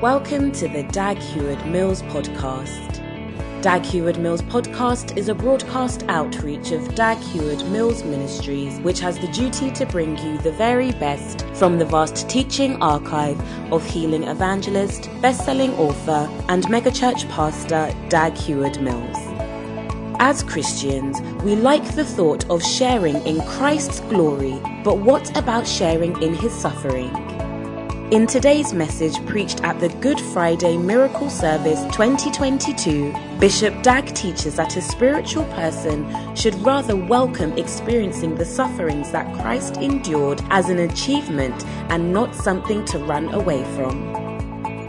Welcome to the Dag Heward Mills podcast. Dag Heward Mills podcast is a broadcast outreach of Dag Heward Mills Ministries, which has the duty to bring you the very best from the vast teaching archive of healing evangelist, best-selling author, and megachurch pastor Dag Heward Mills. As Christians, we like the thought of sharing in Christ's glory, but what about sharing in his suffering? In today's message preached at the Good Friday Miracle Service 2022, Bishop Dag teaches that a spiritual person should rather welcome experiencing the sufferings that Christ endured as an achievement and not something to run away from.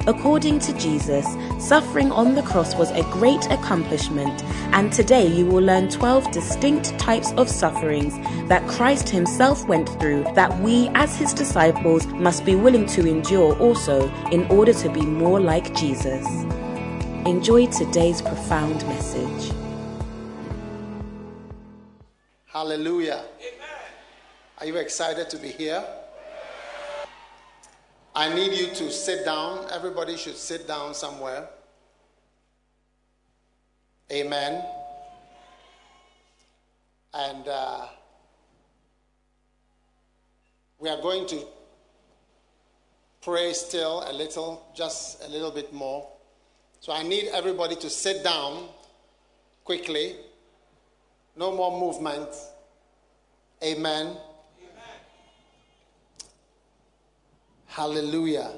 According to Jesus, suffering on the cross was a great accomplishment, and today you will learn 12 distinct types of sufferings that Christ Himself went through that we, as His disciples, must be willing to endure also in order to be more like Jesus. Enjoy today's profound message. Hallelujah. Amen. Are you excited to be here? I need you to sit down. Everybody should sit down somewhere. Amen. And uh, we are going to pray still a little, just a little bit more. So I need everybody to sit down quickly. No more movement. Amen. Hallelujah.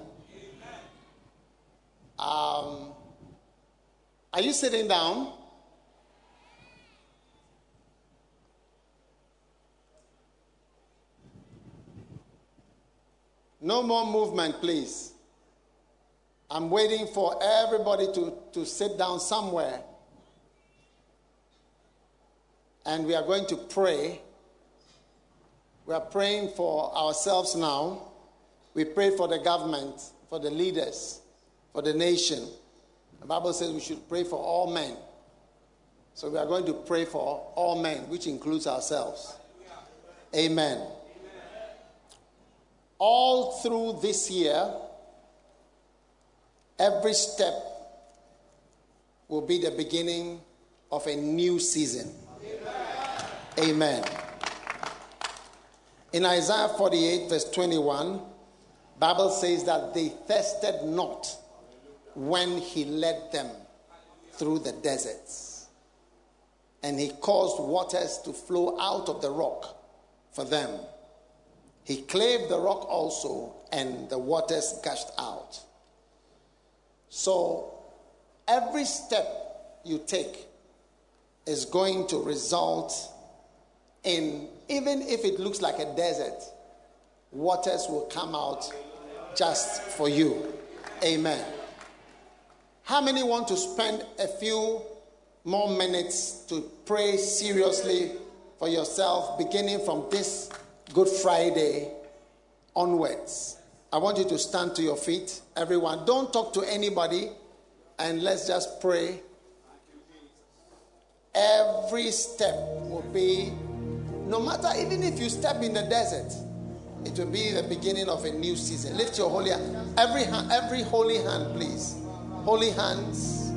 Um, are you sitting down? No more movement, please. I'm waiting for everybody to, to sit down somewhere. And we are going to pray. We are praying for ourselves now. We pray for the government, for the leaders, for the nation. The Bible says we should pray for all men. So we are going to pray for all men, which includes ourselves. Amen. Amen. All through this year, every step will be the beginning of a new season. Amen. Amen. In Isaiah 48, verse 21, Bible says that they thirsted not when he led them through the deserts. And he caused waters to flow out of the rock for them. He clave the rock also, and the waters gushed out. So every step you take is going to result in, even if it looks like a desert, waters will come out just for you. Amen. How many want to spend a few more minutes to pray seriously for yourself beginning from this Good Friday onwards? I want you to stand to your feet, everyone. Don't talk to anybody and let's just pray. Every step will be, no matter even if you step in the desert, it will be the beginning of a new season. Lift your holy hand. Every hand, every holy hand, please. Holy hands.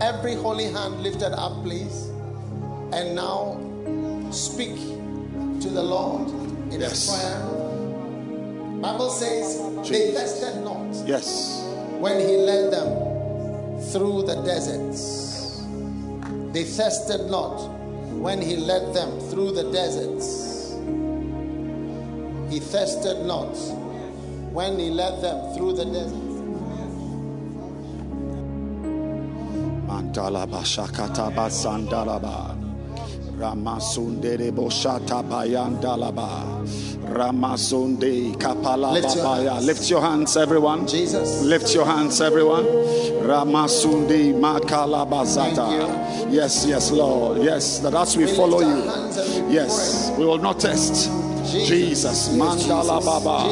Every holy hand lifted up, please. And now speak to the Lord in yes. a prayer. Bible says Jesus. they tested not. Yes. When he led them through the deserts. They thirsted not when he led them through the deserts. He thirsted not when he led them through the desert. Mantalaba Shakataba Sandalaba Ramasundere Boshata Bayandalaba Ramasunde Kapala Babaya. Lift your hands, everyone. Jesus. Lift your hands, everyone. Ramasundi Makalabazata. Yes, yes, Lord. Yes, that as we follow you. Yes, we will not test. Jesus. Mandala Baba.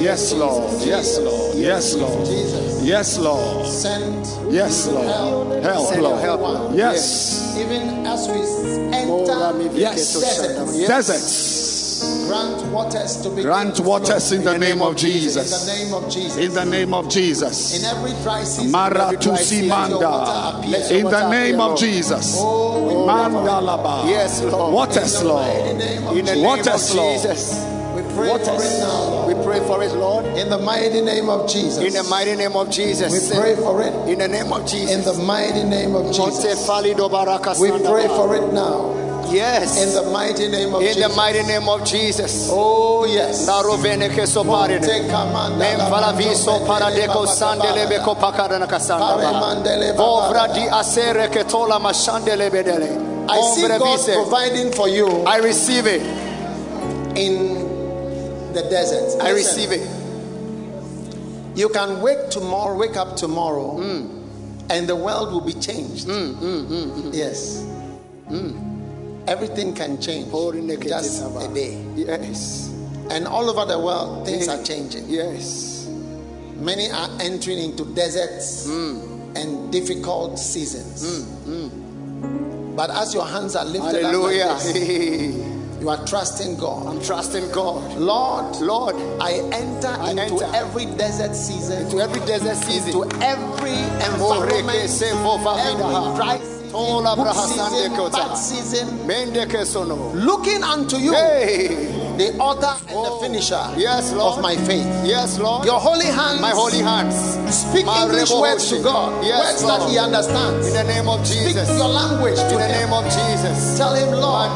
Yes, Lord. Yes, Lord. Yes, Lord. Yes, Lord. Yes, Lord. Help, Lord. Yes. Even as we enter yes. deserts. Grant waters to be Grant waters in the name of Jesus. in the name of Jesus. In the name of In Jesus. every dry season, every dry Maratusi season, let your water manda. In the name of Jesus. Oh, Mandalaba. Yes, Lord. Waters, in the Lord. name of In the Jesus. name Waters, of Lord. Jesus. We pray for it now. We pray for it, Lord. In the mighty name of Jesus. In the mighty name of Jesus. we pray for it. In the name of Jesus. In the mighty name of Jesus. We pray for it now. Yes. In the mighty name of In the Jesus. mighty name of Jesus. Oh, yes. Narovene ke soparine. Monte Kamanda Mem la falaviso Mando paradeko Baba sandele Baba. beko pakarana kasanda Pare ba. mandele Vovra di asere ke tola mashandele bedele. I see God providing for you I receive it. in the desert. I receive it. You can wake tomorrow, wake up tomorrow, Hmm. and the world will be changed. Mm, mm, mm, yes. Everything can change. Just a day. Yes. And all over the world, things are changing. Yes. Many are entering into deserts hmm. and difficult seasons. Hmm. Hmm. But as your hands are lifted up like this, you are trusting God. I'm trusting God. Lord, Lord, I enter I into enter every desert season, Into every desert season. to every environment, every dry season, Tola good braha season, bad season, Mende ke sono. looking unto you, Hey. The author and Oh. the finisher Yes, Lord. of my faith. Yes, Lord. Your holy hands, My holy hands. speak My English words to. God, Yes, words Lord. that He understands. In the name of Jesus, Speak your language to In the Him. name of Jesus. Tell Him, Lord,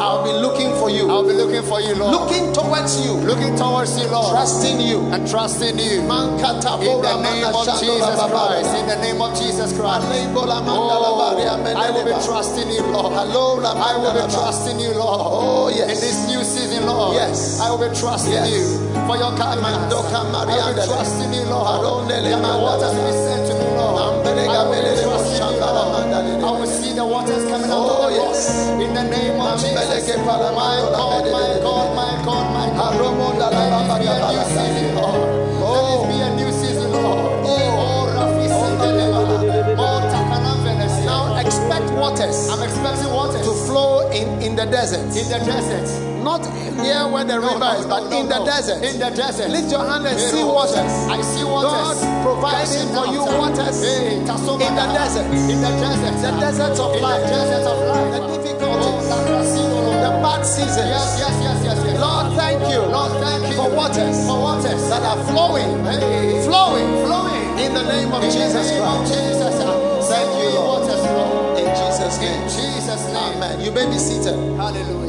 I'll be looking for you, I'll be looking for you, Lord. looking towards you, Looking towards you, Lord. trusting you. And trusting you. In the name of Jesus. Christ. In the name of Jesus Christ. Oh, I will be trusting you, Lord. I will be trusting you, Lord. Oh, yes. In this new season, Lord. Yes. I will be trusting Yes. you for your. Mandoka I will mariandele. trusting you, Lord. The mandala waters will be sent to me, Lord. I will be belele trusting you, Lord. I will see the waters coming out Oh, of the yes. In the name of Jesus. My God, my. God, my God, my God. Let this be a new season, Lord. Let this be a new season, Lord. Oh, oh Rafi Sendeleba. Oh. Now expect waters I'm expecting waters to flow in, in the desert. in the desert. Not near where the No, river no, is, but no, in the no. desert. In the desert. Lift your hand and see waters. I see waters. God providing for you waters in the desert. In the desert. The desert of In life. the desert of life. The Oh, oh difficulties. The bad seasons. Yes, yes, yes, yes, yes. Lord, thank you Lord, thank you for waters For waters. that are flowing, flowing flowing. in the name of In Jesus the name of Christ. Jesus. Thank you, Lord. In Jesus' In name. Jesus' name. Amen. You may be seated. Hallelujah.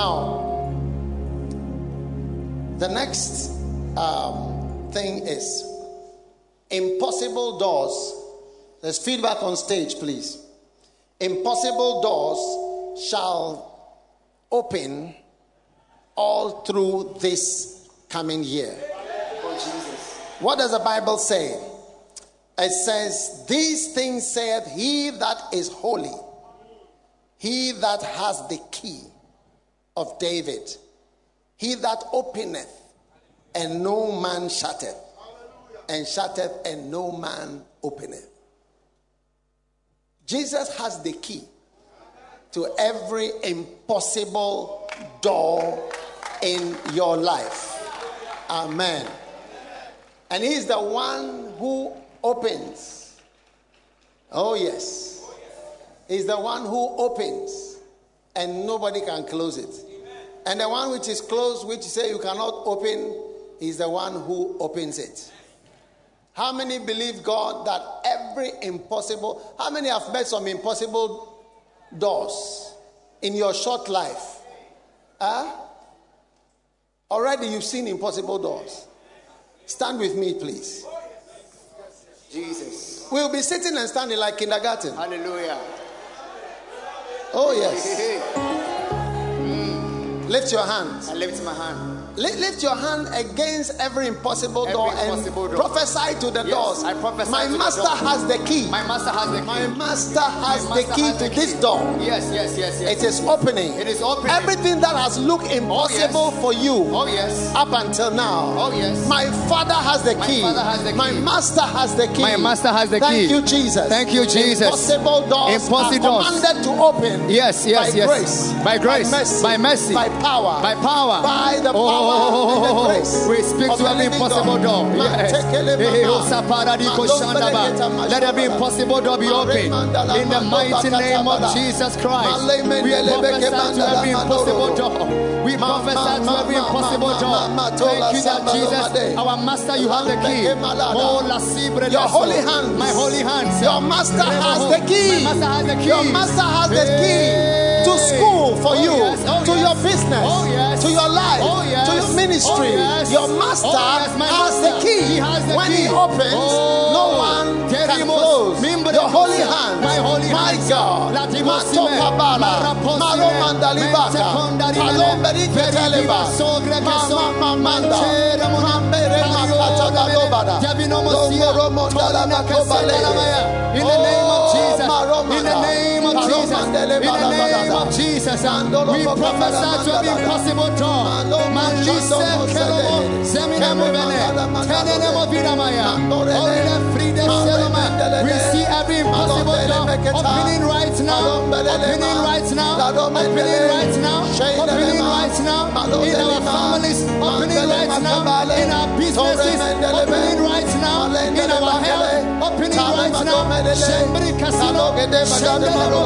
Now, the next um, thing is impossible doors. There's feedback on stage, please. Impossible doors shall open all through this coming year. What does the Bible say? It says, These things saith he that is holy, he that has the key of David, he that openeth and no man shutteth, and shutteth and no man openeth. Jesus has the key to every impossible door in your life. Amen. And he's the one who opens. Oh, yes. He's the one who opens, and nobody can close it. And the one which is closed, which you say you cannot open, is the one who opens it. How many believe God that every impossible, how many have met some impossible doors in your short life? Huh? Already you've seen impossible doors. Stand with me, please. Jesus. We'll be sitting and standing like kindergarten. Hallelujah. Oh, yes. Lift your hands. I lift my hand. Li- Lift your hand against every impossible Every door impossible and door. prophesy to the Yes, doors. I prophesy My master door. has the key. My master has the key. My master has My the master key has to the this key. door. Yes, yes, yes, yes. It is opening. It is opening. Everything that has looked oh, impossible for you Oh yes. up until now. Oh, yes. My father has the My key. father has the My master has the key. My master has the Thank key. you, Jesus. Thank you, Jesus. Impossible doors Impossible are doors. commanded to open. Yes, yes, by yes. Grace, By grace. by mercy, By mercy. by power, By power. by the power Oh, and the grace. we speak to every impossible door. Yes. Matekele Hey, mama. Osaparadiko Mandom Shandaba. bereketa Let every impossible door be open. In the mighty name of. Jesus Christ. We prophesy to every impossible door. We prophesy to every impossible door. ma- ma- tola Thank you that Jesus, our master, you have the key. Oh, Your holy hands. My holy hands. Your master has the key. My master has the key. Your master has the key to school oh, for Oh, you, yes. Oh, to yes. your business, Oh, yes. to your life, Oh, to your oh, ministry. Oh, yes. Your master Oh, my has the key. He has the when key. he opens, Oh. no one can close. Your holy hands, My holy my. God, Latimosime, Matokabala, Maraposime, Maromandalibaka, Mentekondarimene, Palomberiketeleba, Veridiva Mama Manda, Manchere Mona, Mamere Makatabadobada, Diabinomosia, Makobale. In the oh, name of Oh, Jesus. In the name Jesus. In the name of Jesus. We prophesy to every impossible door. Maloma Manlise Shandomo Kelomo, Sele. Zemina Kele Mubene, Mandala Mandala. Tenenemo Vidamaya. Mandorele. Orile Fride Mare We see every impossible door opening right now. Opening right now. Opening right now. Opening right now. In our families. Opening right now. In our businesses. Opening right now. In our health. Opening right now. Shembri Casino.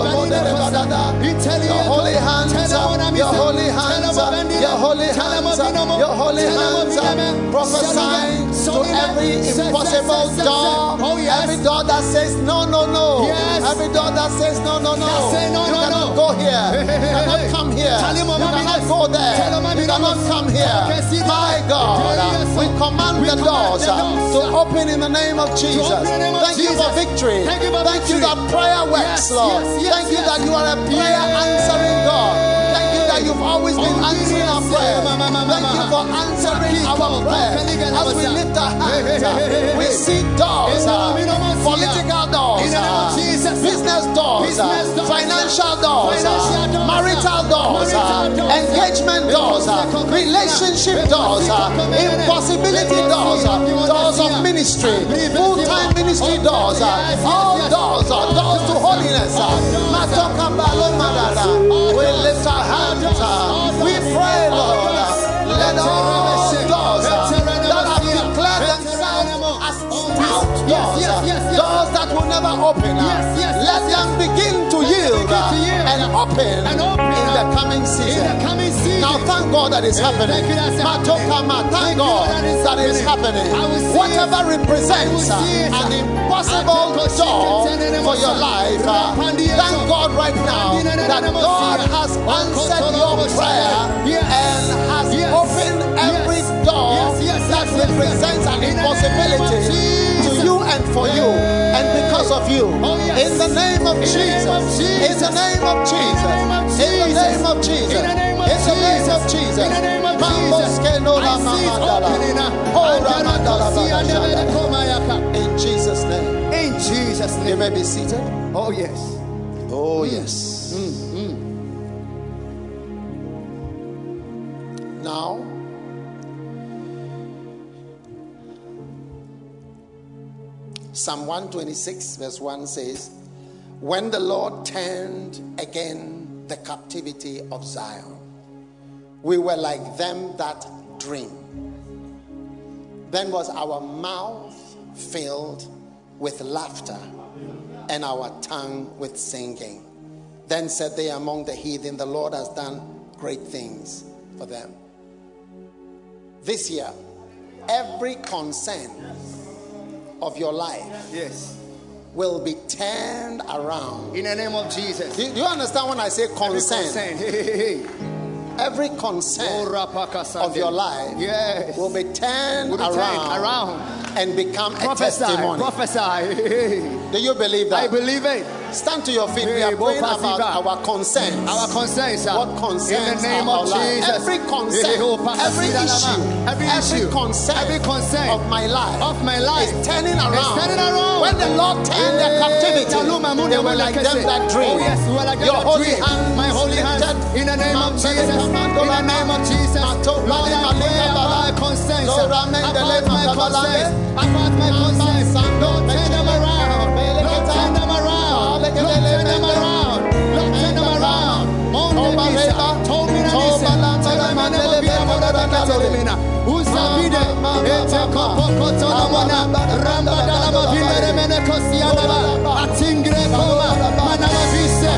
Badade Shendele Marodo Bobeni Modele Nekosa. Badada. Your holy hands, Telemona your holy hands, Bendina. your holy hands, Binomo. your holy hands, Bineme. prophesying to every impossible door, Oh every door that says no, no, no, Yes. every door that says no, no, no, That say no, you cannot go here, you cannot come here, you cannot go there, Tell him, Mama you cannot come here. My God, we command the doors to open in the name of Jesus. open in the name of Thank you for victory. Thank you Thank you victory. that prayer works, Lord. Thank you that you are a prayer answering God. Thank you that you've always been oh, answering our yes, prayers. ma- ma- ma- Thank you for answering our. Kopeliga As we lift our hands, we see doors, In the name of political doors, In the name of uh, Jesus. business doors, Business uh, doors, financial doors, uh, Financial doors, marital doors, uh, marital engagement doors, uh, relationship doors, uh, impossibility doors, uh, doors of ministry, full-time ministry doors, uh, all doors, uh, doors to holiness. uh, Matoka Balo Madada. We lift our hands, uh, we pray, Lord, uh, let all never open, Yes, yes, let them begin to yield to yield, and open and open, in the coming season. the coming season. Now thank God that it's happening. thank Matokama, thank happening. Thank you God that it's happening. happening. I will see Whatever represents I will see it. an impossible door for your life, uh, thank. God right now that God has answered your prayer and has opened every door Yes, yes, that yes, yes, yes. represents an impossibility to you and for you and because of you. In the name of Jesus. In the name of Jesus. In the name of Jesus. In the name of In the name of Jesus. Jesus. In the name of Jesus. que no la I see it mamandala. opening up. Andara ramandala kosi andebele babashanda. komayaka. In Jesus' name. In Jesus' You may be seated. Oh yes. Oh, mm. yes. Mm, mm. Now, Psalm 126, verse 1 says, When the Lord turned again the captivity of Zion, we were like them that dream. Then was our mouth filled with laughter and our tongue with singing. Then said they among the heathen, The Lord has done great things for them. This year, every concern of your life Yes. will be turned around. In the name of Jesus. Do do you understand when I say consent? Concern. Hey, hey, hey. Every Oh, concern of your life Yes. will be turned Will be around, around. and become a Prophesy. testimony. Prophesy. Do you believe that? I believe it. Stand to your feet. We Hey, are praying about our concerns. Our concerns what concerns in the name of. Jesus. Every concern, oh, Papa every issue, every concern, every concern of my life, of my life is turning around. turning around. When the Lord turned their captivity, they were like them that oh, dream. Oh yes, we were like Your holy hands My holy lifted. In the name of Jesus. In the name of Jesus. Lord, I pray about my concerns. Lord, About Amen. my Dele- concerns. About my concerns. Lord, turn them around. Lord, turn them around. Lord, turn them around. Lord, turn them around. Monde Bisa. Tomina Nisa. Taramana Mobila Morada Katerimina. Usabide. Ete Kopo Kotolamona. Ramba Dalama Vile Remene Kosianaba. Atingre Koma. Manama Vise.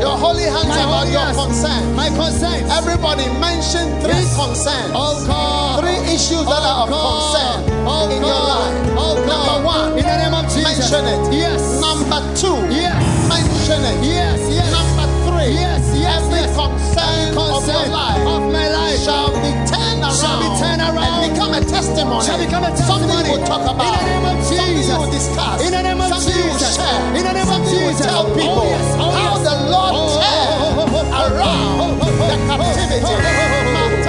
Your holy hands My about your concern. My concerns. Everybody mention three Yes. concerns. Oh God. Three issues that are oh, of concern oh in your life. Oh God. Number one, In the name of Jesus. mention it. Yes. Number two, Yes. mention it. Yes. Yes. Number three, Yes. Yes. every yes. concern, of your life of my life shall be around, Shall be turned around. and become a testimony. shall become a Something testimony. you will talk about. In the name of Something Jesus. you will discuss. In the name of Something you will share. In the name of Something you will Jesus. tell Oh, people yes. Oh, how yes. the Lord Oh, oh, turned oh, oh, oh, oh, around oh, oh, oh, the oh, captivity. oh, oh, oh, oh, oh,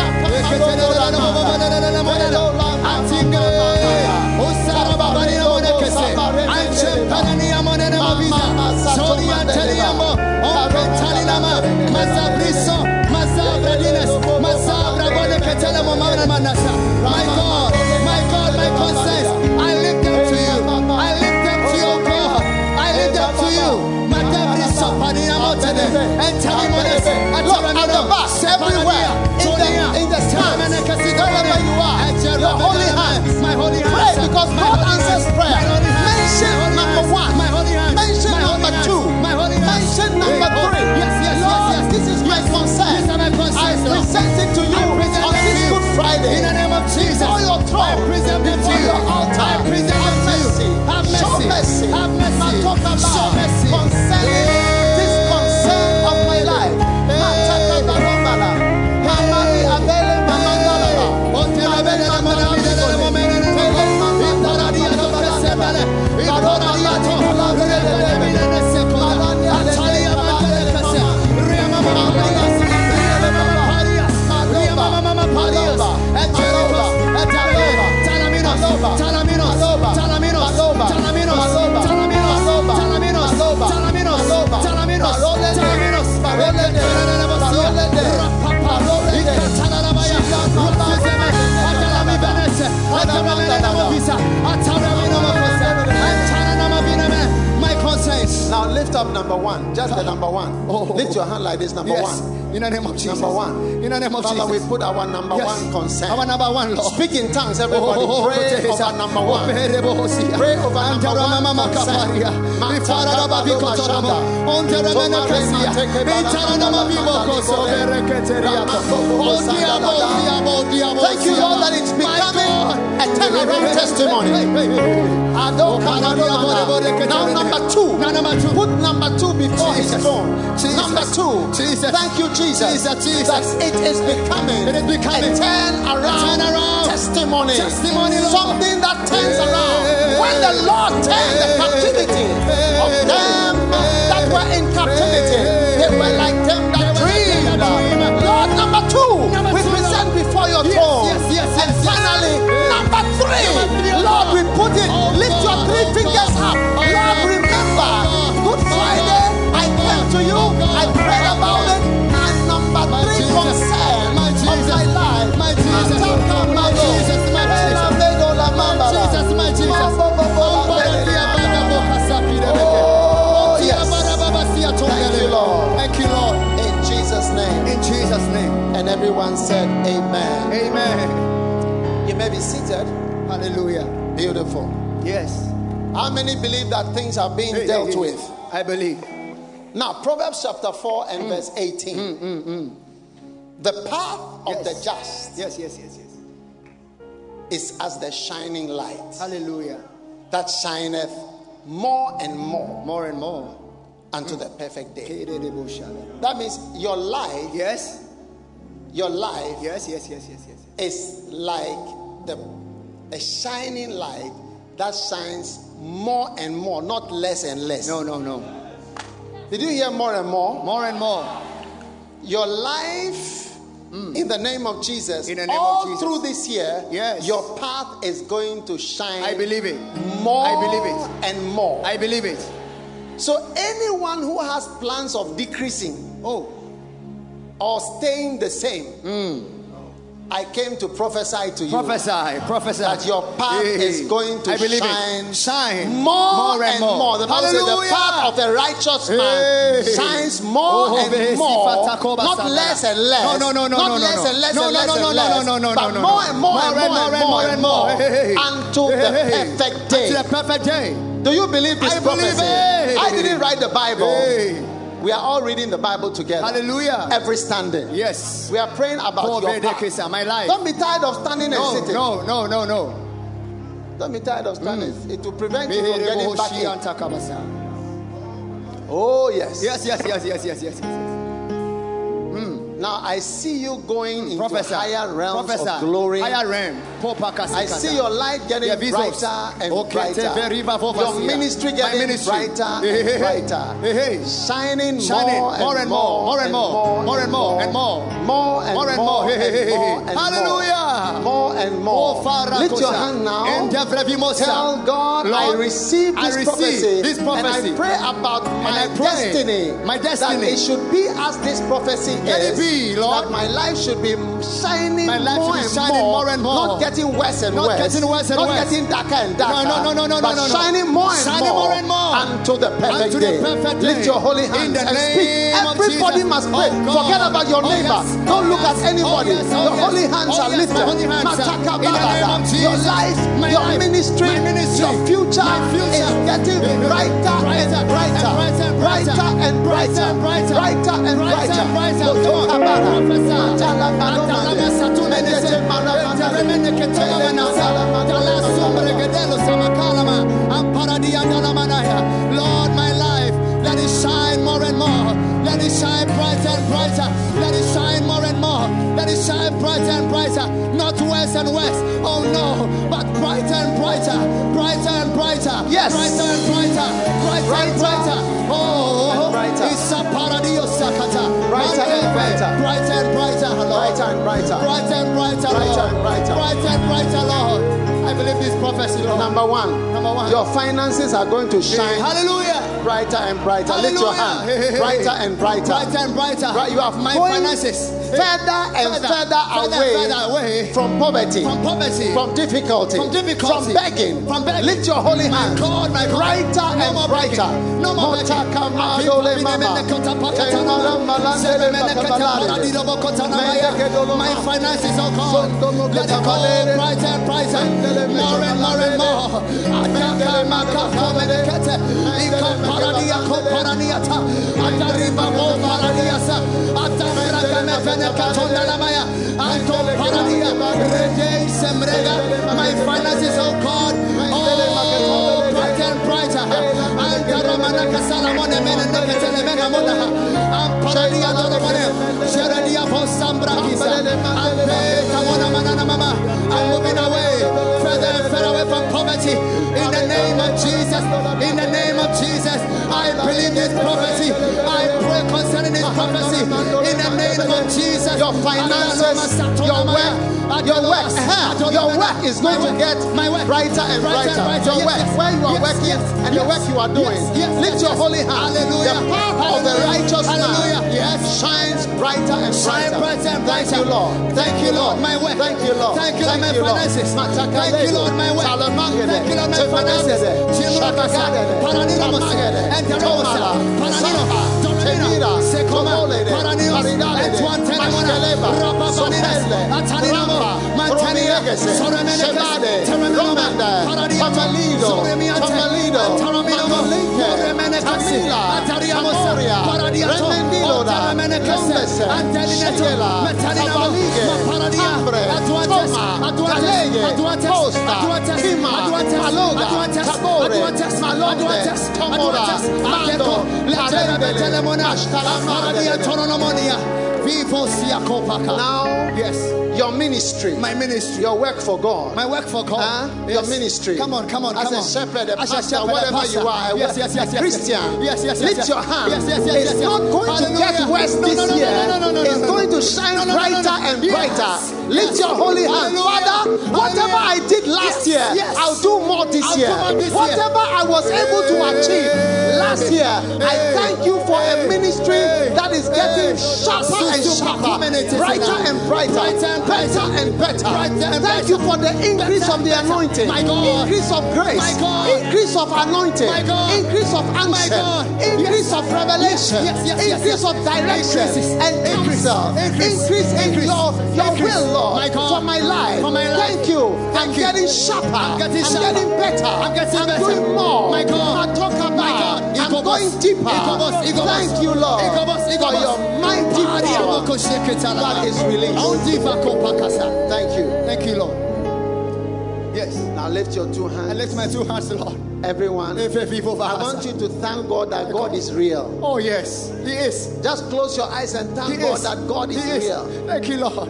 My God, my God, my concerns, I lift them to you. I lift them to you, God. I lift them to you. My devil is suffering. Out today. And tell him what is. Look at the back, everywhere, in the, in the stands, wherever you are, your holy hands. My holy hands. Pray because God lift up number one, just the number one. Oh. Lift your hand like this, number Yes. one. In the name of Jesus. Number one. In the name of Father, Jesus. we put our number Yes. one concern. Our number one, Lord. Speak in tongues, everybody. Oh, Pray Jesus. over number one. Pray Pray over number one concern. Thank you, Lord, that it's becoming a turnaround testimony. Now, number two. Now, number two. Put number two before his Jesus. throne. Jesus. Number two. Jesus. Thank you, Jesus. Jesus, Jesus. That it is becoming, It is becoming a turn around, turn around testimony. testimony, Lord. Something that turns around. When the Lord turned the captivity of them that were in captivity, they were like them that They were like dreamed. dream. Lord, number two, Number we two, present before your Yes, throne. yes, yes, yes, and yes. finally, number three, Number three, oh Lord, we put it. Oh Lift your three oh fingers up. And everyone said, Amen. Amen. You may be seated. Hallelujah. Beautiful. Yes. How many believe that things are being Hey, dealt hey, with? I believe. Now, Proverbs chapter 4 and Mm. verse 18. The path of Yes. the just Yes, yes, yes, yes. is as the shining light Hallelujah. that shineth more and more More and more. unto the perfect day. That means your life Yes. your life Yes, yes, yes, yes, yes. is like the a shining light that shines more and more, not less and less. No, no, no. Did you hear more and more? More and more. Your life in the name of Jesus, In the name of all Jesus. through this year, Yes. your path is going to shine I believe it. more I believe it. and more. I believe it. so anyone who has plans of decreasing Oh, or staying the same, hmm. I came to prophesy to you prophesy, prophesy. that your path is going to believe shine. Shine more, and more. The Bible says the path of the righteous man Hey. shines more Oh, and more, not less and less. No, no, no, no, not no, no, less no. and less No, and no, less no, and no, less, no, no, no, but no, no, more no. and more and more and more and more Hey, hey, hey. until the Hey, hey. perfect day. To the perfect day. Do you believe this I believe prophecy? it. I didn't write the Bible. We are all reading the Bible together. Hallelujah. Every standing. Yes. We are praying about Oh, your path. My life. Don't be tired of standing No, and sitting. no, no, no, no. Don't be tired of standing. It will prevent you from getting back in. Oh yes. Yes, yes, yes, yes, yes, yes, yes. Now I see you going into Prophesy. higher realms Prophesy. of glory. Higher realm. I see your light getting brighter and Okay, brighter. teve river of Your ministry getting ministry. brighter and brighter. Shining, Shining more, more and more, more and more, more and more, and more. more and More and more, Hallelujah. more and more. Oh, Lift your hand now. Tell God, I receive I this receive prophecy, this prophecy. and I pray about my I pray destiny. That it should be as this prophecy is. Be, Lord. That my life should be shining, My life more, should be and shining more, more and more. not getting worse and Not worse, getting worse and not worse. getting darker and darker. No, no, no, no, no, but no, no. shining more and Shining more, more and more. until the perfect the day. perfect Lift your holy In hands the and speak. Everybody Jesus. must oh, pray. Oh, God. Forget about your Oh, neighbor. Oh, yes. Don't Oh, look yes. at anybody. Oh, yes. Oh, your holy hands Oh, are yes. lifted. Holy hands Mataka in the name of Jesus. Your life, My your life, ministry, my ministry, your future, my future is getting brighter, Brighter, and brighter, brighter, and brighter, brighter, and brighter, brighter and brighter, brighter. brighter. Motoka Come on, bara. prophesy. Matala baromande. Atalama satune nese. Medete maramande. Enteremene ketela Mele manasa. matala Dala sumbre matala. gedelo samakalama. Amparadia dala manaya. Lord, my life, let it shine more and more. Let it shine brighter and brighter. Let it shine more and more. Let it shine brighter and brighter. Not worse and worse. Oh no, but brighter and brighter. Brighter and brighter. Yes. Brighter and brighter. Brighter, and Brighter. Oh. It's a paradio sakata. Brighter and brighter. Brighter and brighter. Lord. Brighter and brighter. Brighter and brighter, Brighter Lord. and brighter. Brighter and brighter, Lord. I believe this prophecy, Lord. Number one, Number one. your finances are going to shine Hallelujah. brighter and brighter. Lift your hand. Brighter and brighter. Brighter and brighter. You have my finances. Further and Further, away, away from poverty, from poverty. from difficulty, From difficulty. from begging. From begging. Lift your holy hand. God, my God. Brighter No and more brighter. No more begging. Motaka madole mama. Tenora malandele makabalade. My finances, oh God, let it go brighter and brighter, more and more and more. Ataka maka komenekete, iko paradia ko paraniata, atariba mo paradiasa, atamra kamefene My finances, oh God, oh and brighter. Mama. I'm moving away, further and further away from poverty. In the name of Jesus, in the name of Jesus, I believe this prophecy. I pray concerning this prophecy. In the name of Your finances, your work, your work, uh-huh, your work is going to get brighter and brighter. Your work, where you are working, and the work you are doing. Lift your holy hand. The path of the righteous man shines brighter and brighter. brighter and brighter. Thank you, Lord. Thank you, Lord. My work. Thank you, Lord. Thank you, Lord. My finances. Thank you, Lord. My work. Thank you, Lord. My finances. Shakagade. Enterosa. Tomala. Paranino. Sapa. Doremina. Temira. Sekoma. Tomolede. Paraninos. Paridalede. Entuantenemona. Mashkeleba. Rapapaninas. Sopele. Ataninamo. Ramba. Mantanina. Romiegese. Soremenekes. Shebade. Teremenoma. Romanda. Paradiato. Tamalido. Soremiante. Tamalido. Ataraminamo. Matalinke. Oremenekasi. Tamila. Atariamosa. Tamoria. Paradiato. Remendiloda. Oteremenekese. Yombese. Antelineto. Shekela. Metanina. Tabalige. Maparadia. Tambre. Atuates. Toma. Atuates. Talege. Atuates. Posta. Atuates. Kima. Atuates. Tabore. Malonde. Atuates. Mando. Ateko. Betelemona. Ashtalamandele. Aparadia tononomonia. People see a kopaka. Now, Yes. your ministry, My ministry. your work for God. My work for God. Huh? Yes. Your ministry. Come on, come on, As come a on. shepherd, a As pastor, shepherd, a whatever pastor. you are, a, Yes, yes, yes, yes, Christian. Yes, yes, yes, Lift yes. your hand. Yes, yes, yes, it's yes, not going to get worse No, this no, no, year. no, no, no, no, it's no, going to shine No, no, no, no, brighter no. and Yes. brighter. Lift Yes. your holy hand. Hallelujah. Father, whatever I did last Yes, year, yes. I'll do more this I'll year. more this year. whatever I was able to achieve last year, I thank you for a ministry that is getting sharper and sharper, brighter and brighter, Brighter and better and better. And Thank you for the increase of the anointing, My God. increase of grace, increase of anointing, increase of answer, increase of revelation, increase of direction and Increase. counsel, Increase. increase in your, your will, Lord, for my life. For my life. Thank you. I'm getting sharper. I'm getting I'm getting better. I'm getting better. doing more. My God. I talk about. I'm going deeper. Thank you, Lord, for your mighty Pari power. that is released. Thank you. Thank you, Lord. Yes. Now lift your two hands. I lift my two hands, Lord. Everyone, If- if people I want you to thank God that God is real. Oh, yes. He is. Just close your eyes and thank He God is. that God is is. real Thank you, Lord.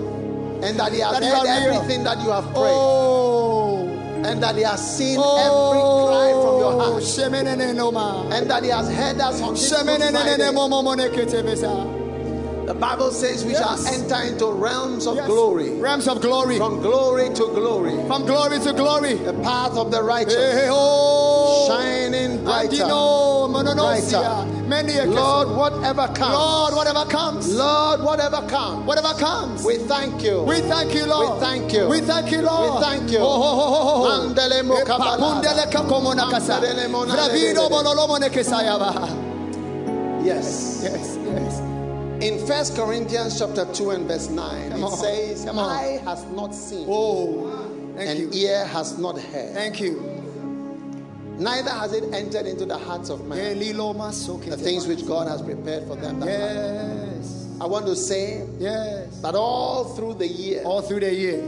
and that He has That heard are real. everything that you have prayed Oh. and that He has seen Oh. every cry from your heart ma. and that He has heard us on this The Bible says we shall enter into realms of Yes. glory, Realms of glory. from glory to glory. From glory to glory. The path of the righteous hey, oh. shining brighter. Brighter. Many Lord, whatever comes, Lord, whatever comes. Lord, whatever comes, Whatever comes. we thank you. We thank you, Lord. We thank you. We thank you, Lord. We thank you. Oh, oh, oh, oh. Yes. Yes, yes. In First Corinthians chapter 2 and verse 9, Come it on. says. Eye has not seen, Oh, thank and you. ear has not heard, Thank you. neither has it entered into the hearts of man. The things which God has prepared for them that love Him. Yes. I want to say Yes. that all through the year, All through the year.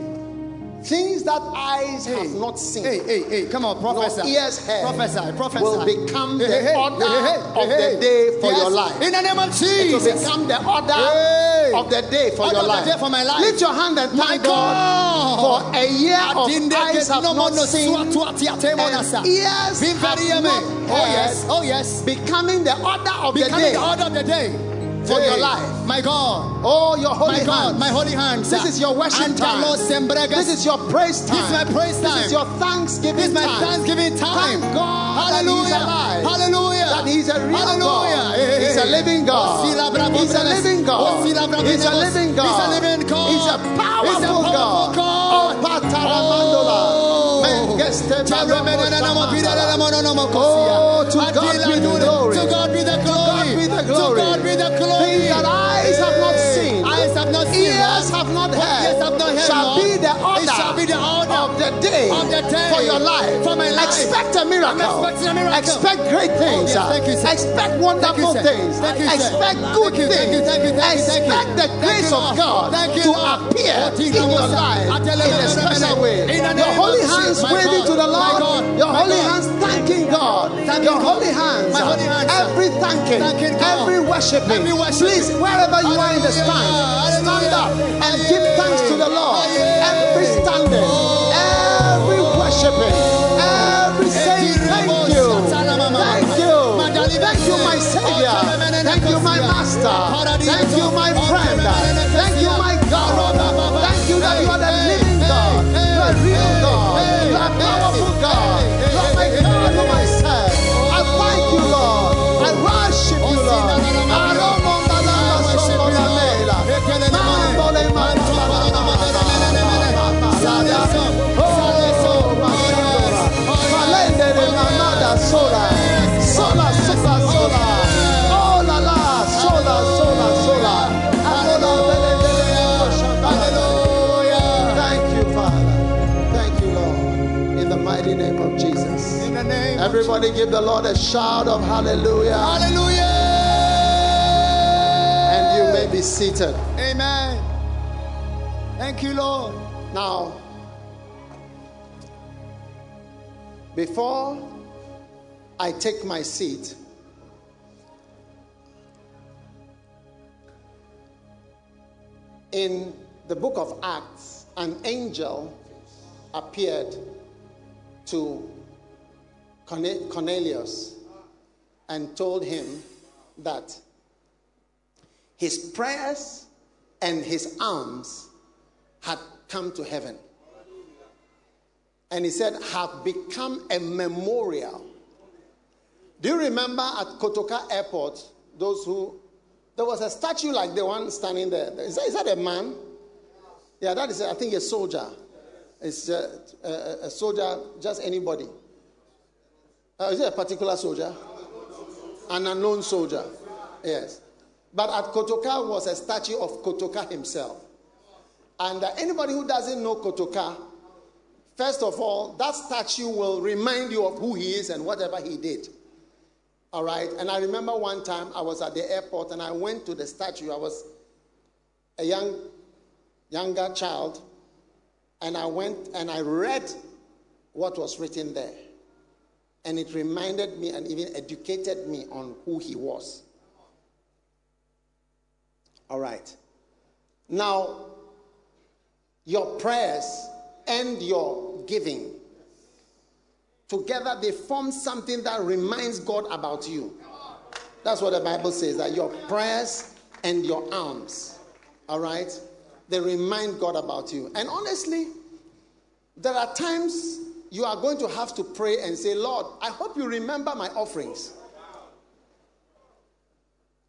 Things that eyes Hey. have not seen, Hey, hey, hey, come on, prophesy. ears heard, Prophesy, prophesy. will become Hey, the hey, order of the day for yes. your life. In the name of Jesus. It will become the order of the day for Order your life. day for my life. Lift your hand and thank God, God. for a year of eyes have no not seen swat swat yate and ears have very not yummy. Oh yes, oh yes. becoming the order of the day. Becoming the order of the day for Hey, your life. My God. Oh, your holy my God, hands. my holy hands. This is your worship time. This is your praise time. This is my praise This time. is your thanksgiving This is my time. Thanksgiving time. Thank God Hallelujah. that He's alive. Hallelujah. That He's a real Hallelujah. God. Hey, He's a living God. He's a living God. He's a living God. He's a living God. He's a powerful He's a powerful God. Oh, Oh, Oh, to God be the glory. Of the day for your life. for my life. Expect a miracle. A miracle. Expect great things. Oh, yes. Thank you, sir. Expect wonderful you, things. Thank you, sir. Expect good things. Expect the grace of God Thank you, to appear Oh, in your life I tell you, in a special way. Your holy hands waving to the Lord. Your holy hands thanking God. Your holy hands. My holy hands. Every thanking. Every worshiping. Every worshiping. Please, wherever you are in the stand, stand up and give thanks to the Lord. Every standing. Every worshiping. Every saying thank you. Thank you. Thank you, my Savior. Thank you, my Master. Thank you, my Everybody give the Lord a shout of hallelujah. Hallelujah. And you may be seated. Amen. Thank you, Lord. Now, before I take my seat, in the book of Acts, an angel appeared to Cornelius and told him that his prayers and his alms had come to heaven. And he said, have become a memorial. Do you remember at Kotoka Airport, those who, there was a statue like the one standing there. Is that, is that a man? Yeah, that is, I think, a soldier. It's uh, a, a, a soldier, just anybody. Uh, is it a particular soldier? An unknown soldier. Yes. But at Kotoka was a statue of Kotoka himself. And uh, anybody who doesn't know Kotoka, first of all, that statue will remind you of who he is and whatever he did. All right. And I remember one time I was at the airport and I went to the statue. I was a young, younger child, and I went and I read what was written there. And it reminded me and even educated me on who he was. All right. Now, your prayers and your giving together they form something that reminds God about you. That's what the Bible says that your prayers and your alms, all right, they remind God about you. And honestly, there are times you are going to have to pray and say, Lord, I hope you remember my offerings.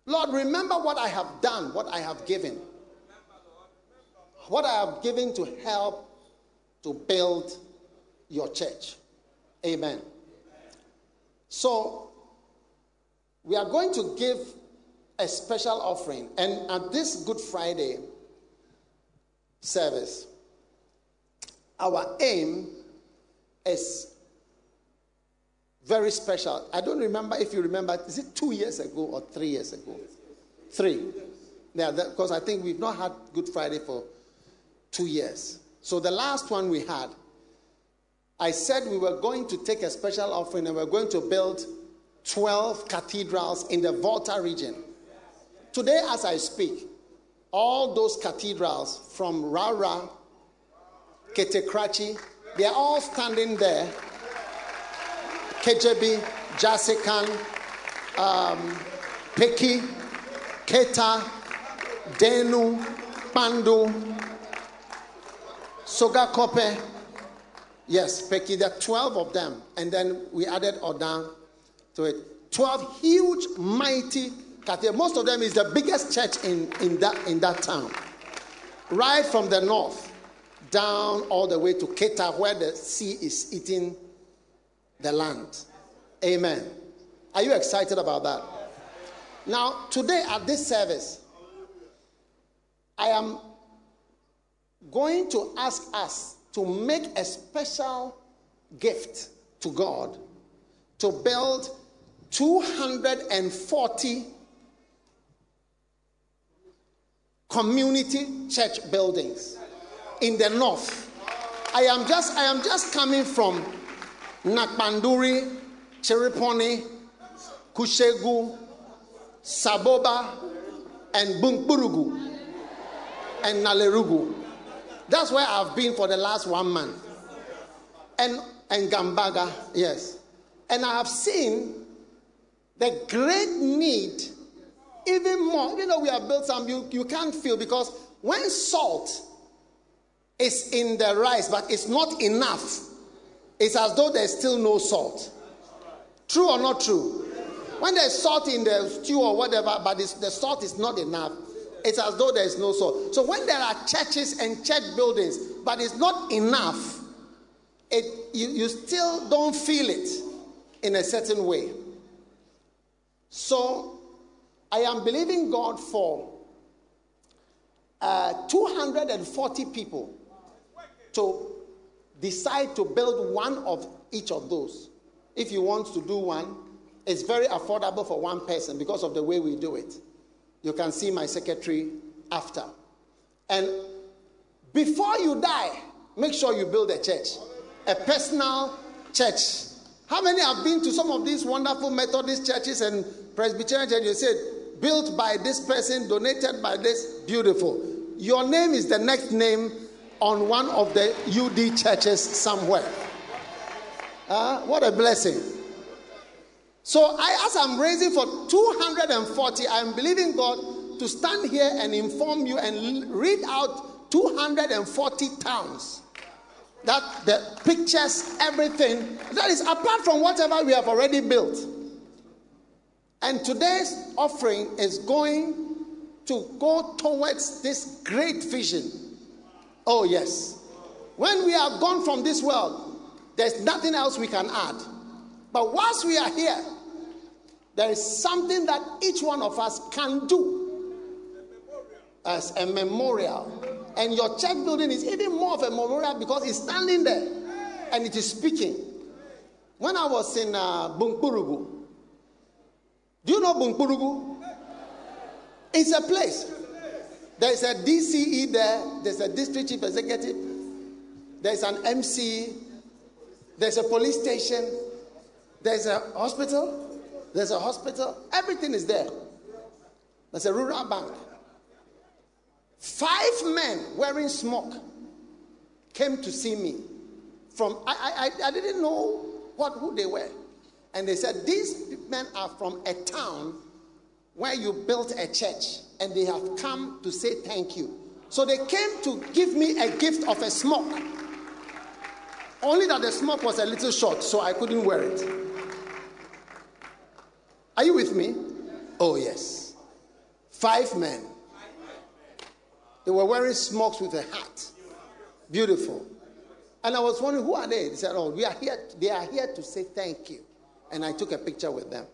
Lord, remember what I have done, what I have given. What I have given to help to build your church. Amen. So, we are going to give a special offering. And at this Good Friday service, our aim is very special. I don't remember if you remember, is it two years ago or three years ago? Three. Yeah, because I think we've not had Good Friday for two years. So the last one we had, I said we were going to take a special offering and we're going to build 12 cathedrals in the Volta region. Today, as I speak, all those cathedrals from Rara, Ketekrachi, they are all standing there Kadjebi, Jasikan, um, Peki, Keta, Denu, Pandu, Sogakope. Yes, Peki, there are 12 of them. And then we added Odan to it. 12 huge, mighty cathedrals. Most of them is the biggest church in, in, that, in that town. Right from the north down all the way to Keta, where the sea is eating the land. Amen. Are you excited about that? Now, today at this service, I am going to ask us to make a special gift to God to build 240 community church buildings in the north. I am just I am just coming from Nakpanduri, Chereponi, Gushegu, Saboba, and Bunkpurugu, and Nalerugu. That's where I've been for the last one month. And, and Gambaga, yes. And I have seen the great need, even more. You know, we have built some, you, you can't feel because when salt is in the rice, but it's not enough, it's as though there's still no salt. True or not true? When there's salt in the stew or whatever, but the salt is not enough, it's as though there's no salt. So when there are churches and church buildings, but it's not enough, it, you, you still don't feel it in a certain way. So I am believing God for uh, 240 people to decide to build one of each of those. If you want to do one, it's very affordable for one person because of the way we do it. You can see my secretary after. And before you die, make sure you build a church, a personal church. How many have been to some of these wonderful Methodist churches and Presbyterian churches? You said, built by this person, donated by this, beautiful. your name is the next name on one of the UD churches somewhere. Uh, what a blessing. So, I, as I'm raising for 240, I'm believing God to stand here and inform you and read out 240 towns that the pictures everything that is apart from whatever we have already built. And today's offering is going to go towards this great vision. Oh, yes. When we are gone from this world, there's nothing else we can add. But whilst we are here, there is something that each one of us can do as a memorial. And your church building is even more of a memorial because it's standing there and it is speaking. When I was in uh, do you know Bunkpurugu? It's a place. There's a DCE there, there's a district chief executive, there's an MC, there's a police station, there's a hospital, there's a hospital, everything is there. There's a rural bank. Five men wearing smoke came to see me. From I, I, I didn't know what who they were, and they said these men are from a town where you built a church, and they have come to say thank you. So they came to give me a gift of a smoke. Only that the smoke was a little short, so I couldn't wear it. Are you with me? Oh, yes. Five men they were wearing smokes with a hat. Beautiful. And I was wondering, who are they? They said, Oh, we are here. They are here to say thank you. And I took a picture with them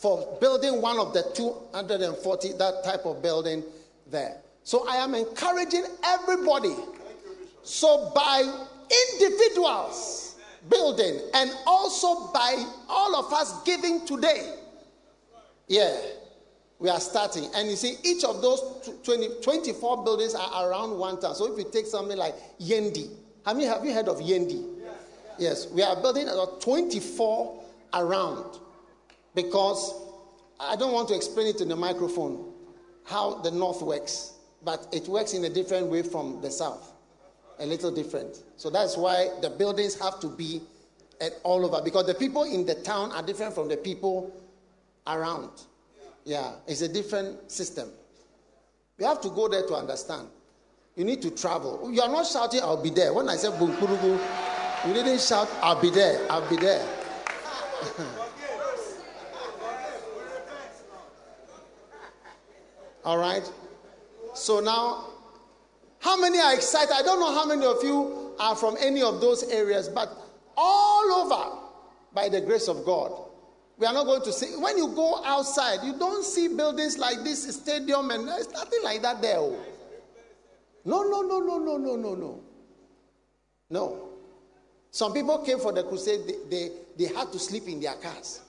for building one of the 240, that type of building there. So I am encouraging everybody. So by individuals building and also by all of us giving today, yeah, we are starting. And you see, each of those 20, 24 buildings are around one town. So if you take something like Yendi, have you, have you heard of Yendi? Yes. yes, we are building about 24 around because I don't want to explain it in the microphone how the north works, but it works in a different way from the south, a little different. So that's why the buildings have to be all over because the people in the town are different from the people around. Yeah, it's a different system. You have to go there to understand. You need to travel. You are not shouting, I'll be there. When I said you didn't shout, I'll be there, I'll be there. All right? So now, how many are excited? I don't know how many of you are from any of those areas, but all over, by the grace of God, we are not going to see. When you go outside, you don't see buildings like this stadium, and there's nothing like that there. Oh. No, no, no, no, no, no, no, no. No. Some people came for the crusade, they, they, they had to sleep in their cars.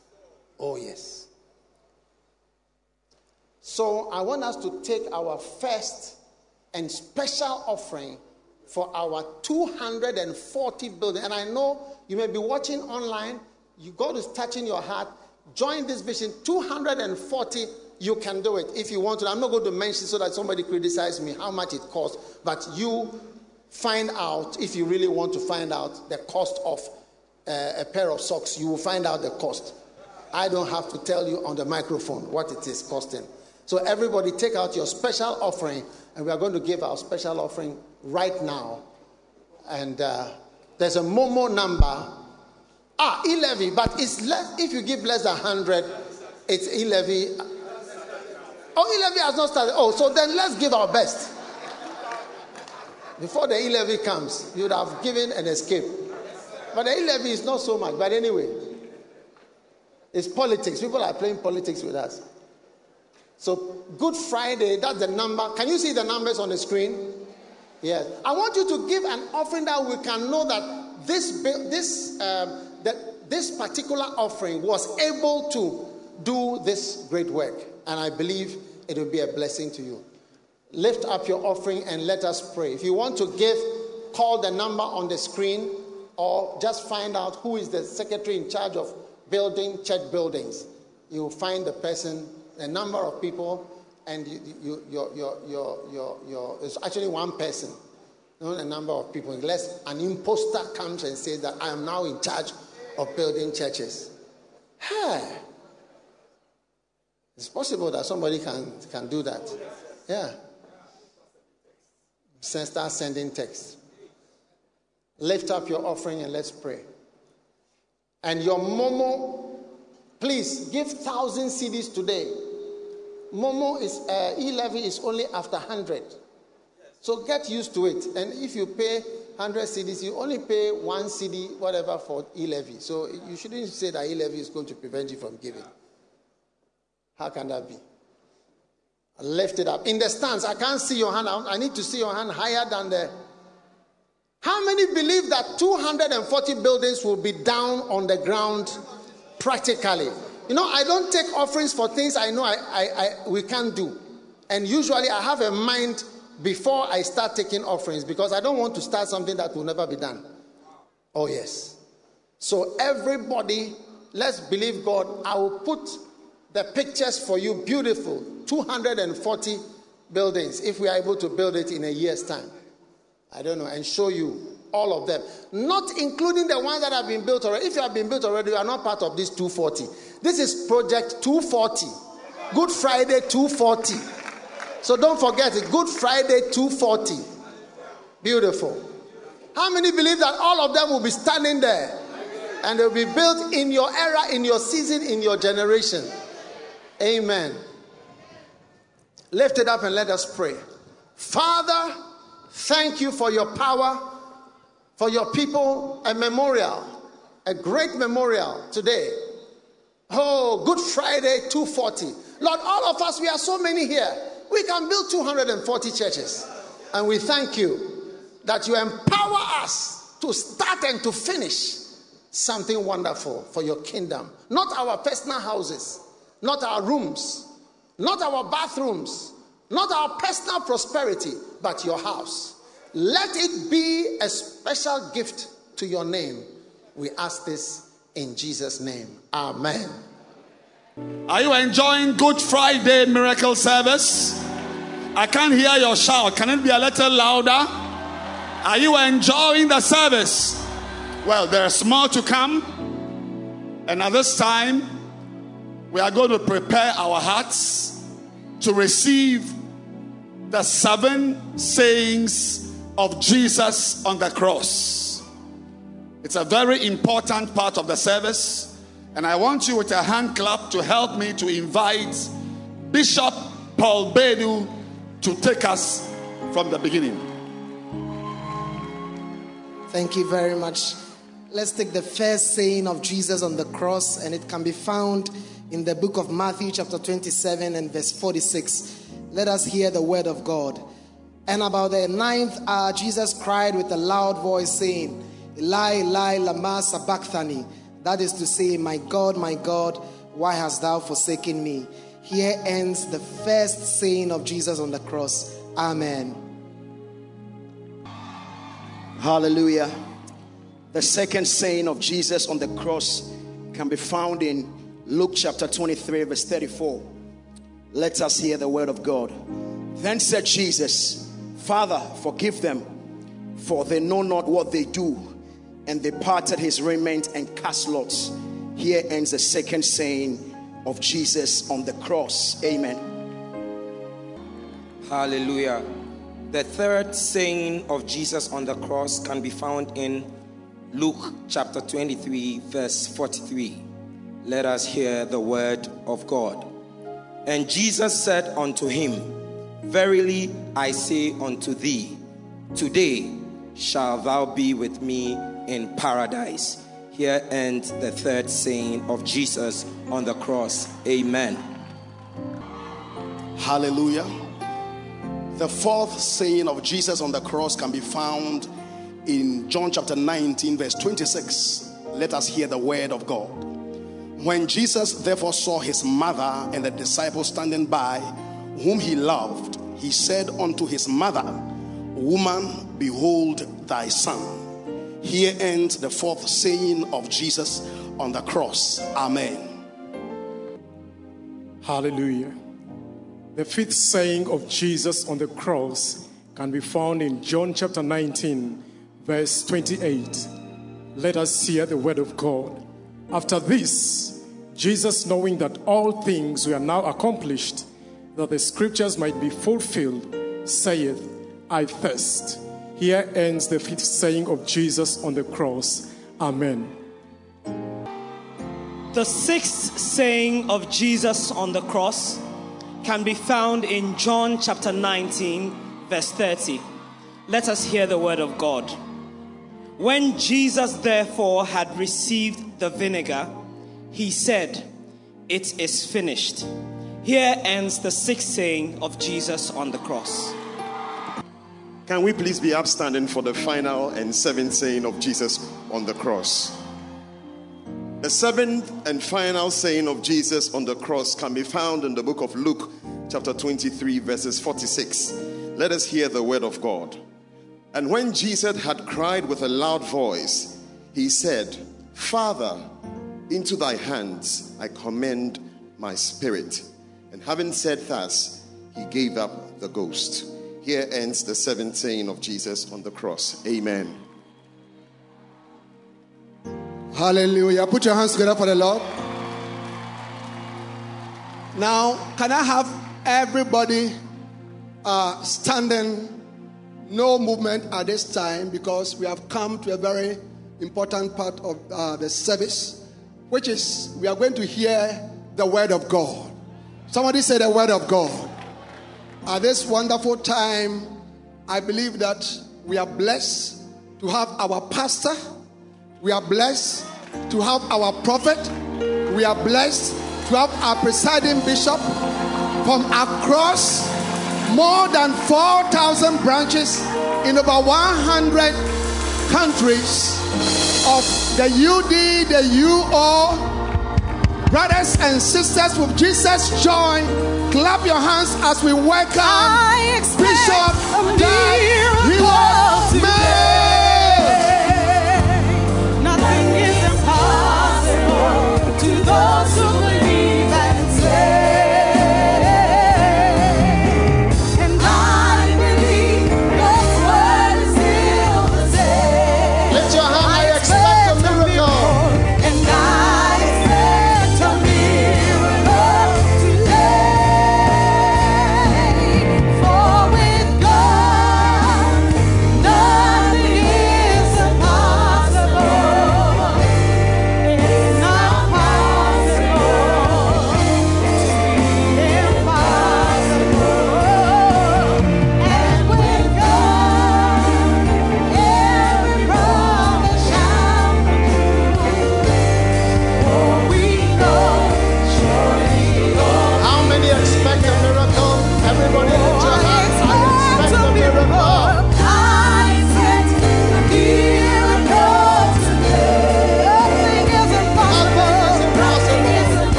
Oh, yes. So I want us to take our first and special offering for our 240 building. And I know you may be watching online, you God is touching your heart Join this vision 240 you can do it if you want to. I'm not going to mention so that somebody criticizes me how much it costs, but you find out if you really want to find out the cost of uh, a pair of socks. You will find out the cost. I don't have to tell you on the microphone what it is costing. So everybody, take out your special offering, and we are going to give our special offering right now. And uh, there's a Momo number Ah, e-levy, but it's less, if you give less than 100, it's e-levy. Oh, e-levy has not started. Oh, so then let's give our best. Before the e-levy comes, you would have given an escape. But the e-levy is not so much. But anyway, it's politics. People are playing politics with us. So Good Friday, that's the number. Can you see the numbers on the screen? Yes. I want you to give an offering that we can know that this this um, that this particular offering was able to do this great work. And I believe it will be a blessing to you. Lift up your offering and let us pray. If you want to give, call the number on the screen or just find out who is the secretary in charge of building church buildings. You'll find the person, a number of people and you, you, your, your, your, your, your, it's actually one person, not a number of people, unless an imposter comes and says that I am now in charge of building churches. Hey, it's possible that somebody can, can do that. Yeah. Send, Start sending text. Lift up your offering and let's pray. And your Momo, please give thousand cedis today. Momo is uh, e levy is only after hundred, so get used to it. And if you pay hundred cedis, you only pay one cedi, whatever, for e levy. So you shouldn't say that e levy is going to prevent you from giving. How can that be? I Lift it up in the stands. I can't see your hand. I need to see your hand higher than the how many believe that 240 buildings will be down on the ground practically? You know, I don't take offerings for things I know I, I, I, we can't do. And usually I have a mind before I start taking offerings because I don't want to start something that will never be done. Oh, yes. So, everybody, let's believe God. I will put the pictures for you beautiful 240 buildings if we are able to build it in a year's time. I don't know, and show you all of them. Not including the ones that have been built already. If you have been built already, you are not part of this 240. This is Project 240. Good Friday 240. So don't forget it. Good Friday 240. Beautiful. How many believe that all of them will be standing there? And they'll be built in your era, in your season, in your generation. Amen. Lift it up and let us pray. Father, Thank you for your power, for your people, a memorial, a great memorial today. Oh, Good Friday 240. Lord, all of us, we are so many here. We can build 240 churches. And we thank you that you empower us to start and to finish something wonderful for your kingdom. Not our personal houses, not our rooms, not our bathrooms, not our personal prosperity, but your house. Let it be a special gift to your name. We ask this in Jesus' name. Amen. Are you enjoying Good Friday miracle service? I can't hear your shout. Can it be a little louder? Are you enjoying the service? Well, there's more to come. And at this time, we are going to prepare our hearts to receive the seven sayings of Jesus on the cross. It's a very important part of the service, and I want you with a hand clap to help me to invite Bishop Paul Bedu to take us from the beginning. Thank you very much. Let's take the first saying of Jesus on the cross, and it can be found in the book of Matthew, chapter 27, and verse 46. Let us hear the word of God. And about the ninth hour, Jesus cried with a loud voice, saying, Eli, Eli, lama sabachthani. That is to say, My God, my God, why hast thou forsaken me? Here ends the first saying of Jesus on the cross. Amen. Hallelujah. The second saying of Jesus on the cross can be found in Luke chapter 23, verse 34. Let us hear the word of God. Then said Jesus, Father, forgive them, for they know not what they do. And they parted his raiment and cast lots. Here ends the second saying of Jesus on the cross. Amen. Hallelujah. The third saying of Jesus on the cross can be found in Luke chapter 23, verse 43. Let us hear the word of God. And Jesus said unto him, Verily I say unto thee, today shalt thou be with me in paradise. Here ends the third saying of Jesus on the cross. Amen. Hallelujah. The fourth saying of Jesus on the cross can be found in John chapter 19, verse 26. Let us hear the word of God. When Jesus therefore saw his mother and the disciples standing by, whom he loved, he said unto his mother, Woman, behold thy son. Here ends the fourth saying of Jesus on the cross. Amen. Hallelujah. The fifth saying of Jesus on the cross can be found in John chapter 19, verse 28. Let us hear the word of God. After this, Jesus, knowing that all things were now accomplished, that the scriptures might be fulfilled, saith, I thirst. Here ends the fifth saying of Jesus on the cross. Amen. The sixth saying of Jesus on the cross can be found in John chapter 19, verse 30. Let us hear the word of God. When Jesus therefore had received the vinegar, he said, It is finished. Here ends the sixth saying of Jesus on the cross. Can we please be upstanding for the final and seventh saying of Jesus on the cross? The seventh and final saying of Jesus on the cross can be found in the book of Luke, chapter 23, verses 46. Let us hear the word of God. And when Jesus had cried with a loud voice, he said, Father, into thy hands I commend my spirit. And having said thus, he gave up the ghost. Here ends the saying of Jesus on the cross. Amen. Hallelujah. Put your hands together for the Lord. Now, can I have everybody uh, standing? No movement at this time because we have come to a very important part of uh, the service, which is we are going to hear the word of God. Somebody say the word of God. At this wonderful time, I believe that we are blessed to have our pastor we are blessed to have our prophet. We are blessed to have our presiding bishop from across more than 4,000 branches in over 100 countries of the UD, the UO. Brothers and sisters with Jesus joy, clap your hands as we welcome Bishop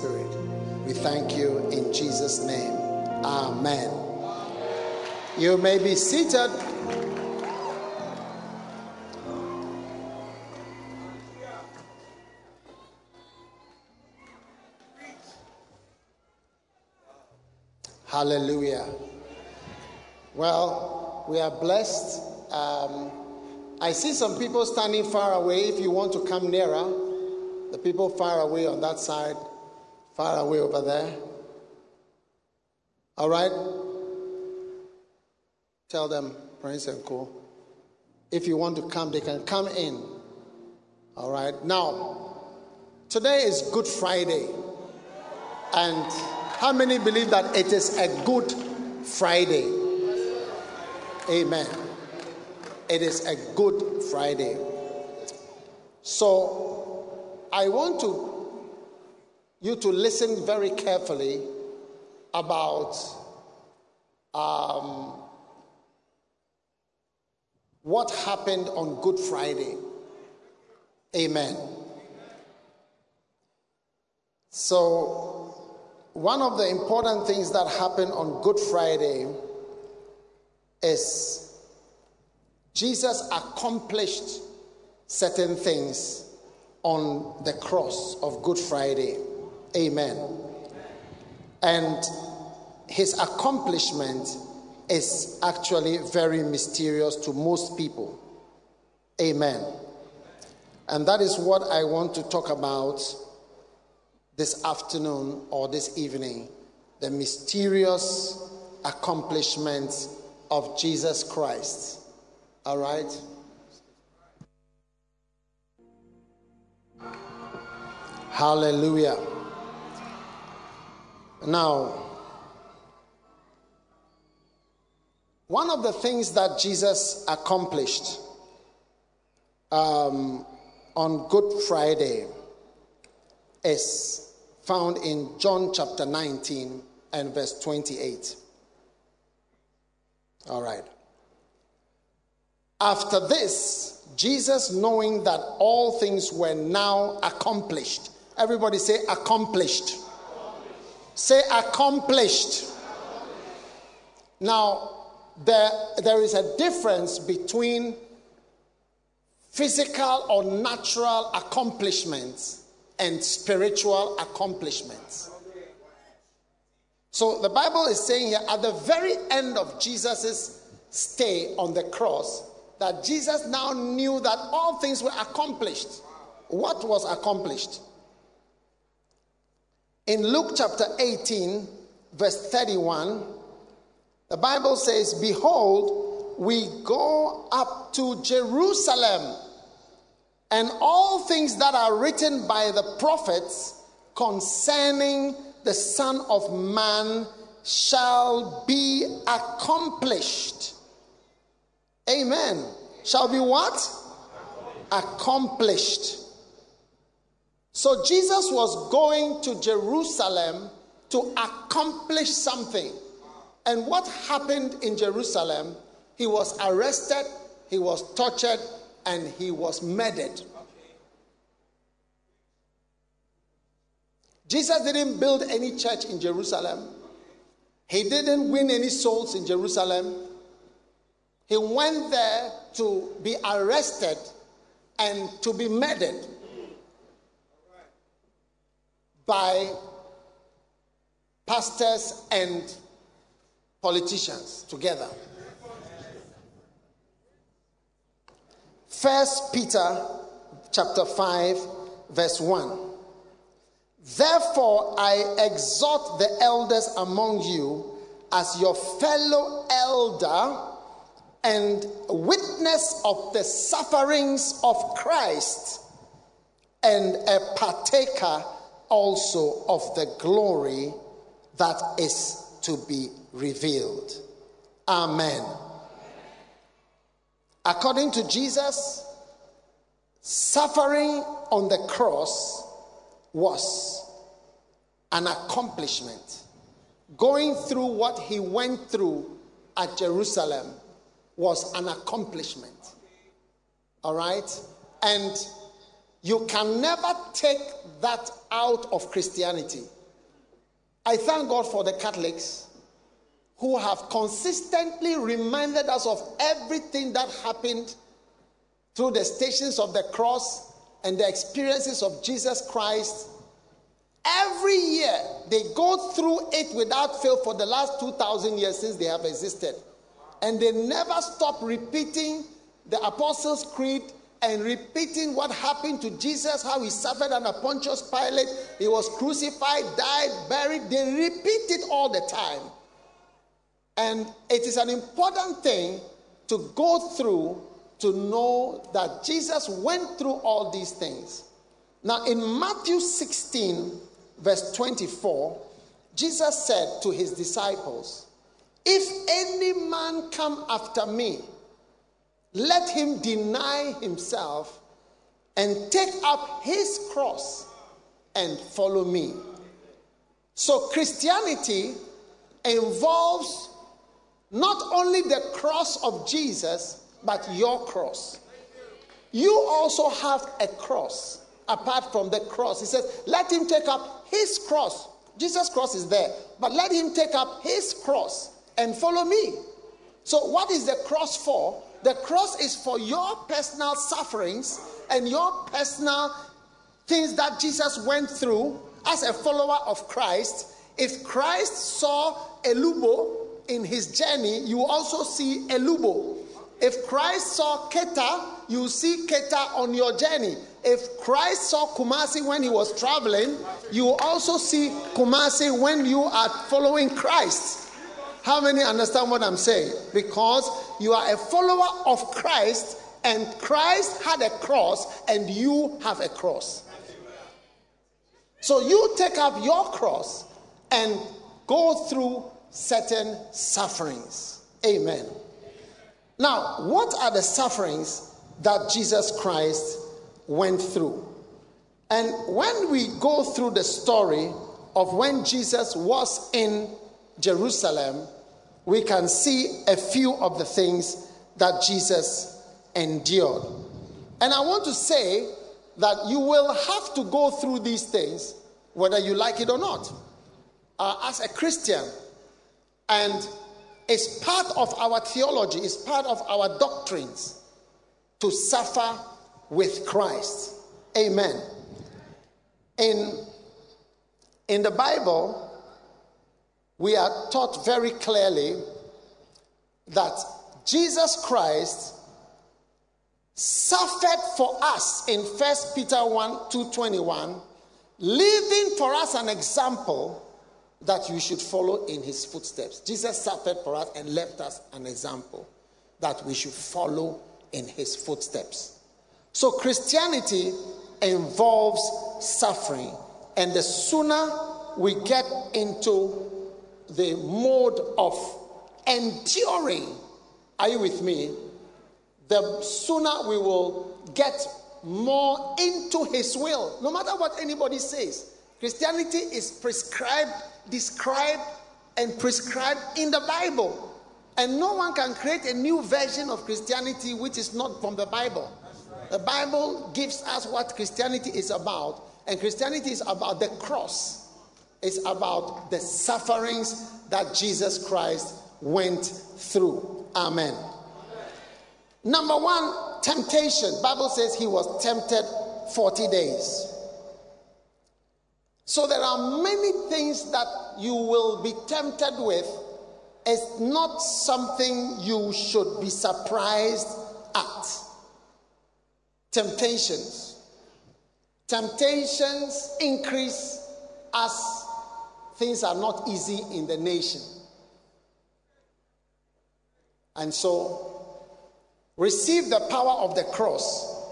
Spirit. We thank you in Jesus' name. Amen. You may be seated. Hallelujah. Well, we are blessed. Um, I see some people standing far away. If you want to come nearer, the people far away on that side, far away over there. All right? Tell them, Prince and Co. If you want to come, they can come in. All right? Now, today is Good Friday. And how many believe that it is a good Friday? Amen. It is a good Friday. So I want to you to listen very carefully about um, what happened on Good Friday. Amen. So, one of the important things that happened on Good Friday is Jesus accomplished certain things on the cross of Good Friday. Amen. And his accomplishment is actually very mysterious to most people. Amen. And that is what I want to talk about this afternoon or this evening the mysterious accomplishments of Jesus Christ. All right? Hallelujah. Now, one of the things that Jesus accomplished um, on Good Friday is found in John chapter 19 and verse 28. All right. After this, Jesus, knowing that all things were now accomplished, everybody say accomplished. Say accomplished. Now, there, there is a difference between physical or natural accomplishments and spiritual accomplishments. So the Bible is saying here at the very end of Jesus' stay on the cross that Jesus now knew that all things were accomplished. What was accomplished? In Luke chapter 18, verse 31, the Bible says, Behold, we go up to Jerusalem and all things that are written by the prophets concerning the Son of Man shall be accomplished. Amen. Shall be what? Accomplished. So Jesus was going to Jerusalem to accomplish something. And what happened in Jerusalem? He was arrested, he was tortured, and he was murdered. Jesus didn't build any church in Jerusalem. He didn't win any souls in Jerusalem. He went there to be arrested and to be murdered by pastors and politicians together. First Peter chapter 5 verse 1. Therefore I exhort the elders among you as your fellow elder and witness of the sufferings of Christ and a partaker also of the glory that is to be revealed. Amen. According to Jesus, suffering on the cross was an accomplishment. Going through what he went through at Jerusalem was an accomplishment. All right? And you can never take that out of Christianity. I thank God for the Catholics who have consistently reminded us of everything that happened through the stations of the cross and the experiences of Jesus Christ. Every year, they go through it without fail for the last 2,000 years since they have existed. And they never stop repeating the Apostles' Creed and repeating what happened to Jesus, how he suffered under Pontius Pilate, he was crucified, died, buried. They repeat it all the time. And it is an important thing to go through to know that Jesus went through all these things. Now, in Matthew 16, verse 24, Jesus said to his disciples, If any man come after me, let him deny himself and take up his cross and follow me. So, Christianity involves not only the cross of Jesus, but your cross. You also have a cross apart from the cross. He says, Let him take up his cross. Jesus' cross is there, but let him take up his cross and follow me. So, what is the cross for? The cross is for your personal sufferings and your personal things that Jesus went through as a follower of Christ. If Christ saw a lubo in his journey, you also see a lubo. If Christ saw Keta, you see Keta on your journey. If Christ saw Kumasi when he was traveling, you also see Kumasi when you are following Christ. How many understand what I'm saying? Because you are a follower of Christ, and Christ had a cross, and you have a cross. So you take up your cross and go through certain sufferings. Amen. Now, what are the sufferings that Jesus Christ went through? And when we go through the story of when Jesus was in Jerusalem, we can see a few of the things that Jesus endured. And I want to say that you will have to go through these things, whether you like it or not, uh, as a Christian. And it's part of our theology, it's part of our doctrines to suffer with Christ. Amen. In, in the Bible, we are taught very clearly that Jesus Christ suffered for us in 1 Peter 1 221, leaving for us an example that you should follow in his footsteps. Jesus suffered for us and left us an example that we should follow in his footsteps. So Christianity involves suffering, and the sooner we get into the mode of enduring. Are you with me? The sooner we will get more into His will, no matter what anybody says. Christianity is prescribed, described, and prescribed in the Bible. And no one can create a new version of Christianity which is not from the Bible. The Bible gives us what Christianity is about, and Christianity is about the cross it's about the sufferings that Jesus Christ went through. Amen. Number one, temptation. Bible says he was tempted 40 days. So there are many things that you will be tempted with. It's not something you should be surprised at. Temptations. Temptations increase as things are not easy in the nation. And so, receive the power of the cross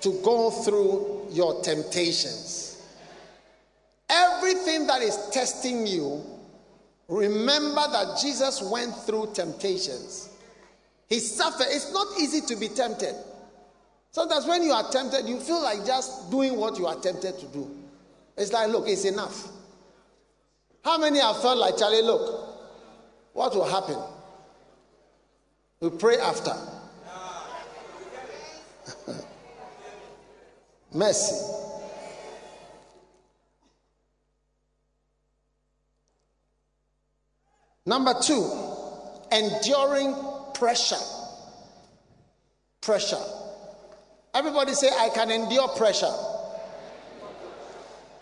to go through your temptations. Everything that is testing you, remember that Jesus went through temptations. He suffered. It's not easy to be tempted. Sometimes when you are tempted, you feel like just doing what you are tempted to do. It's like, look, it's enough. How many have felt like Charlie? Look, what will happen? We pray after. Mercy. Number two, enduring pressure. Pressure. Everybody say, I can endure pressure.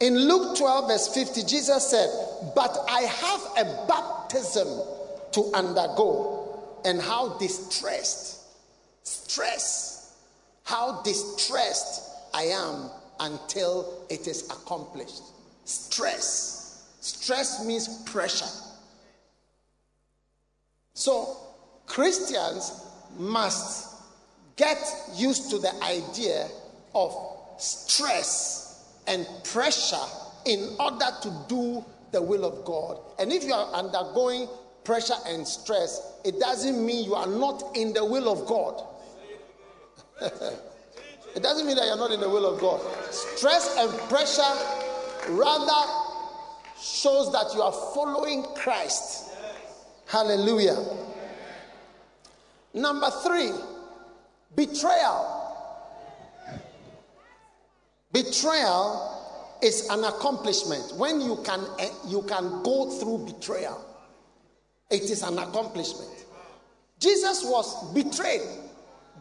In Luke 12, verse 50, Jesus said, But I have a baptism to undergo, and how distressed, stress, how distressed I am until it is accomplished. Stress. Stress means pressure. So, Christians must get used to the idea of stress and pressure in order to do the will of God. And if you are undergoing pressure and stress, it doesn't mean you are not in the will of God. it doesn't mean that you're not in the will of God. Stress and pressure rather shows that you are following Christ. Hallelujah. Number three, betrayal. Betrayal is an accomplishment. When you can eh, you can go through betrayal, it is an accomplishment. Jesus was betrayed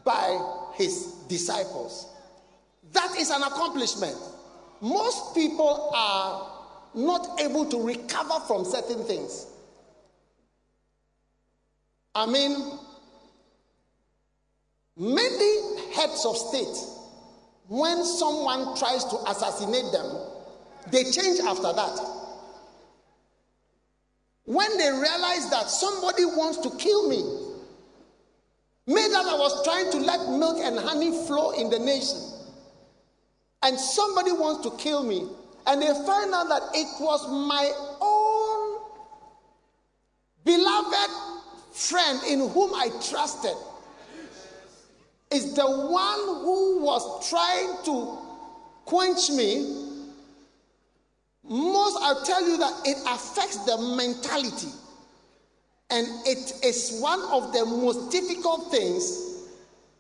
by his disciples. That is an accomplishment. Most people are not able to recover from certain things. I mean, many heads of state, when someone tries to assassinate them, they change after that. When they realize that somebody wants to kill me, made that I was trying to let milk and honey flow in the nation, and somebody wants to kill me, and they find out that it was my own beloved friend in whom I trusted is the one who was trying to quench me. Most, I'll tell you that it affects the mentality. And it is one of the most difficult things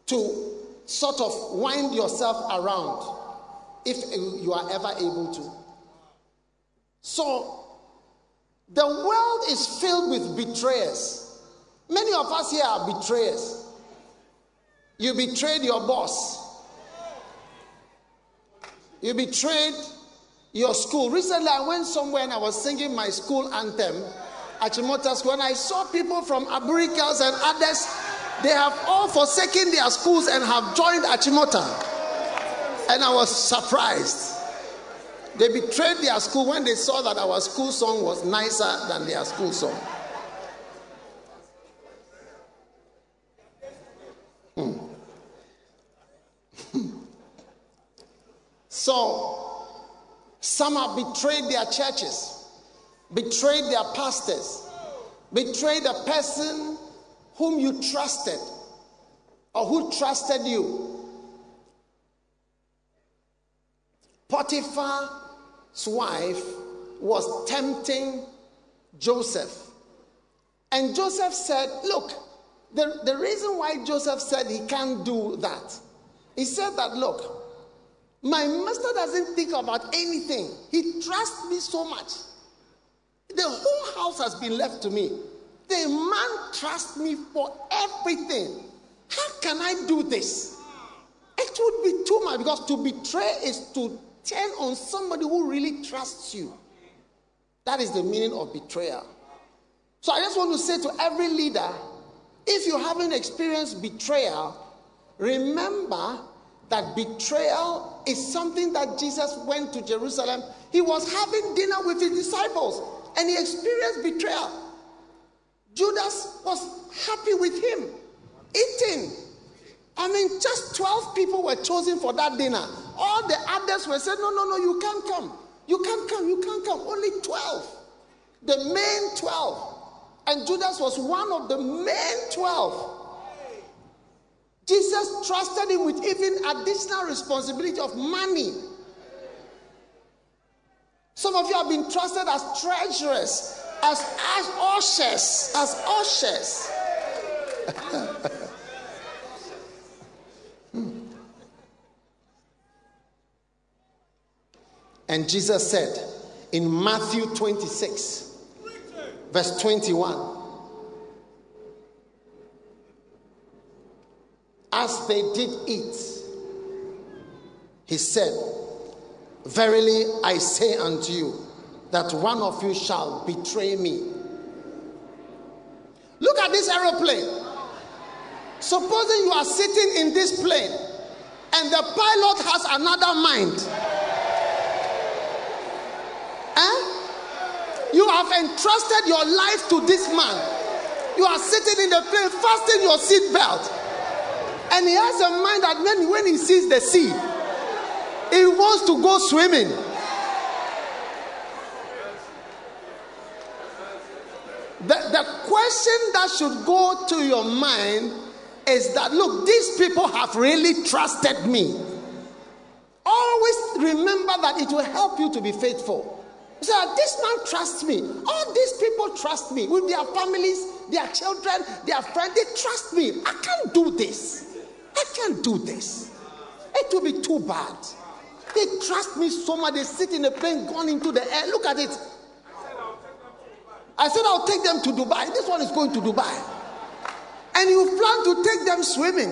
to sort of wind yourself around if you are ever able to. So, the world is filled with betrayers. Many of us here are betrayers. You betrayed your boss, you betrayed your school. Recently, I went somewhere and I was singing my school anthem at Achimota School, and I saw people from Aburi Girls and others. They have all forsaken their schools and have joined Achimota. And I was surprised. They betrayed their school when they saw that our school song was nicer than their school song. So, some have betrayed their churches, betrayed their pastors, betrayed the person whom you trusted or who trusted you. Potiphar's wife was tempting Joseph. And Joseph said, Look, the, the reason why Joseph said he can't do that, he said that, Look, my master doesn't think about anything. He trusts me so much. The whole house has been left to me. The man trusts me for everything. How can I do this? It would be too much because to betray is to turn on somebody who really trusts you. That is the meaning of betrayal. So I just want to say to every leader if you haven't experienced betrayal, remember that betrayal is something that Jesus went to Jerusalem. He was having dinner with his disciples and he experienced betrayal. Judas was happy with him, eating. I mean, just 12 people were chosen for that dinner. All the others were said, No, no, no, you can't come. You can't come. You can't come. Only 12. The main 12. And Judas was one of the main 12. Jesus trusted him with even additional responsibility of money. Some of you have been trusted as treasurers, as, as ushers, as ushers. And Jesus said in Matthew 26, verse 21, as they did eat, he said, Verily I say unto you, that one of you shall betray me. Look at this aeroplane. Supposing you are sitting in this plane and the pilot has another mind Eh? You have entrusted your life to this man. You are sitting in the plane, fasten your seat belt. And he has a mind that when when he sees the sea, he wants to go swimming. The, the question that should go to your mind is that look, these people have really trusted me. Always remember that it will help you to be faithful. So this man trusts me. All these people trust me with their families, their children, their friends. They trust me. I can't do this. I can't do this. It will be too bad. They trust me so much. They sit in a plane, gone into the air. Look at it. I said, I'll take them to Dubai. This one is going to Dubai. And you plan to take them swimming.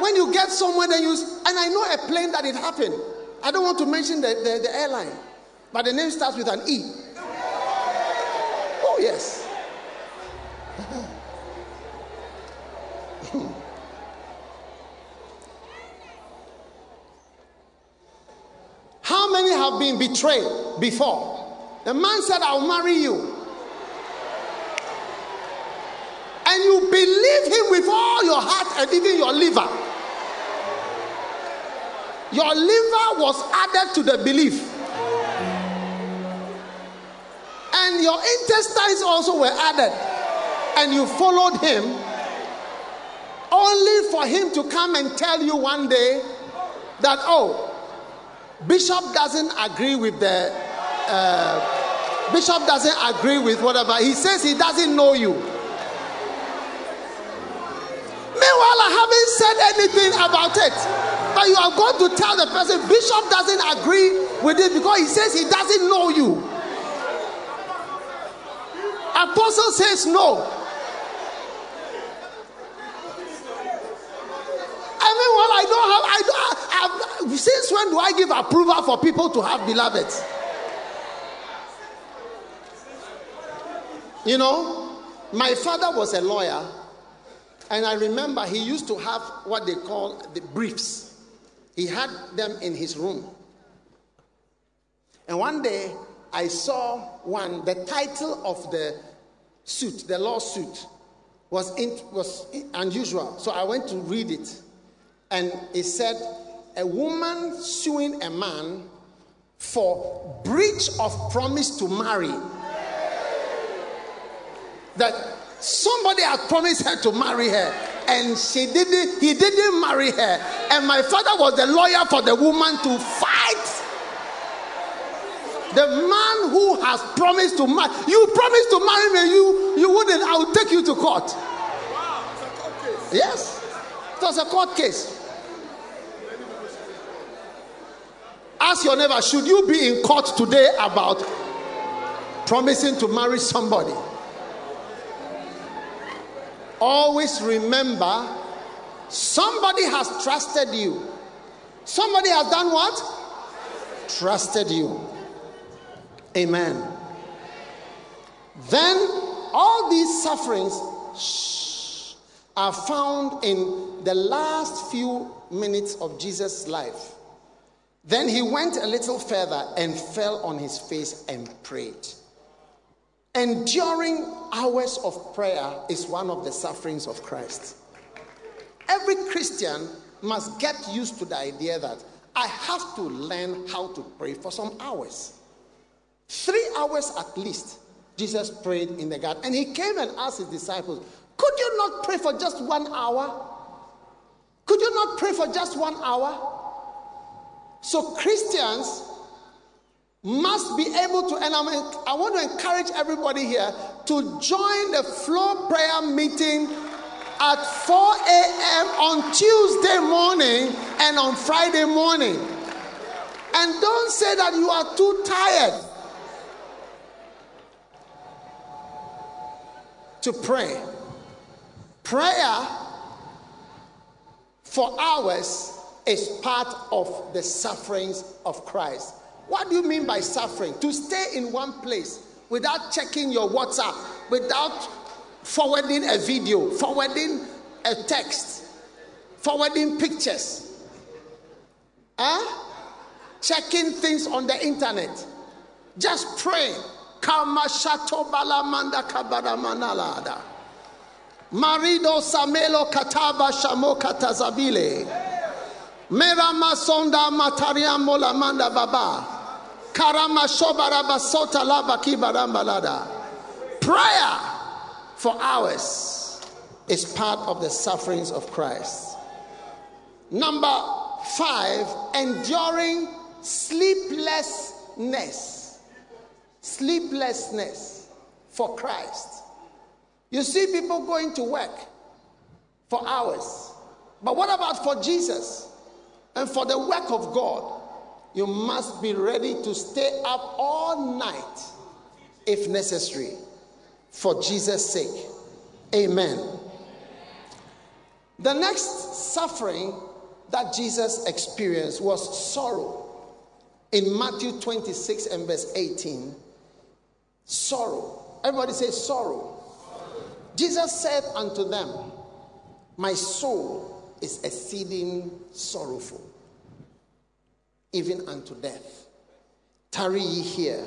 When you get somewhere, then you. And I know a plane that it happened. I don't want to mention the, the, the airline, but the name starts with an E. Oh, yes. How many have been betrayed before? The man said, I'll marry you. And you believe him with all your heart and even your liver. Your liver was added to the belief. And your intestines also were added. And you followed him only for him to come and tell you one day that, oh, Bishop doesn't agree with the uh, Bishop doesn't agree with whatever. He says he doesn't know you. Meanwhile, I haven't said anything about it. But you are going to tell the person Bishop doesn't agree with it because he says he doesn't know you. Apostle says no. I mean, well, I don't have. I, I, I, since when do I give approval for people to have beloveds? You know, my father was a lawyer, and I remember he used to have what they call the briefs. He had them in his room. And one day I saw one, the title of the suit, the lawsuit, was, in, was unusual. So I went to read it. And it said, A woman suing a man for breach of promise to marry that somebody had promised her to marry her and she didn't he didn't marry her and my father was the lawyer for the woman to fight the man who has promised to marry you promised to marry me you you wouldn't i will take you to court Wow. It's a court case. yes it was a court case ask your neighbor should you be in court today about promising to marry somebody always remember somebody has trusted you. Somebody has done what? Trusted you. Amen. Then all these sufferings shh, are found in the last few minutes of Jesus' life. Then he went a little further and fell on his face and prayed. Enduring hours of prayer is one of the sufferings of Christ. Every Christian must get used to the idea that I have to learn how to pray for some hours. Three hours at least, Jesus prayed in the garden. And he came and asked his disciples, Could you not pray for just one hour? Could you not pray for just one hour? So, Christians must be able to, and I'm, I want to encourage everybody here to join the floor prayer meeting at 4 a.m. on Tuesday morning and on Friday morning. And don't say that you are too tired to pray. Prayer for hours is part of the sufferings of Christ. What do you mean by suffering? To stay in one place without checking your WhatsApp, without forwarding a video, forwarding a text, forwarding pictures, huh? checking things on the internet. Just pray. Marido samelo kataba shamo katazabile. Mera masonda mataria mola manda baba. Karama shobaraba sota laba kibaramba lada. Prayer for hours is part of the sufferings of Christ. Number five, enduring sleeplessness. Sleeplessness for Christ. You see people going to work for hours. But what about for Jesus and for the work of God? You must be ready to stay up all night if necessary for Jesus' sake. Amen. The next suffering that Jesus experienced was sorrow. In Matthew 26 and verse 18, sorrow. Everybody say sorrow. Jesus said unto them, My soul is exceeding sorrowful, even unto death. Tarry ye here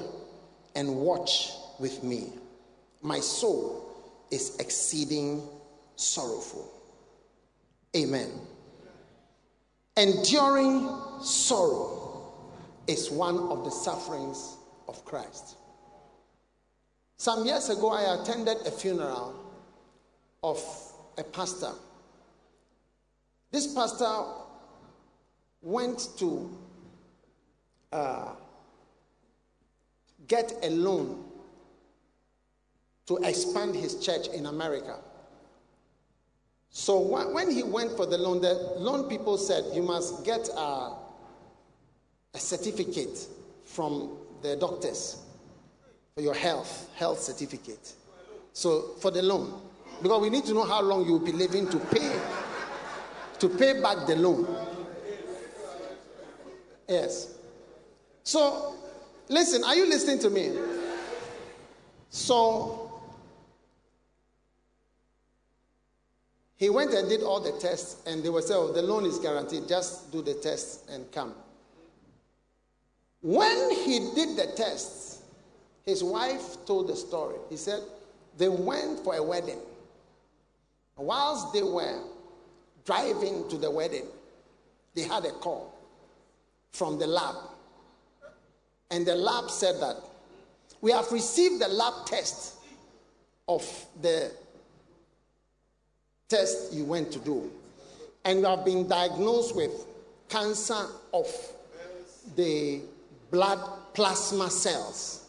and watch with me. My soul is exceeding sorrowful. Amen. Enduring sorrow is one of the sufferings of Christ. Some years ago, I attended a funeral of a pastor. This pastor went to uh, get a loan to expand his church in America. So when he went for the loan, the loan people said, You must get a, a certificate from the doctors for your health, health certificate. So for the loan, because we need to know how long you will be living to pay to pay back the loan. Yes. So listen, are you listening to me? So He went and did all the tests, and they were saying, oh, the loan is guaranteed. Just do the tests and come. When he did the tests, his wife told the story. He said they went for a wedding. Whilst they were driving to the wedding, they had a call from the lab. And the lab said that we have received the lab test of the test you went to do, and you have been diagnosed with cancer of the blood plasma cells.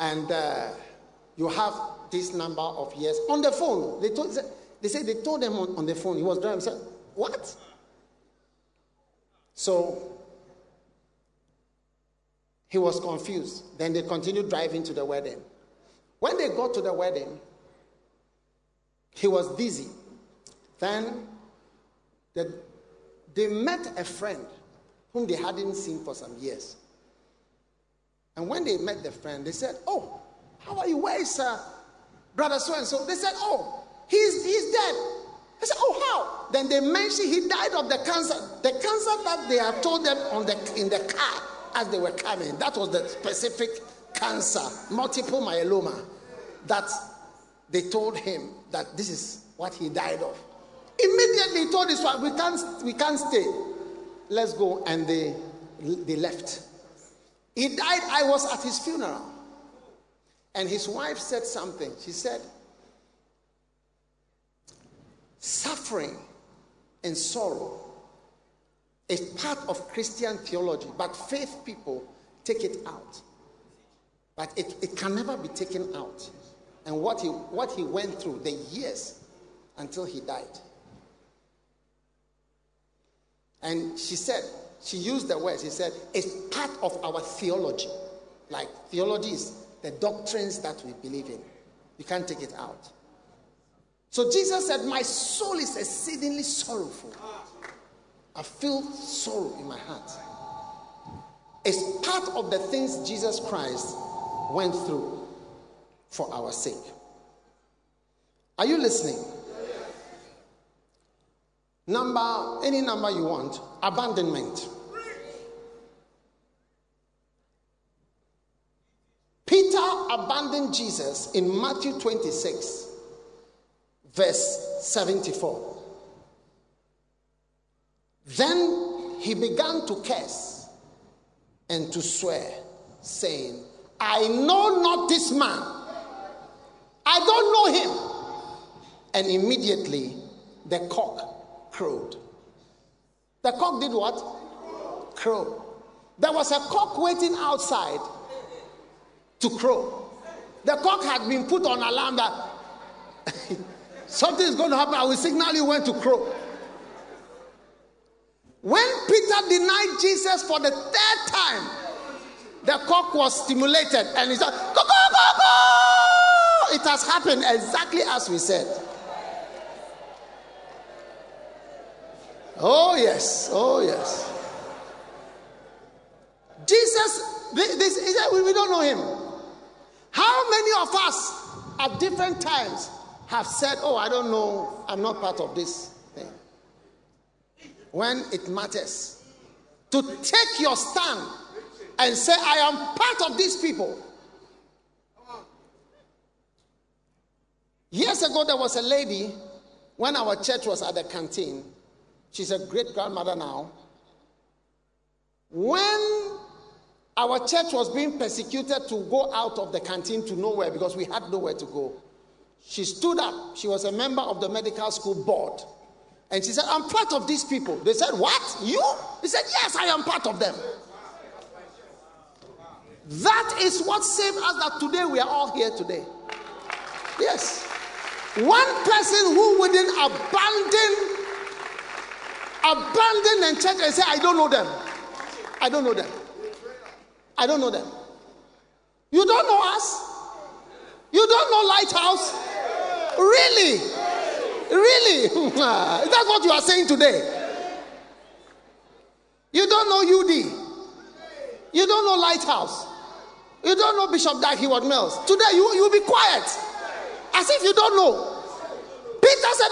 And uh, you have this number of years on the phone. They told they said they told them on, on the phone. He was driving. He said, "What?" So he was confused. Then they continued driving to the wedding. When they got to the wedding, he was dizzy. Then the, they met a friend whom they hadn't seen for some years. And when they met the friend, they said, Oh, how are you? Where is uh, brother so and so? They said, Oh, he's, he's dead. I said, Oh, how? Then they mentioned he died of the cancer. The cancer that they had told them on the, in the car as they were coming. That was the specific cancer, multiple myeloma, that they told him that this is what he died of. Immediately he told his wife, we can't, we can't stay. Let's go. And they, they left. He died. I was at his funeral. And his wife said something. She said, Suffering and sorrow is part of Christian theology, but faith people take it out. But it, it can never be taken out. And what he, what he went through, the years until he died. And she said, she used the words, she said, it's part of our theology. Like theology is the doctrines that we believe in. You can't take it out. So Jesus said, My soul is exceedingly sorrowful. I feel sorrow in my heart. It's part of the things Jesus Christ went through for our sake. Are you listening? Number, any number you want, abandonment. Peter abandoned Jesus in Matthew 26, verse 74. Then he began to curse and to swear, saying, I know not this man. I don't know him. And immediately the cock crowed. The cock did what? Crow. There was a cock waiting outside to crow. The cock had been put on alarm that something is going to happen. I will signal you when to crow. When Peter denied Jesus for the third time, the cock was stimulated and he said, Go, go, go, go! It has happened exactly as we said. Oh, yes. Oh, yes. Jesus, this, this, we don't know him. How many of us at different times have said, Oh, I don't know, I'm not part of this thing? When it matters, to take your stand and say, I am part of these people. Years ago, there was a lady when our church was at the canteen. She's a great grandmother now. When our church was being persecuted to go out of the canteen to nowhere because we had nowhere to go, she stood up. She was a member of the medical school board. And she said, I'm part of these people. They said, What? You? He said, Yes, I am part of them. That is what saved us that today we are all here today. Yes. One person who wouldn't abandon abandon and church and say, I don't know them. I don't know them. I don't know them. You don't know us? You don't know Lighthouse? Really? Really? That's what you are saying today. You don't know UD. You don't know Lighthouse. You don't know Bishop Dag Heward-Mills. Today you you be quiet. As if you don't know. Peter said,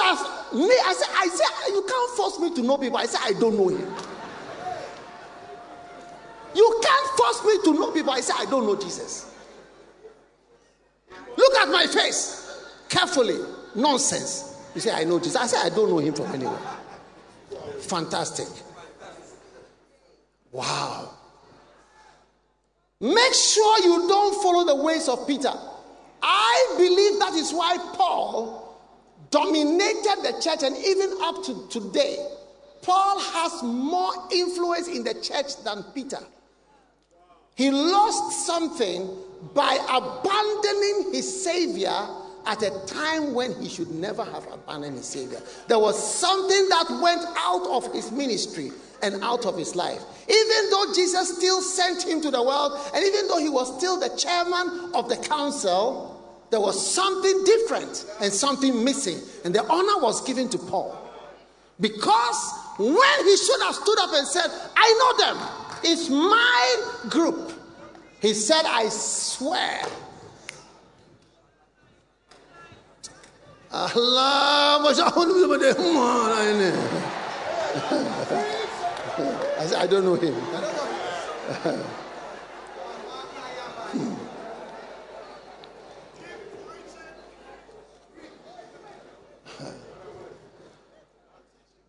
me, I said, I said, you can't force me to know people. I said, I don't know him. You can't force me to know people. I say, I don't know Jesus. Look at my face carefully. Nonsense. You say, I know Jesus. I say, I don't know him from anywhere. Fantastic. Wow. Make sure you don't follow the ways of Peter. I believe that is why Paul dominated the church, and even up to today, Paul has more influence in the church than Peter. He lost something by abandoning his Savior at a time when he should never have abandoned his Savior. There was something that went out of his ministry and out of his life. Even though Jesus still sent him to the world, and even though he was still the chairman of the council, there was something different and something missing. And the honor was given to Paul. Because when he should have stood up and said, I know them, it's my group, he said, I swear. Allah, I said, I don't know him.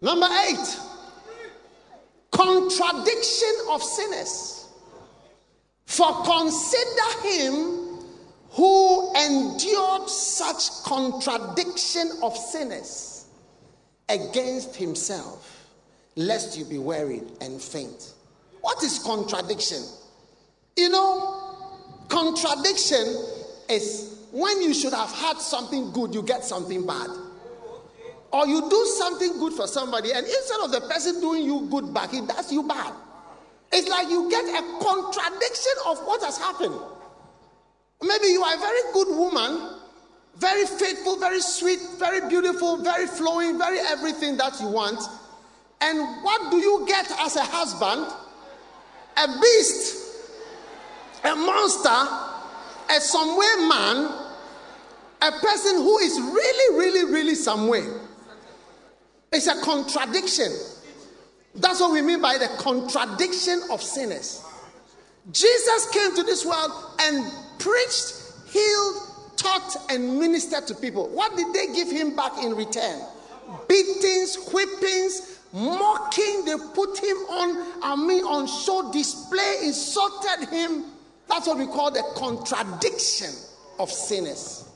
Number eight, contradiction of sinners. For consider him who endured such contradiction of sinners against himself, lest you be wearied and faint. What is contradiction? You know, contradiction is when you should have had something good, you get something bad. Or you do something good for somebody, and instead of the person doing you good back, he does you bad. It's like you get a contradiction of what has happened. Maybe you are a very good woman, very faithful, very sweet, very beautiful, very flowing, very everything that you want. And what do you get as a husband? A beast, a monster, a somewhere man, a person who is really, really, really somewhere. It's a contradiction. That's what we mean by the contradiction of sinners. Jesus came to this world and preached, healed, taught, and ministered to people. What did they give him back in return? Beatings, whippings, mocking. They put him on, I mean, on show display, insulted him. That's what we call the contradiction of sinners.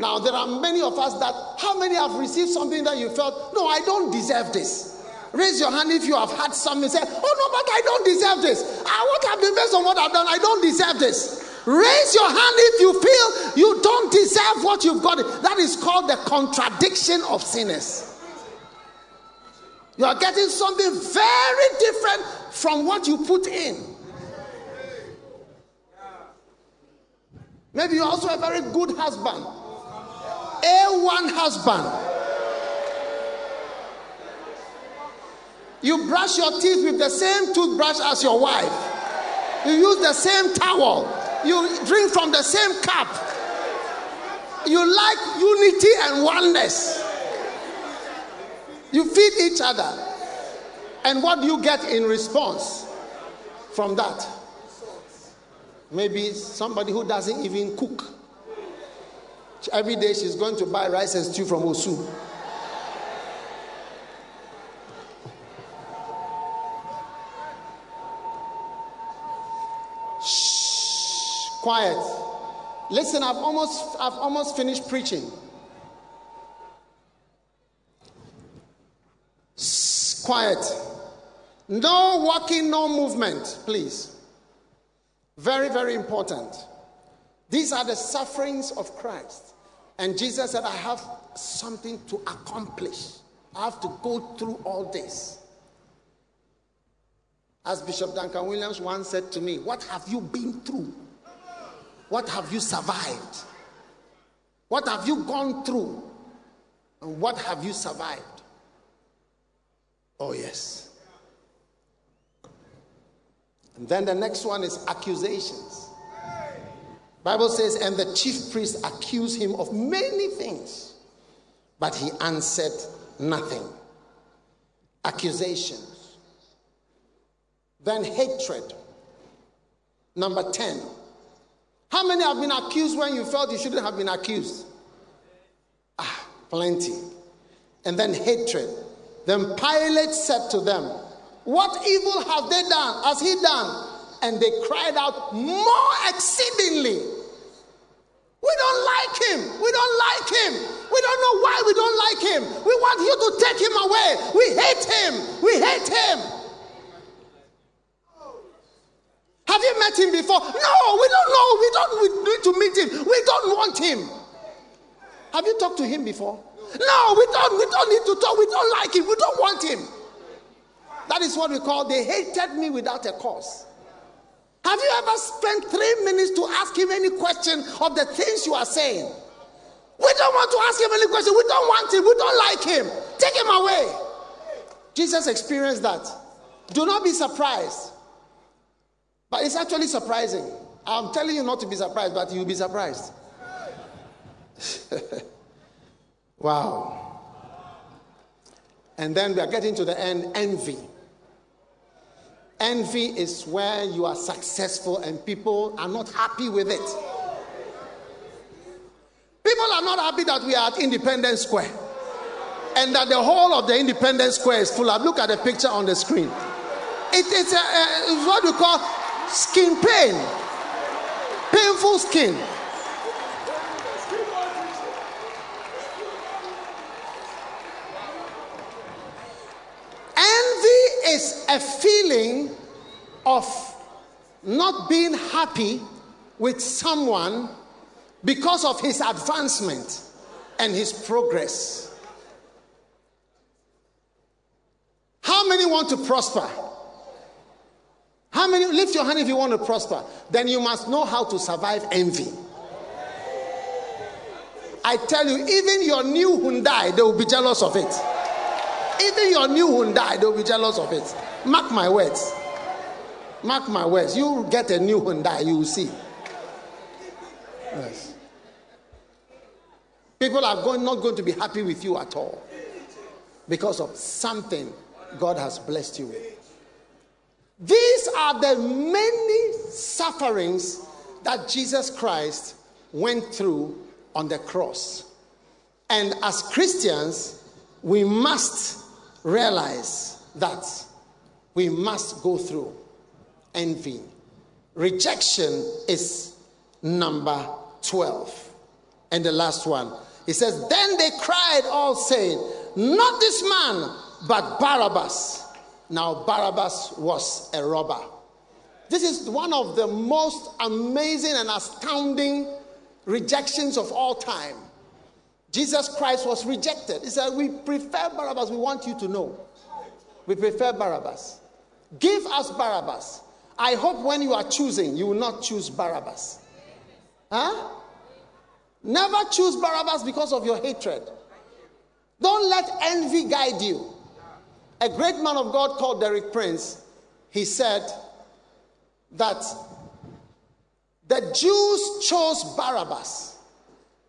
Now, there are many of us that, how many have received something that you felt, no, I don't deserve this? Raise your hand if you have had something, say, oh no, but I don't deserve this. Ah, what have been based on what I've done, I don't deserve this. Raise your hand if you feel you don't deserve what you've got. That is called the contradiction of sinners. You are getting something very different from what you put in. Maybe you're also a very good husband. A1 husband. You brush your teeth with the same toothbrush as your wife. You use the same towel. You drink from the same cup. You like unity and oneness. You feed each other. And what do you get in response from that? Maybe somebody who doesn't even cook. Every day she's going to buy rice and stew from Osu. Shh, quiet. Listen, I've almost I've almost finished preaching. Shh, quiet. No walking, no movement, please. Very, very important. These are the sufferings of Christ. And Jesus said, I have something to accomplish. I have to go through all this. As Bishop Duncan Williams once said to me, What have you been through? What have you survived? What have you gone through? And what have you survived? Oh, yes. And then the next one is accusations. Bible says, and the chief priest accused him of many things, but he answered nothing. Accusations. Then hatred. Number 10. How many have been accused when you felt you shouldn't have been accused? Ah, plenty. And then hatred. Then Pilate said to them, What evil have they done? Has he done? And they cried out more exceedingly. We don't like him. We don't like him. We don't know why we don't like him. We want you to take him away. We hate him. We hate him. Have you met him before? No, we don't know. We don't we need to meet him. We don't want him. Have you talked to him before? No, we don't. We don't need to talk. We don't like him. We don't want him. That is what we call they hated me without a cause. Have you ever spent three minutes to ask him any question of the things you are saying? We don't want to ask him any question. We don't want him. We don't like him. Take him away. Jesus experienced that. Do not be surprised. But it's actually surprising. I'm telling you not to be surprised, but you'll be surprised. wow. And then we are getting to the end envy. Envy is where you are successful and people are not happy with it. People are not happy that we are at Independence Square and that the whole of the Independence Square is full of. Look at the picture on the screen. It is a, a, what we call skin pain, painful skin. Envy is a feeling of not being happy with someone because of his advancement and his progress. How many want to prosper? How many lift your hand if you want to prosper? Then you must know how to survive envy. I tell you, even your new Hyundai, they will be jealous of it. Even your new Hyundai, they will be jealous of it. Mark my words. Mark my words. You get a new Hyundai, you will see. Yes. People are going, not going to be happy with you at all because of something God has blessed you with. These are the many sufferings that Jesus Christ went through on the cross. And as Christians, we must realize that we must go through envy, rejection is number 12. And the last one. He says, Then they cried all saying, Not this man, but Barabbas. Now, Barabbas was a robber. This is one of the most amazing and astounding rejections of all time. Jesus Christ was rejected. He said, We prefer Barabbas. We want you to know. We prefer Barabbas. Give us Barabbas. I hope when you are choosing, you will not choose Barabbas. Huh? Never choose Barabbas because of your hatred. Don't let envy guide you. A great man of God called Derek Prince, he said that the Jews chose Barabbas.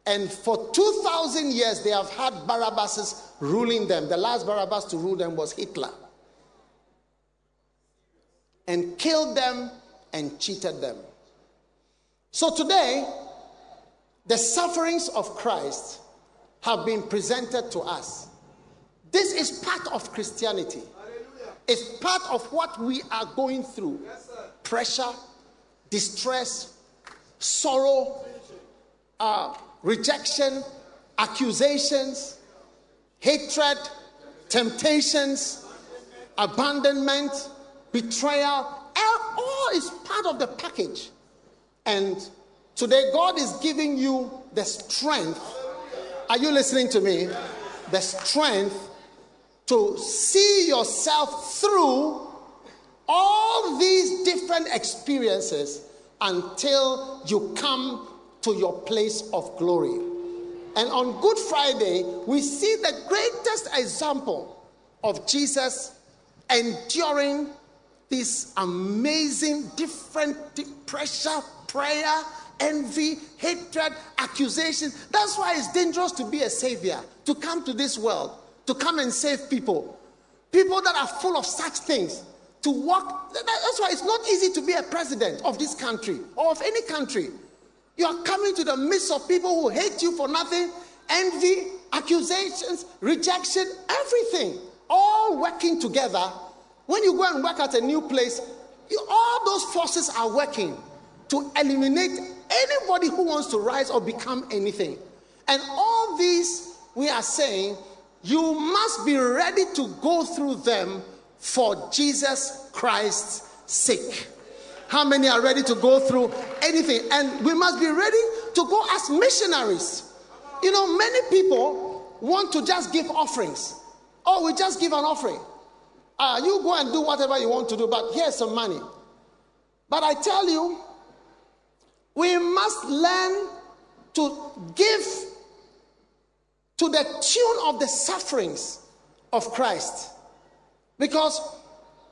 And for 2,000 years, they have had Barabbases ruling them. The last Barabbas to rule them was Hitler. And killed them and cheated them. So today, the sufferings of Christ have been presented to us. This is part of Christianity. It's part of what we are going through pressure, distress, sorrow, uh, rejection, accusations, hatred, temptations, abandonment, betrayal. All is part of the package. And today, God is giving you the strength. Are you listening to me? The strength to see yourself through all these different experiences until you come to your place of glory. And on Good Friday, we see the greatest example of Jesus enduring this amazing, different pressure, prayer, envy, hatred, accusation. That's why it's dangerous to be a savior, to come to this world, to come and save people. People that are full of such things. To walk, that's why it's not easy to be a president of this country or of any country. You are coming to the midst of people who hate you for nothing, envy, accusations, rejection, everything, all working together. When you go and work at a new place, you, all those forces are working to eliminate anybody who wants to rise or become anything. And all these, we are saying, you must be ready to go through them for Jesus Christ's sake. How many are ready to go through anything? And we must be ready to go as missionaries. You know, many people want to just give offerings. Oh, we just give an offering. Uh, you go and do whatever you want to do, but here's some money. But I tell you, we must learn to give to the tune of the sufferings of Christ. Because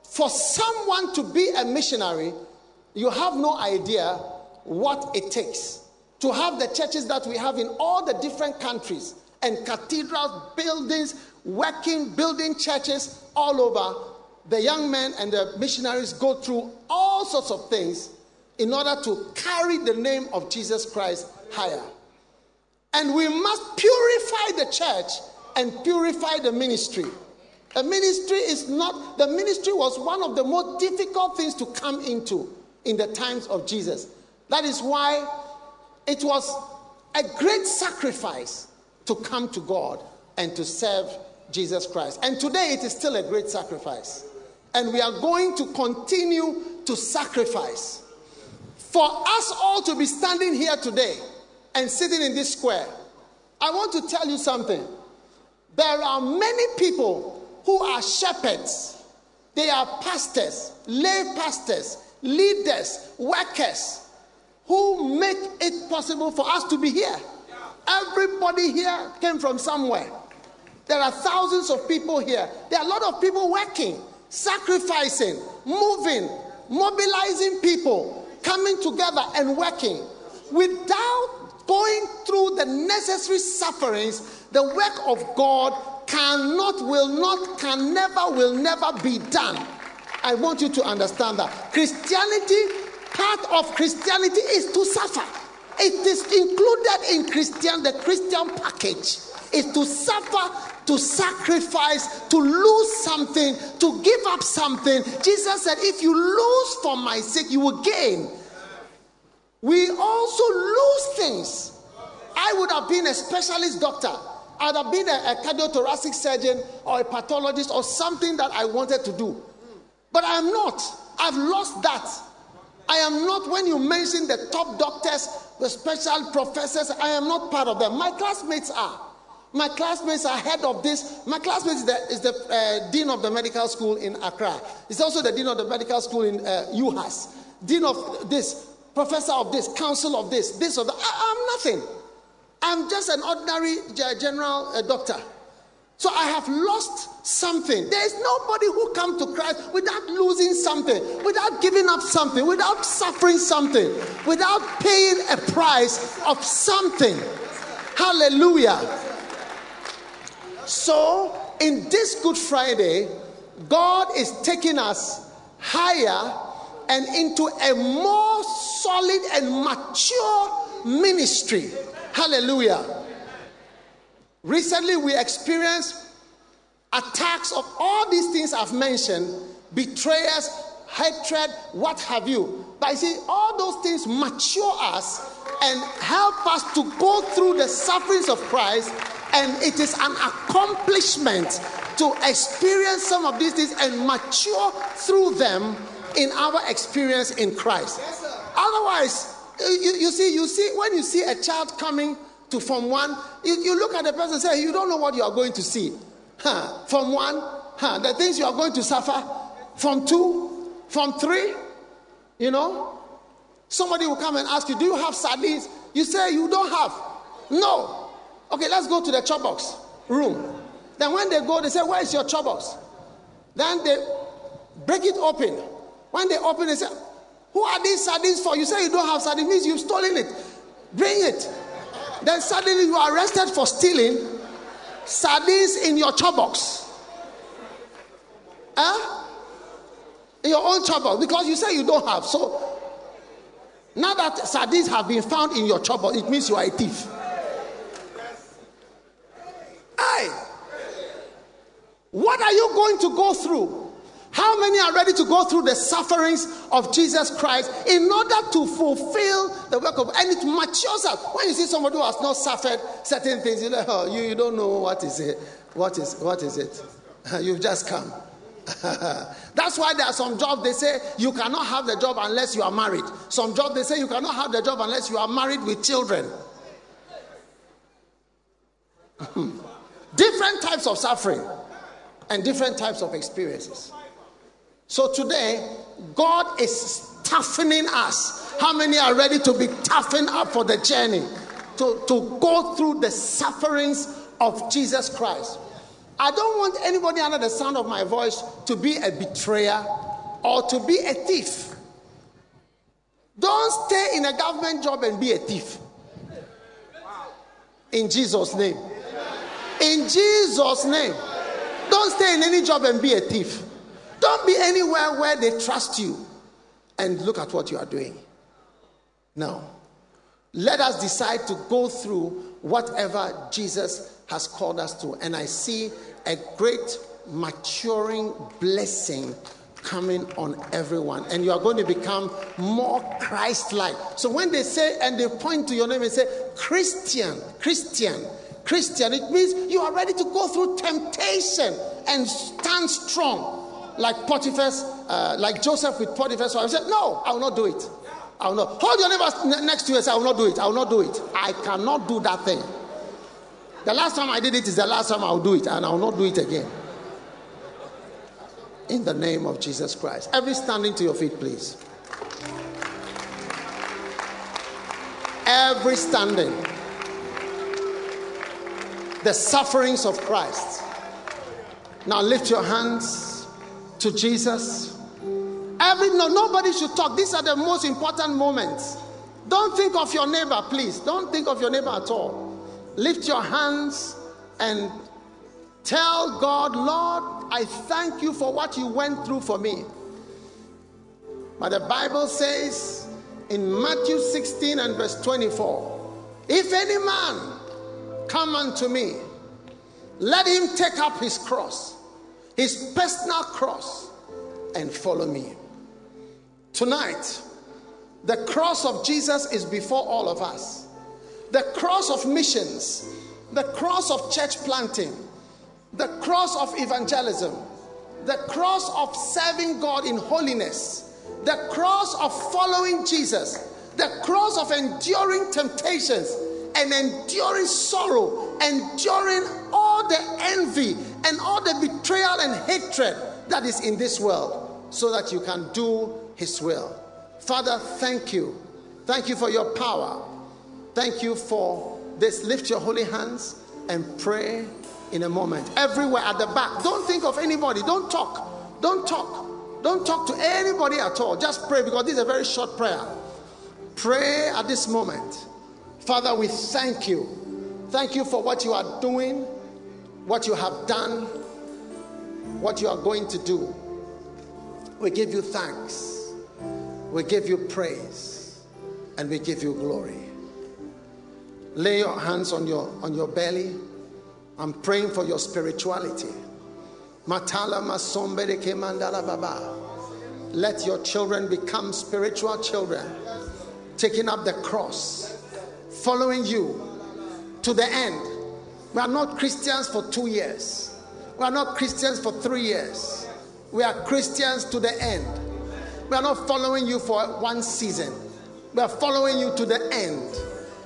for someone to be a missionary, you have no idea what it takes to have the churches that we have in all the different countries and cathedrals, buildings, working, building churches all over. The young men and the missionaries go through all sorts of things in order to carry the name of Jesus Christ higher. And we must purify the church and purify the ministry. A ministry is not, the ministry was one of the most difficult things to come into in the times of Jesus. That is why it was a great sacrifice to come to God and to serve Jesus Christ. And today it is still a great sacrifice. And we are going to continue to sacrifice. For us all to be standing here today and sitting in this square, I want to tell you something. There are many people who are shepherds, they are pastors, lay pastors, leaders, workers who make it possible for us to be here. Everybody here came from somewhere. There are thousands of people here. There are a lot of people working, sacrificing, moving, mobilizing people, coming together and working without going through the necessary sufferings. The work of God cannot, will not, can never, will never be done. I want you to understand that Christianity, part of Christianity is to suffer. It is included in Christian, the Christian package is to suffer, to sacrifice, to lose something, to give up something. Jesus said, If you lose for my sake, you will gain. we also lose things. I would have been a specialist doctor. I'd have been a, a cardiothoracic surgeon or a pathologist or something that I wanted to do. But I am not. I've lost that. I am not, when you mention the top doctors, the special professors, I am not part of them. My classmates are. My classmates are head of this. My classmate is the, is the uh, dean of the medical school in Accra. He's also the dean of the medical school in uh, UHAS. Dean of this, professor of this, council of this, this of that. I, am nothing. I'm just an ordinary general uh, doctor. So I have lost something. There is nobody who come to Christ without losing something, without giving up something, without suffering something, without paying a price of something. Hallelujah. So in this Good Friday, God is taking us higher and into a more solid and mature ministry. Hallelujah. Recently, we experienced attacks of all these things I've mentioned betrayers, hatred, what have you. But you see, all those things mature us and help us to go through the sufferings of Christ. And it is an accomplishment to experience some of these things and mature through them in our experience in Christ. Otherwise, you, you see, you see, when you see a child coming to 1, you, you look at the person say, You don't know what you are going to see. Huh. Form 1, huh. the things you are going to suffer. From 2, from 3, you know. Somebody will come and ask you, Do you have sardines? You say you don't have. No. Okay, let's go to the chop box room. Then when they go, they say, Where is your chop box? Then they break it open. When they open, they say, Who are these sardines for? You say you don't have sardines, means you've stolen it. Bring it. Then suddenly you are arrested for stealing sardines in your chop box. Huh? In your own chop box because you say you don't have. So now that sardines have been found in your chop box, it means you are a thief. Hey, what are you going to go through? How many are ready to go through the sufferings of Jesus Christ in order to fulfill the work of and it matures us. When you see somebody who has not suffered certain things, you know, oh, you, you don't know what is it. What is what is it? You've just come. That's why there are some jobs they say you cannot have the job unless you are married. Some jobs they say you cannot have the job unless you are married with children. different types of suffering and different types of experiences. So today, God is toughening us. How many are ready to be toughened up for the journey? To, to go through the sufferings of Jesus Christ. I don't want anybody under the sound of my voice to be a betrayer or to be a thief. Don't stay in a government job and be a thief. In Jesus' name. In Jesus' name. Don't stay in any job and be a thief. Don't be anywhere where they trust you and look at what you are doing. Now, Let us decide to go through whatever Jesus has called us to. And I see a great maturing blessing coming on everyone. And you are going to become more Christ like. So when they say, and they point to your name and say, Christian, Christian, Christian, it means you are ready to go through temptation and stand strong like Potiphar's, uh, like Joseph with Potiphar's wife. I said, No, I will not do it. I will not. Hold your neighbor next to you and say, I will not do it. I will not do it. I cannot do that thing. The last time I did it is the last time I will do it, and I will not do it again. In the name of Jesus Christ. Every standing to your feet, please. Every standing. The sufferings of Christ. Now lift your hands to Jesus. Every no, nobody should talk. These are the most important moments. Don't think of your neighbor, please. Don't think of your neighbor at all. Lift your hands and tell God, Lord, I thank you for what you went through for me. But the Bible says in Matthew 16 and verse 24, if any man come unto me, let him take up his cross his personal cross, and follow me. Tonight, The cross of Jesus is before all of us. The cross of missions, the cross of church planting, the cross of evangelism, the cross of serving God in holiness, the cross of following Jesus, the cross of enduring temptations and enduring sorrow, enduring all the envy and all the betrayal and hatred that is in this world, so that you can do His will. Father, thank you. Thank you for your power. Thank you for this. Lift your holy hands and pray in a moment. Everywhere at the back. Don't think of anybody. Don't talk. Don't talk. Don't talk to anybody at all. Just pray because this is a very short prayer. Pray at this moment. Father, we thank you. Thank you for what you are doing, what you have done, what you are going to do. We give you thanks. We give you praise and we give you glory. Lay your hands on your on your belly. I'm praying for your spirituality. Let your children become spiritual children, taking up the cross, following you to the end. We are not Christians for two years. We are not Christians for three years. We are Christians to the end. We are not following you for one season. We are following you to the end.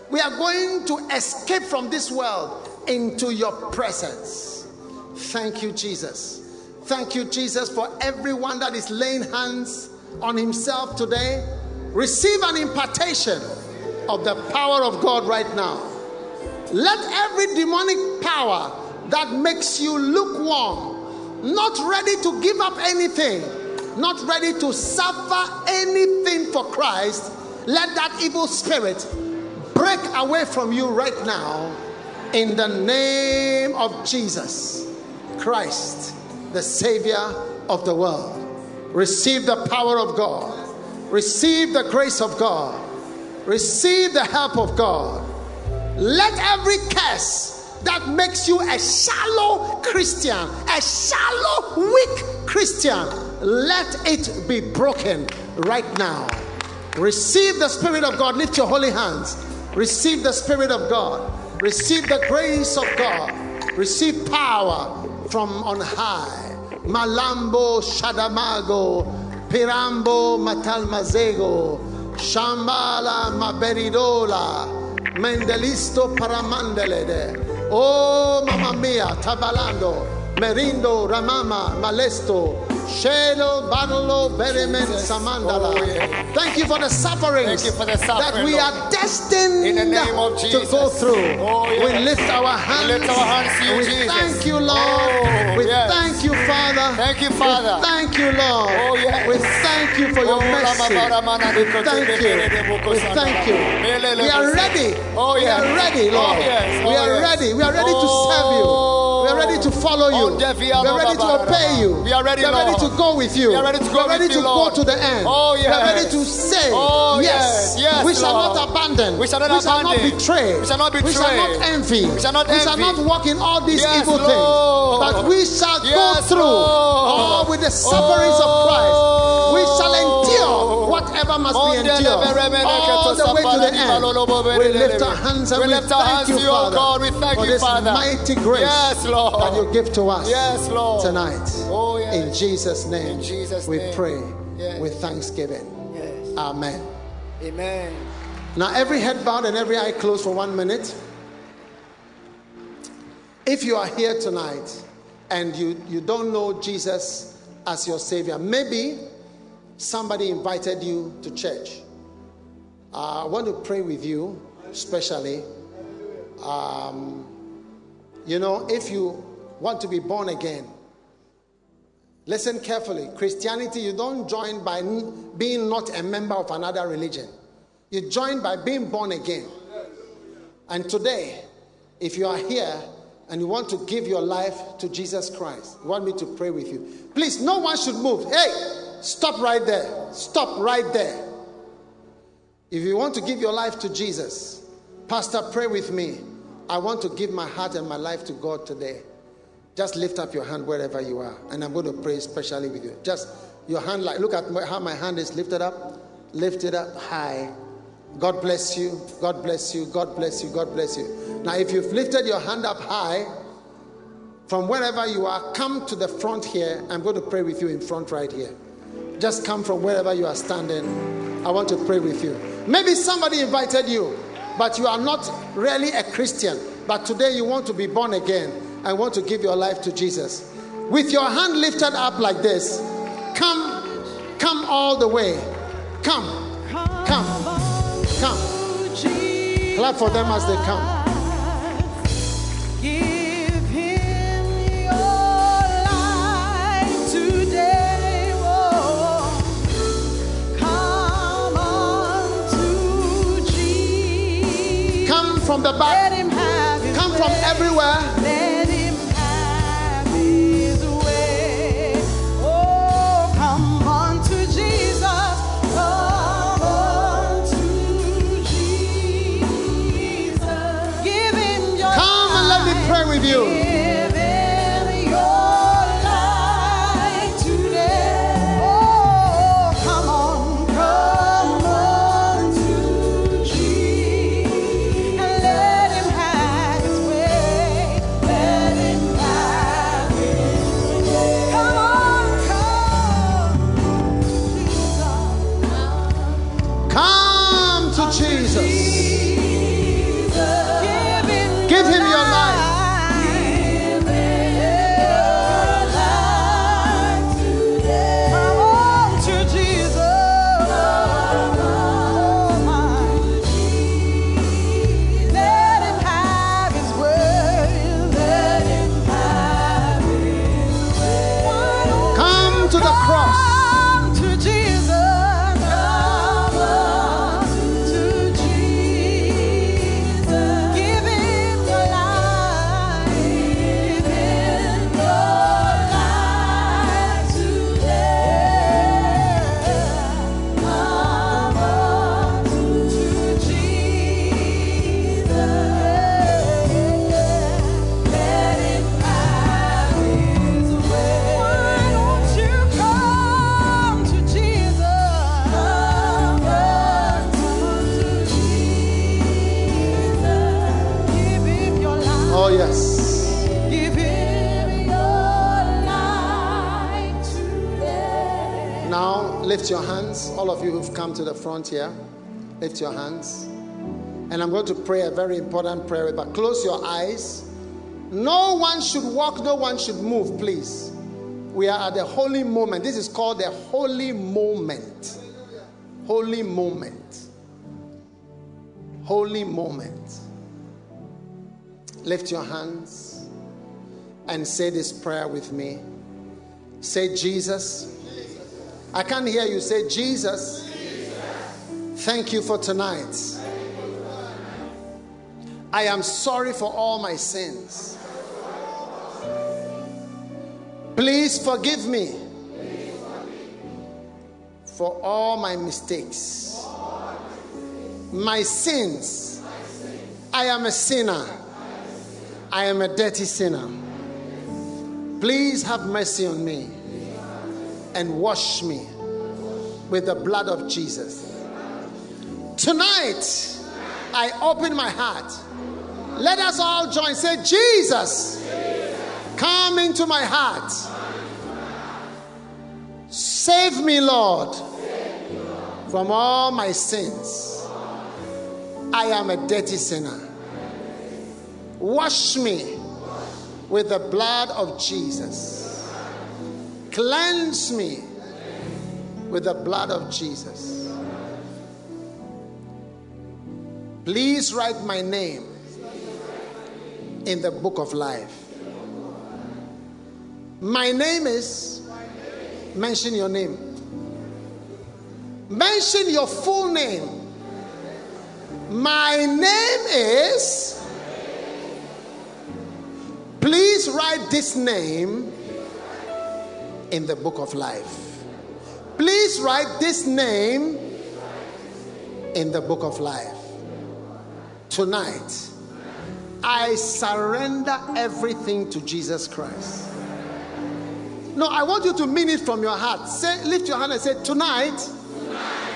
We are going to escape from this world into your presence. Thank you, Jesus. Thank you, Jesus, for everyone that is laying hands on himself today. Receive an impartation of the power of God right now. Let every demonic power that makes you lukewarm, not ready to give up anything, not ready to suffer anything for Christ, let that evil spirit break away from you right now in the name of Jesus Christ, the Savior of the world. Receive the power of God, receive the grace of God, receive the help of God. Let every curse that makes you a shallow Christian, a shallow, weak Christian, let it be broken right now. Receive the Spirit of God. Lift your holy hands. Receive the Spirit of God. Receive the grace of God. Receive power from on high. Malambo Shadamago, Pirambo Matalmazego, Shambala Maberidola, Mendelisto Paramandelede. Oh, mamma mia, Tabalando, Merindo, Ramama, Malesto, Shelo, Barolo, Beremen, Samandala. Oh, thank you for the sufferings for the that we are destined In the name of to Jesus. go through. Oh, yes. We lift our hands. lift our hands to you, we Jesus. thank you, Lord. Oh, we yes. thank you, Father. Thank you, Father. We thank you, Lord. Oh, yes. We thank you for your Oh, mercy. We thank you. We thank you. We are ready. Oh, We are ready, oh, Lord. Oh, yes. We Oh, are yes. ready. We are ready to serve you. Oh, We are ready to follow you. Oh, We are ready to obey you. We are ready, We are ready to go with you. We are ready to go We are ready to go to the end. Oh, We are ready to say, Oh, yes, yes. Yes, we shall not abandon. We shall not we shall not betray. We shall not We shall not envy. We shall not We shall not walk in all these Yes, evil Lord. things. But we shall Yes, go through all with the sufferings of Christ. We shall endure whatever must be endured all the way to the end. We lift our hands and We we, lift our thank hands you, oh Father, God. We thank for you, this Father. mighty grace Yes, Lord. That you give to us Yes, Lord. tonight. Oh, yes. In Jesus' name, In Jesus' we name. pray Yes. with thanksgiving. Yes. Amen. Amen. Now, every head bowed and every eye closed for one minute. If you are here tonight and you, you don't know Jesus as your Savior, maybe somebody invited you to church. Uh, I want to pray with you, especially. Um, you know, if you want to be born again, listen carefully. Christianity, you don't join by being not a member of another religion, you join by being born again. And today, if you are here and you want to give your life to Jesus Christ, you want me to pray with you. Please, no one should move. Hey, stop right there. Stop right there. If you want to give your life to Jesus, Pastor, pray with me. I want to give my heart and my life to God today. Just lift up your hand wherever you are, and I'm going to pray especially with you. Just your hand, like look at how my hand is lifted up. Lift it up high. God bless you. God bless you. God bless you. God bless you. Now, if you've lifted your hand up high, from wherever you are, come to the front here. I'm going to pray with you in front right here. Just come from wherever you are standing. I want to pray with you. Maybe somebody invited you, but you are not really a Christian. But today you want to be born again and want to give your life to Jesus. With your hand lifted up like this, come, come all the way. Come, come, come. Clap for them as they come. From the back, come from everywhere. Come to the front here, lift your hands. And I'm going to pray a very important prayer, but close your eyes. No one should walk, no one should move, please. We are at the holy moment. This is called the holy moment. Holy moment. Holy moment. Lift your hands and say this prayer with me. Say, Jesus. I can't hear you say, Jesus. Thank you for tonight. I am sorry for all my sins. Please forgive me for all my mistakes. My sins. I am a sinner. I am a dirty sinner. Please have mercy on me and wash me with the blood of Jesus. Tonight, I open my heart. Let us all join. Say, Jesus, come into my heart. Save me, Lord, from all my sins. I am a dirty sinner. Wash me with the blood of Jesus. Cleanse me with the blood of Jesus. Please write my name in the book of life. My name is, mention your name. Mention your full name. My name is, please write this name in the book of life. Please write this name in the book of life. Tonight, I surrender everything to Jesus Christ. No, I want you to mean it from your heart. Say, lift your hand and say, Tonight,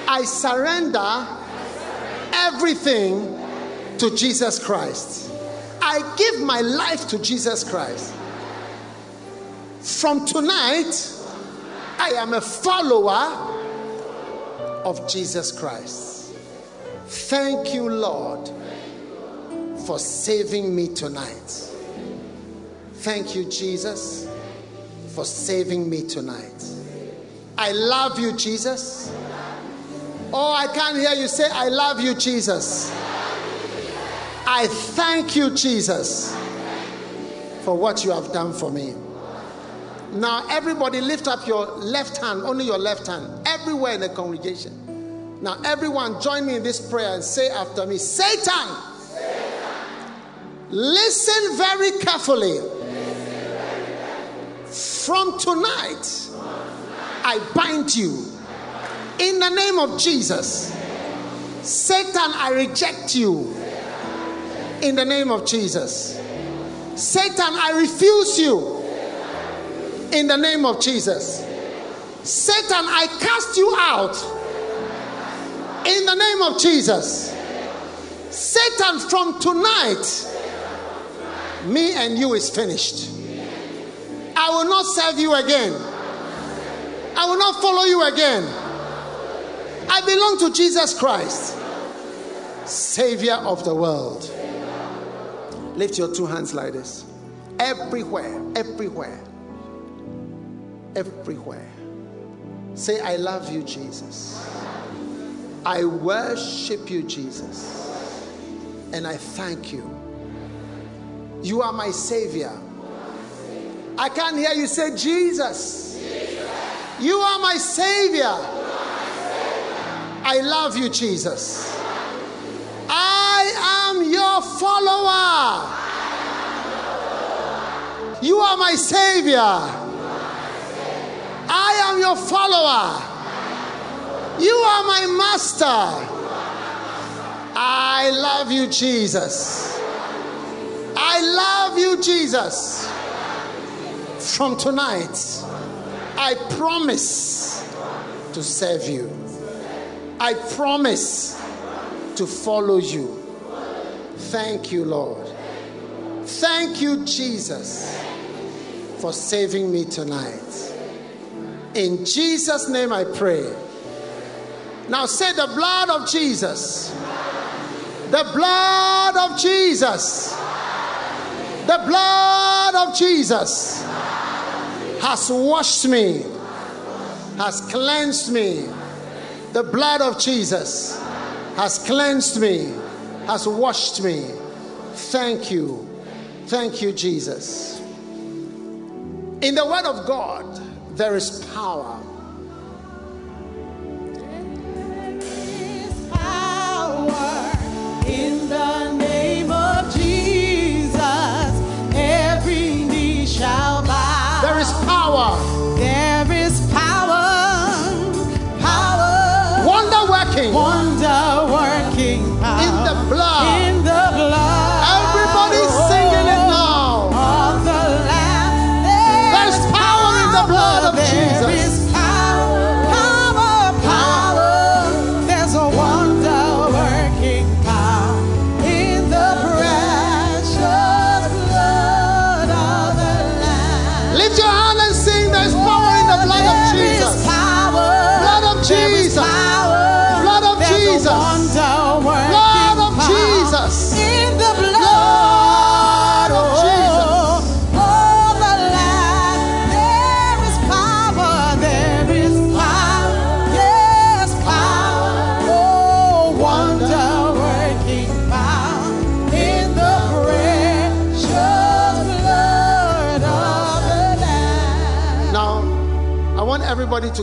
I surrender everything to Jesus Christ. I give my life to Jesus Christ. From tonight, I am a follower of Jesus Christ. Thank you, Lord, for saving me tonight. Thank you, Jesus, for saving me tonight. I love you, Jesus. Oh, I can't hear you say, I love you, Jesus. I thank you, Jesus, for what you have done for me. Now, everybody lift up your left hand, only your left hand, everywhere in the congregation. Now, everyone, join me in this prayer and say after me Satan, listen very carefully. From tonight, I bind you in the name of Jesus. Satan, I reject you in the name of Jesus. Satan, I refuse you in the name of Jesus. Satan, I cast you out in the name of Jesus. Satan, from tonight, me and you is finished. I will not serve you again. I will not follow you again. I belong to Jesus Christ, Savior of the world. Lift your two hands like this. Everywhere, everywhere, everywhere. Say, I love you, Jesus. I worship you, Jesus. And I thank you. You are my Savior. I can't hear you say, Jesus. You are my Savior. I love you, Jesus. I am your follower. You are my Savior. I am your follower. You are my master. I love you, Jesus. I love you, Jesus. From tonight, I promise to serve you. I promise to follow you. Thank you, Lord. Thank you, Jesus, for saving me tonight. In Jesus' name I pray. Now say the blood of Jesus. The blood of Jesus. The blood of Jesus has washed me, has cleansed me. The blood of Jesus has cleansed me, has washed me. Thank you. Thank you, Jesus. In the Word of God, there is power. power in the name is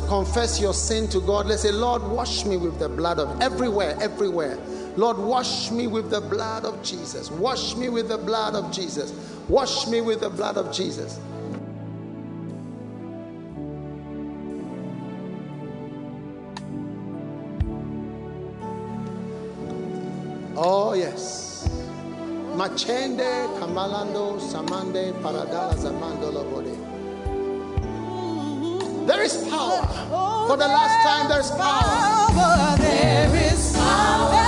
confess your sin to God. Let's say, Lord, wash me with the blood of everywhere, everywhere. Lord, wash me with the blood of Jesus. Wash me with the blood of Jesus. Wash me with the blood of Jesus. Oh, yes. Machende, Kamalando, Samande, Paradala. There is power. For the last time. There is power. There's power.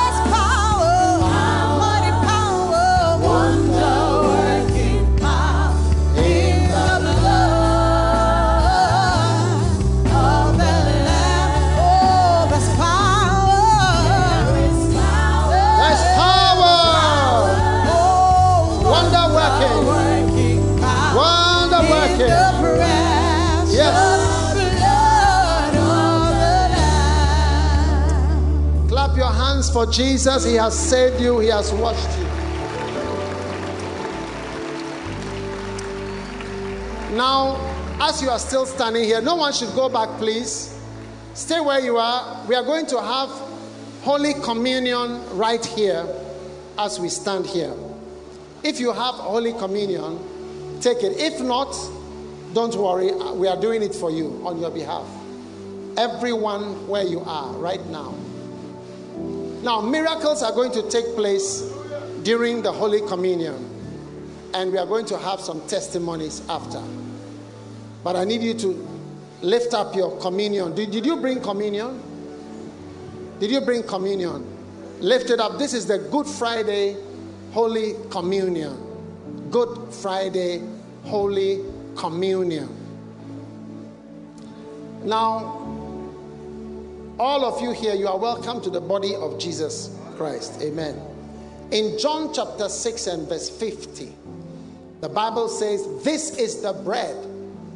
For Jesus. He has saved you, He has washed you. Now, as you are still standing here, no one should go back, please. Stay where you are. We are going to have Holy Communion right here as we stand here. If you have Holy Communion, take it. If not, don't worry. We are doing it for you on your behalf. Everyone where you are right now. Now, miracles are going to take place during the Holy Communion, and we are going to have some testimonies after. But I need you to lift up your communion. Did, did you bring communion? Did you bring communion? Lift it up. This is the Good Friday Holy Communion. Good Friday Holy Communion. Now, all of you here, you are welcome to the body of Jesus Christ. Amen. In John chapter 6 and verse 50, the Bible says, This is the bread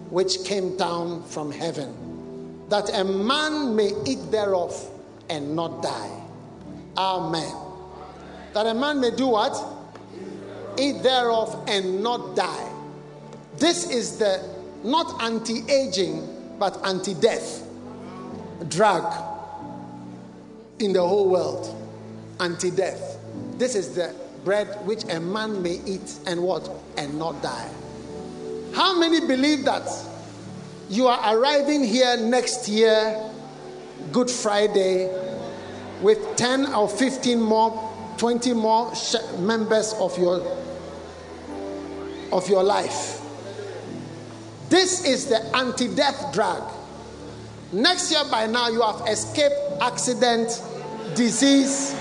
which came down from heaven, that a man may eat thereof and not die. Amen. That a man may do what? Eat thereof and not die. This is the not anti aging, but anti death drug in the whole world. Anti death. This is the bread which a man may eat and what? And not die. How many believe that you are arriving here next year, Good Friday, with 10 or 15 more, 20 more members of your of your life? This is the anti-death drug. Next year by now you have escaped accident, disease,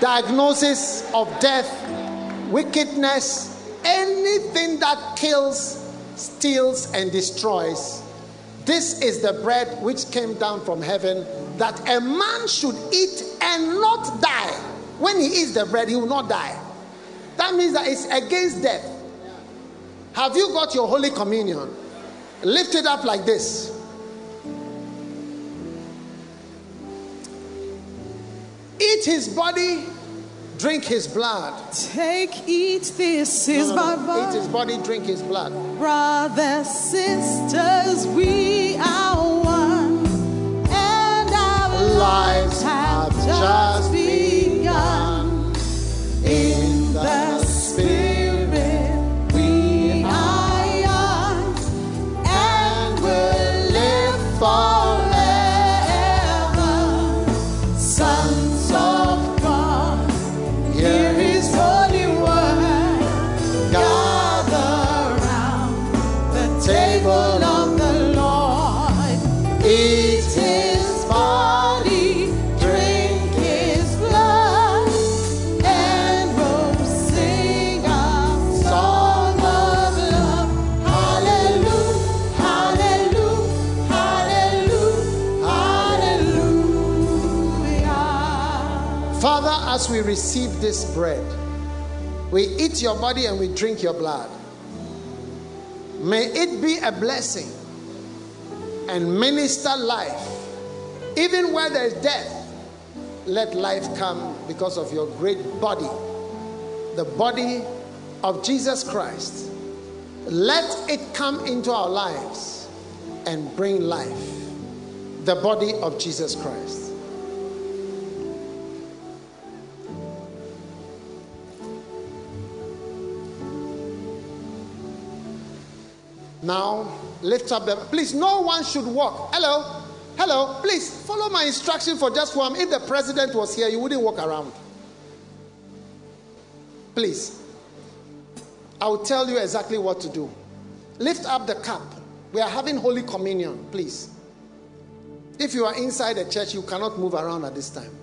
diagnosis of death, wickedness, anything that kills, steals, and destroys. This is the bread which came down from heaven that a man should eat and not die. When he eats the bread, he will not die. That means that it's against death. Have you got your Holy Communion? Lift it up like this. Eat his body, drink his blood. Take, eat, this No, is no, my no. Eat his body, drink his blood. Brothers, sisters, we are one, and our lives have just begun. Receive this bread, we eat your body and we drink your blood. May it be a blessing and minister life. Even where there is death, let life come because of your great body, the body of Jesus Christ. Let it come into our lives and bring life, the body of Jesus Christ. Now, lift up the. Please, no one should walk. Hello, hello. Please follow my instruction for just one. If the president was here, you wouldn't walk around. Please, I will tell you exactly what to do. Lift up the cup. We are having Holy Communion. Please If you are inside the church, you cannot move around at this time.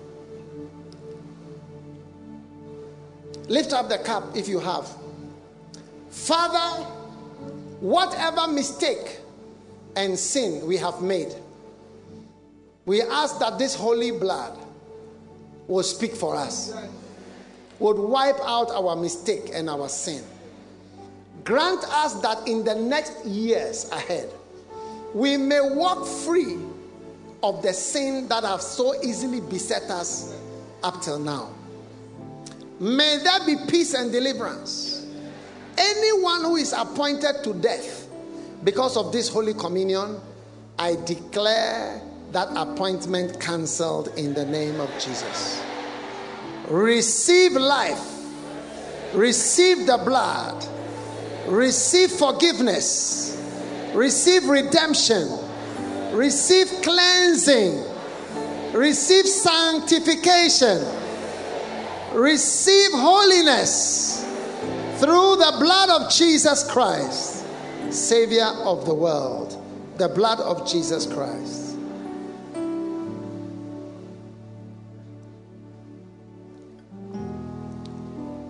Lift up the cup if you have. Father, whatever mistake and sin we have made, we ask that this holy blood will speak for us, would wipe out our mistake and our sin. Grant us that in the next years ahead, we may walk free of the sin that have so easily beset us up till now. May there be peace and deliverance. Anyone who is appointed to death because of this Holy Communion, I declare that appointment cancelled in the name of Jesus. Receive life, receive the blood, receive forgiveness, receive redemption, receive cleansing, receive sanctification, receive holiness through the blood of Jesus Christ, Savior of the world, the blood of Jesus Christ.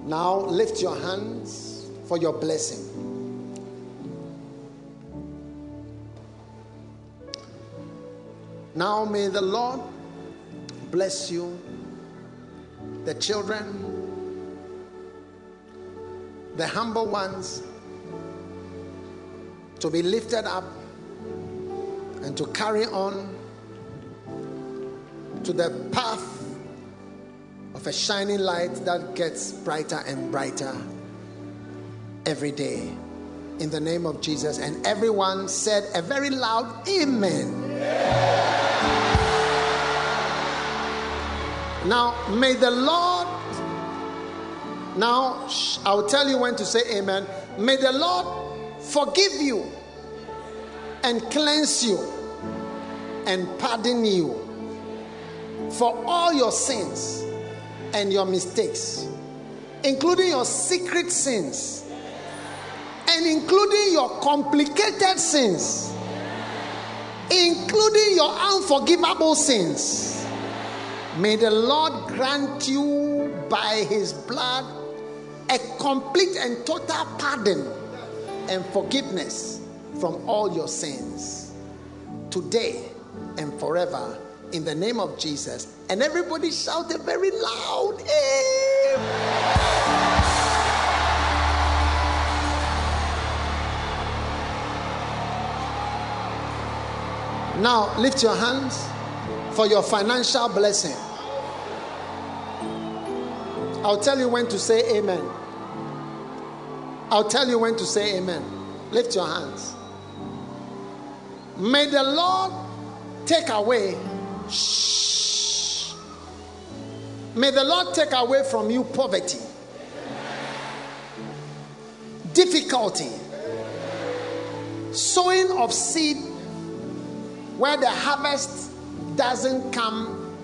Now lift your hands for your blessing. Now may the Lord bless you, the children, the humble ones, to be lifted up and to carry on to the path of a shining light that gets brighter and brighter every day. In the name of Jesus. And everyone said a very loud Amen. Now, may the Lord, now I'll tell you when to say amen. May the Lord forgive you and cleanse you and pardon you for all your sins and your mistakes, including your secret sins and including your complicated sins, including your unforgivable sins. May the Lord grant you by his blood a complete and total pardon and forgiveness from all your sins today and forever in the name of Jesus. And everybody shouted very loud, Amen. Now lift your hands for your financial blessing. I'll tell you when to say amen. I'll tell you when to say amen. Lift your hands. May the Lord take away. Shh. May the Lord take away from you poverty, difficulty, sowing of seed where the harvest doesn't come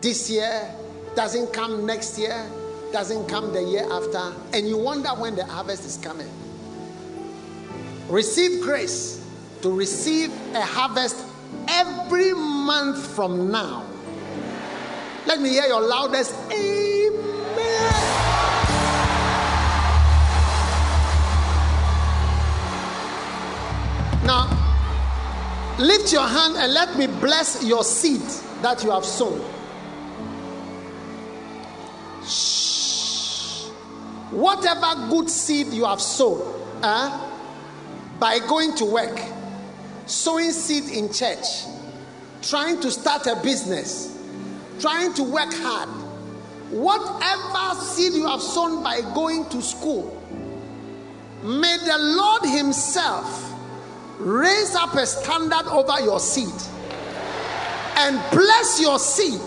this year, doesn't come next year, doesn't come the year after, and you wonder when the harvest is coming. Receive grace to receive a harvest every month from now. Let me hear your loudest Amen. Now, lift your hand and let me bless your seed that you have sown. Whatever good seed you have sown, eh, by going to work, sowing seed in church, trying to start a business, trying to work hard, whatever seed you have sown by going to school, may the Lord Himself raise up a standard over your seed and bless your seed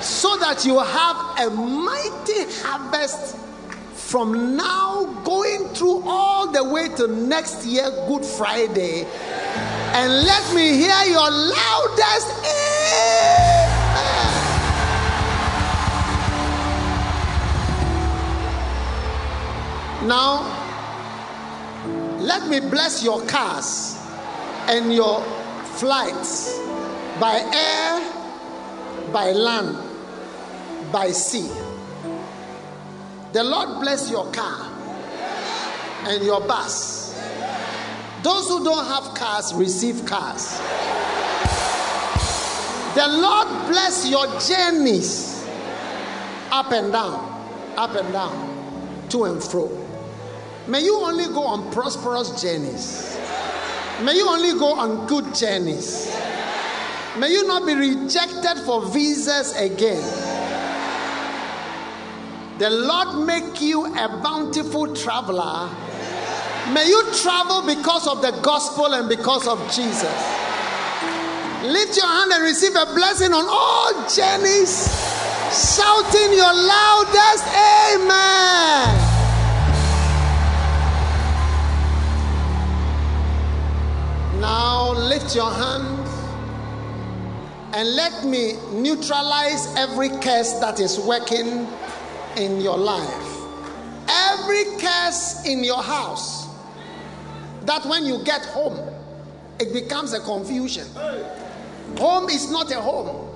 so that you have a mighty harvest from now going through all the way to next year, Good Friday. And let me hear your loudest amen. Now, let me bless your cars and your flights by air, by land, by sea. The Lord bless your car and your bus. Those who don't have cars receive cars. The Lord bless your journeys up and down, up and down, to and fro. May you only go on prosperous journeys. May you only go on good journeys. May you not be rejected for visas again. The Lord make you a bountiful traveler. May you travel because of the gospel and because of Jesus. Lift your hand and receive a blessing on all journeys, shouting your loudest Amen. Now lift your hand and let me neutralize every curse that is working in your life. Every curse in your house that when you get home, it becomes a confusion. Home is not a home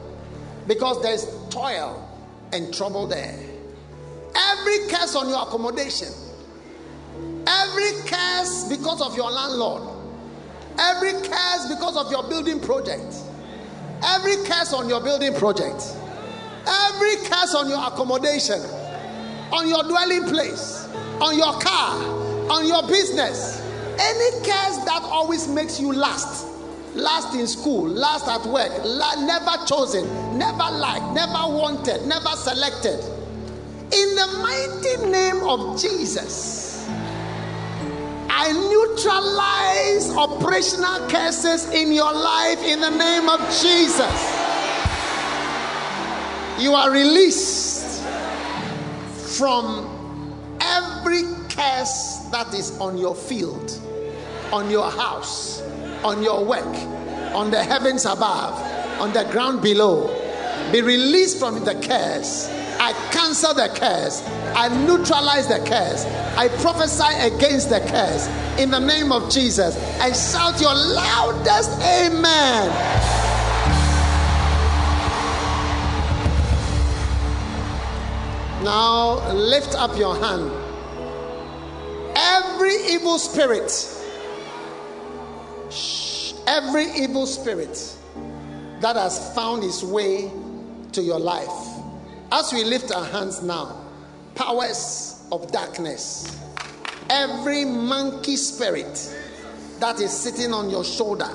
because there's toil and trouble there. Every curse on your accommodation, every curse because of your landlord, every curse because of your building project, every curse on your building project, every curse on your accommodation, on your dwelling place, on your car, on your business, any curse that always makes you last last in school, last at work, la- never chosen, never liked, never wanted, never selected. In the mighty name of Jesus, I neutralize operational curses in your life in the name of Jesus. You are released from every curse that is on your field, on your house on your work, on the heavens above, on the ground below. Be released from the curse. I cancel the curse. I neutralize the curse. I prophesy against the curse in the name of Jesus. And shout your loudest amen. Now lift up your hand. Every evil spirit every evil spirit that has found its way to your life. As we lift our hands now, powers of darkness, every monkey spirit that is sitting on your shoulder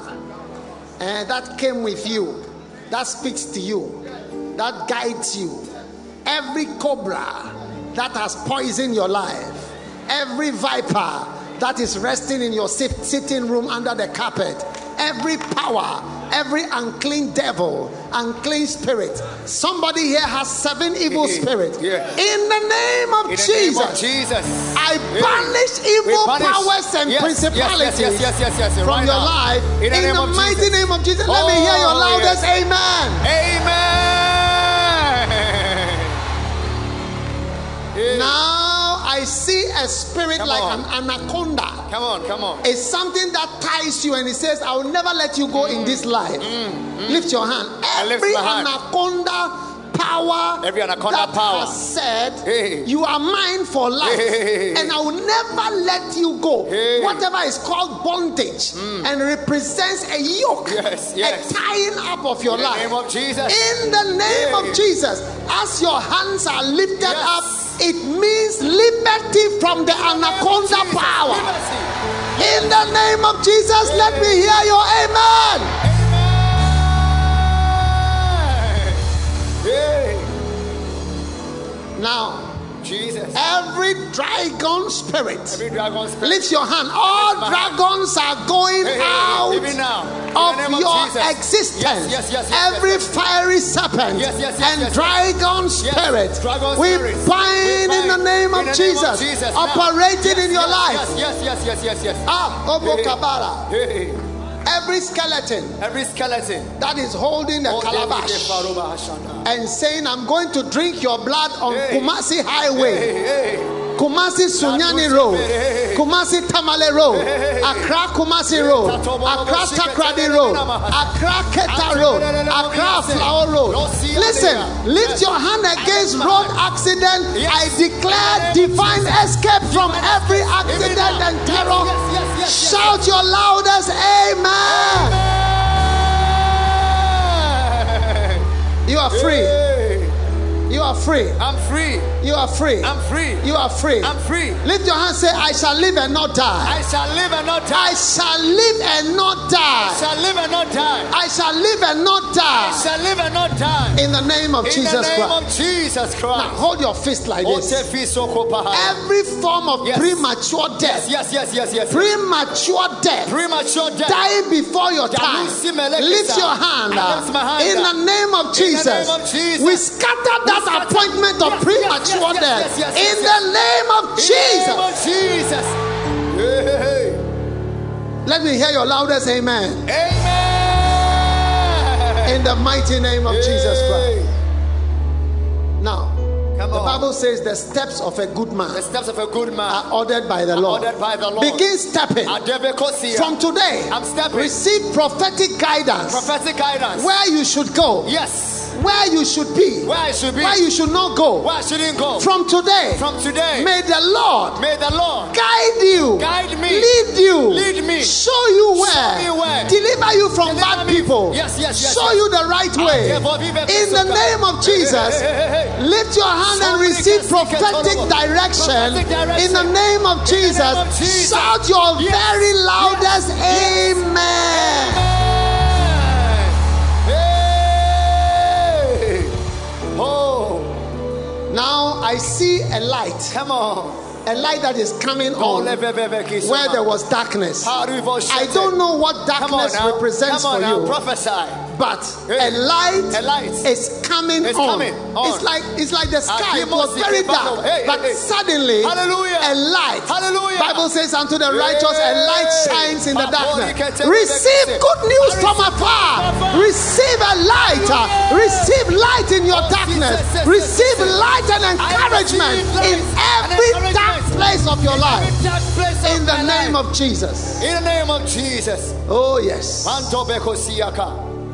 and that came with you, that speaks to you, that guides you, every cobra that has poisoned your life, every viper that is resting in your sitting room under the carpet, every power, every unclean devil, unclean spirit. Somebody here has seven evil spirits. Yeah. In the name of In the Jesus, name of Jesus. I banish evil banish- powers and Yes, principalities yes, yes, yes, yes, yes, from right your now. life. In the name the mighty Jesus. name of Jesus, let me oh, hear your Oh, loudest yes. amen. Now I see a spirit Come like on. an anaconda. Come on, come on. It's something that ties you and it says, I will never let you go in this mm. life. Mm, mm. Lift your hand. Every hand. anaconda power Every anaconda that power. has said, Hey. You are mine for life, Hey. and I will never let you go. Hey. Whatever is called bondage and represents a yoke, Yes, yes. a tying up of your In the life. name of Jesus. In the name of Jesus, as your hands are lifted Yes. up, it means liberty from the anaconda power. In the name of Jesus, let me hear your amen. Hey, Now, Jesus. every dragon spirit, Every dragon spirit. lift your hand. All Lift my hand. dragons are going Hey, hey, out even now. In of name of your existence. Yes, yes, yes, yes, Every yes, fiery serpent Yes, yes, yes, and dragon spirit, dragon we bind We in the bind name in of the Jesus, Jesus. Operating in your life. Yes, yes, yes, yes, yes, yes. Ah, Obo. Kabara. Hey, Every skeleton every skeleton. that is holding a calabash David, Faruba, Hashana. and saying, I'm going to drink your blood on Hey. Kumasi Highway. Hey, hey. Kumasi Sunyani Road, Kumasi Tamale Road, Accra Kumasi Road, Accra Takoradi Road, Accra Keta Road, Accra Aflao Road. Listen, lift your hand against road accident. I declare divine escape from every accident and terror. Shout your loudest Amen. You are free. You are free. I'm free. You are free. I'm free. You are free. I'm free. Lift your hand. Say, I shall live and not die. I shall live and not die. I shall live and not die. I shall live and not die. I shall live and not I die. shall live and not die. In the name of Jesus. Christ. In the name Christ. of Jesus Christ. Now hold your fist like this. Every form of Yes. premature death, Yes, yes, yes, yes. premature death, Premature death. dying before your time. Lift your hand. I In up. the name of In the Jesus. name of Jesus. We scatter that appointment of premature death. In the name of Jesus. Jesus. Hey, hey, Let me hear your loudest amen. Amen. In the mighty name of Jesus Christ. Now, Come the on. Bible says the steps of a good man. The steps of a good man are ordered by the Lord. ordered by the Lord. Begin stepping. From today, I'm stepping. receive prophetic guidance prophetic guidance. where you should go, Yes. Where you should be, Where I should be. where you should not go. Where I shouldn't go. From today, From today. may the Lord May the Lord guide you, Guide me. lead you, Lead me. show you where, Show where. deliver you from Deliver bad me. people, Yes, yes, yes, show yes. you the right way. Ah, In the name of Jesus, Hey, hey, hey, hey. lift your hand and receive can seek a prophetic direction. prophetic direction. In the name of Jesus, of Jesus. shout your Yes. very loudest Yes. Amen. Hey. Now I see a light, come on. A light that is coming on where there was darkness. I don't know what darkness represents Come on for you, Prophesy. but a light, A light. is coming It's on. coming on. It's like it's like the sky it was very dark, Hey, but hey, suddenly Hallelujah. a light. Hallelujah. Bible says unto the righteous, a light shines in the darkness. Receive good news from afar. Receive a light. Receive light in your Oh, darkness. Receive light and encouragement in every dark place of your life. Every place of In the name of Jesus. In the name of Jesus. Oh yes.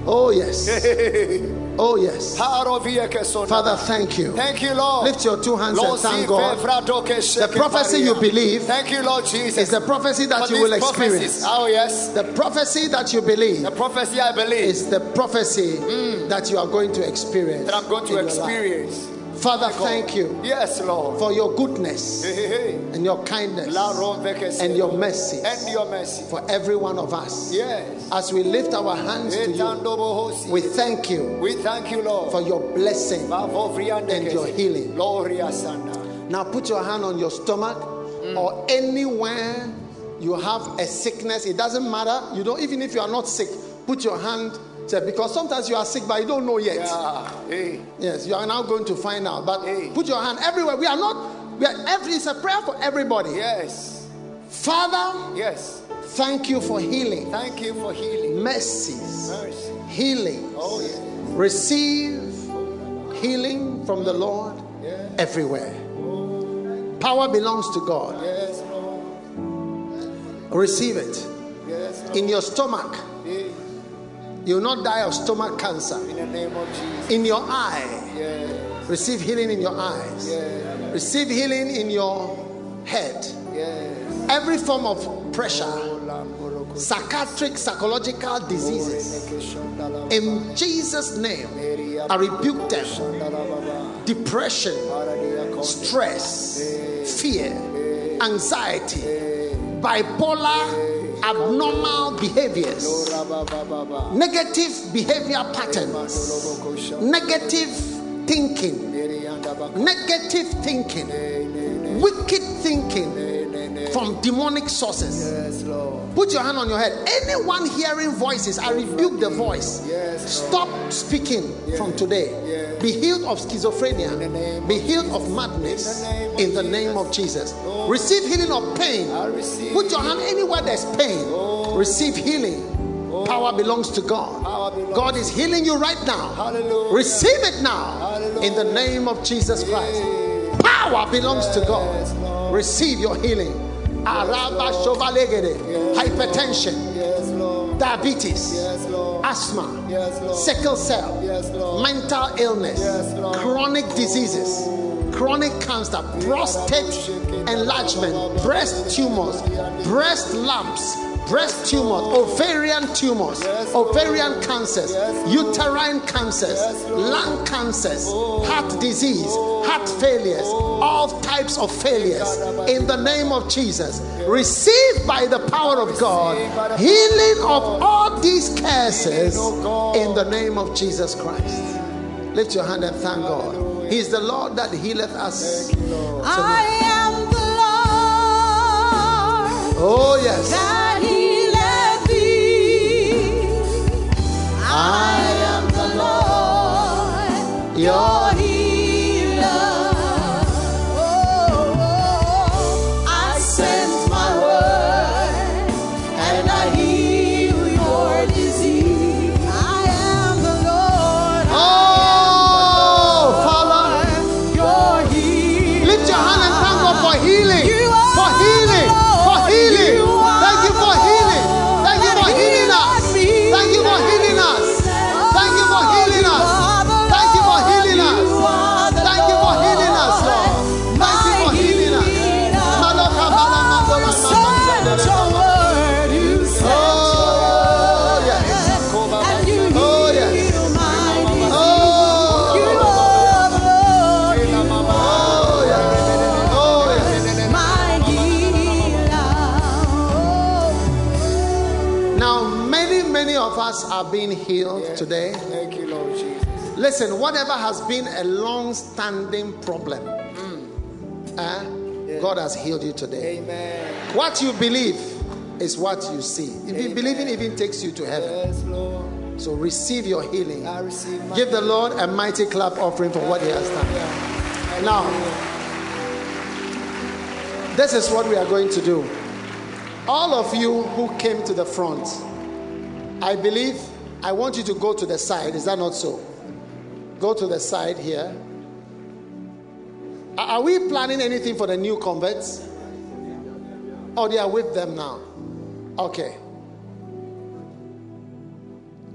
Oh yes. Oh yes. Father, thank you. Thank you, Lord. Lift your two hands and thank God. The prophecy you believe Thank you, Lord Jesus. is the prophecy that For you will experience. Oh, yes. The prophecy that you believe The prophecy I believe is the prophecy mm. that you are going to experience. that I'm going to experience. Father, thank you Yes, Lord. for your goodness Hey, hey, hey. and your kindness and your mercy And your mercy. for every one of us. Yes. As we lift our hands to you, we thank you We thank you, Lord. for your blessing. And your healing. Now put your hand on your stomach mm. or anywhere you have a sickness. It doesn't matter. You don't even if you are not sick, put your hand there because sometimes you are sick but you don't know yet. Yeah. Hey. Yes, you are now going to find out. But Hey. put your hand everywhere. We are not. We are every. It's a prayer for everybody. Yes. Father, Yes. thank you for healing, Thank you for healing. mercies, Mercy. healing. Oh, yeah. Receive healing from the Lord Yeah. everywhere. Power belongs to God. Yes, Lord. Receive it. Yes, Lord. In your stomach. You will not die of stomach cancer. In the name of Jesus. In your eye, Yes. receive healing in your eyes. Yes. Receive healing in your head. Yes. Every form of pressure, psychiatric, psychological diseases. In Jesus' name, I rebuke them. Depression, stress, fear, anxiety, bipolar, abnormal behaviors, negative behavior patterns, negative thinking, negative thinking, wicked thinking from demonic sources. Yes, Lord. Put your hand on your head. Anyone hearing voices, I rebuke the voice. Yes, Stop speaking from today. Be healed of schizophrenia. Be healed of madness in the name of Jesus. Receive healing of pain. Put your hand anywhere there's pain. Receive healing. Power belongs to God. Belongs God is healing you right now. Hallelujah. Receive it now in the name of Jesus Christ. Power belongs to God. Receive your healing. Araba. Hypertension, Yes, diabetes, Yes, asthma, Yes, sickle cell, mental illness, chronic diseases, chronic cancer, prostate enlargement, breast tumors, breast lumps, breast tumors, ovarian tumors, Yes, ovarian cancers, Yes, uterine cancers, Yes, lung cancers, heart disease, heart failures, all types of failures. In the name of Jesus, receive by the power of God healing of all these curses in the name of Jesus Christ. Lift your hand and thank God. He is the Lord that healeth us. I am the Lord Oh, yes. that healeth thee. I am the Lord, your healed today. Thank you, Lord Jesus. Listen, whatever has been a long standing problem, eh, God has healed you today. Amen. What you believe is what you see. If believing even takes you to heaven. Yes, Lord. So receive your healing. I receive my Give the Lord a mighty clap offering for what He has done. Now, this is what we are going to do. All of you who came to the front, I believe I want you to go to the side. Is that not so? Go to the side here. Are we planning anything for the new converts? Oh, they are with them now. Okay.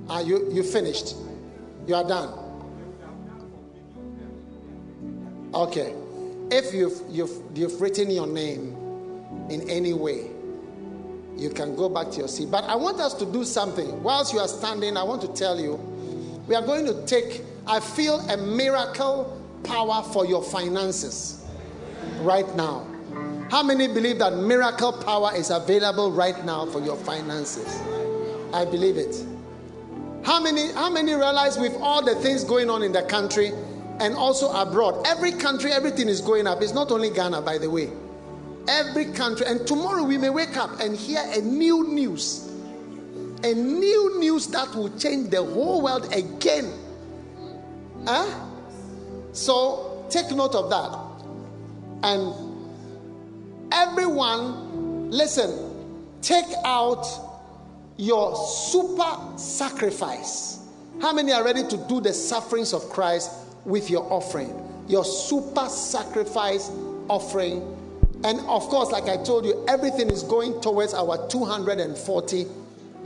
Are you you finished? You are done. Okay. If you've you've you've written your name in any way, you can go back to your seat. But I want us to do something. Whilst you are standing, I want to tell you, we are going to take, I feel a miracle power for your finances right now. How many believe that miracle power is available right now for your finances? I believe it. How many how many realize with all the things going on in the country and also abroad, every country everything is going up. It's not only Ghana by the way. Every country and tomorrow we may wake up and hear a new news. A new news that will change the whole world again. Huh? So take note of that. And everyone, listen, take out your super sacrifice. How many are ready to do the sufferings of Christ with your offering? Your super sacrifice offering. And of course, like I told you, everything is going towards our 240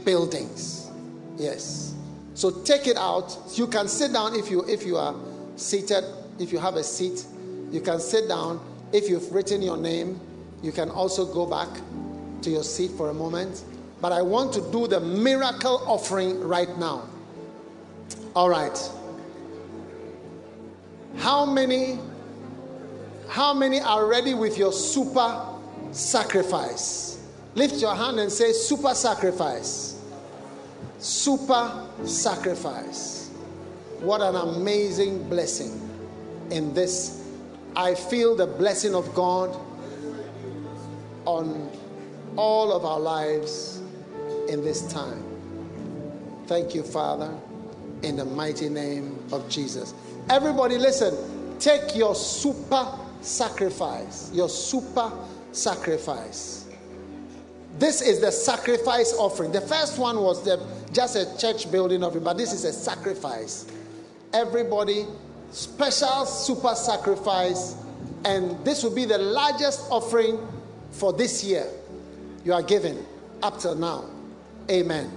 buildings. Yes. So take it out. You can sit down if you if you are seated, if you have a seat, you can sit down. If you've written your name, you can also go back to your seat for a moment. But I want to do the miracle offering right now. All right. How many how many are ready with your super sacrifice? Lift your hand and say super sacrifice. Super sacrifice. What an amazing blessing in this. I feel the blessing of God on all of our lives in this time. Thank you, Father, in the mighty name of Jesus. Everybody, listen. Take your super sacrifice. Your super sacrifice. This is the sacrifice offering. The first one was the, just a church building offering, but this is a sacrifice. Everybody, special super sacrifice And this will be the largest offering for this year you are giving up till now. Amen.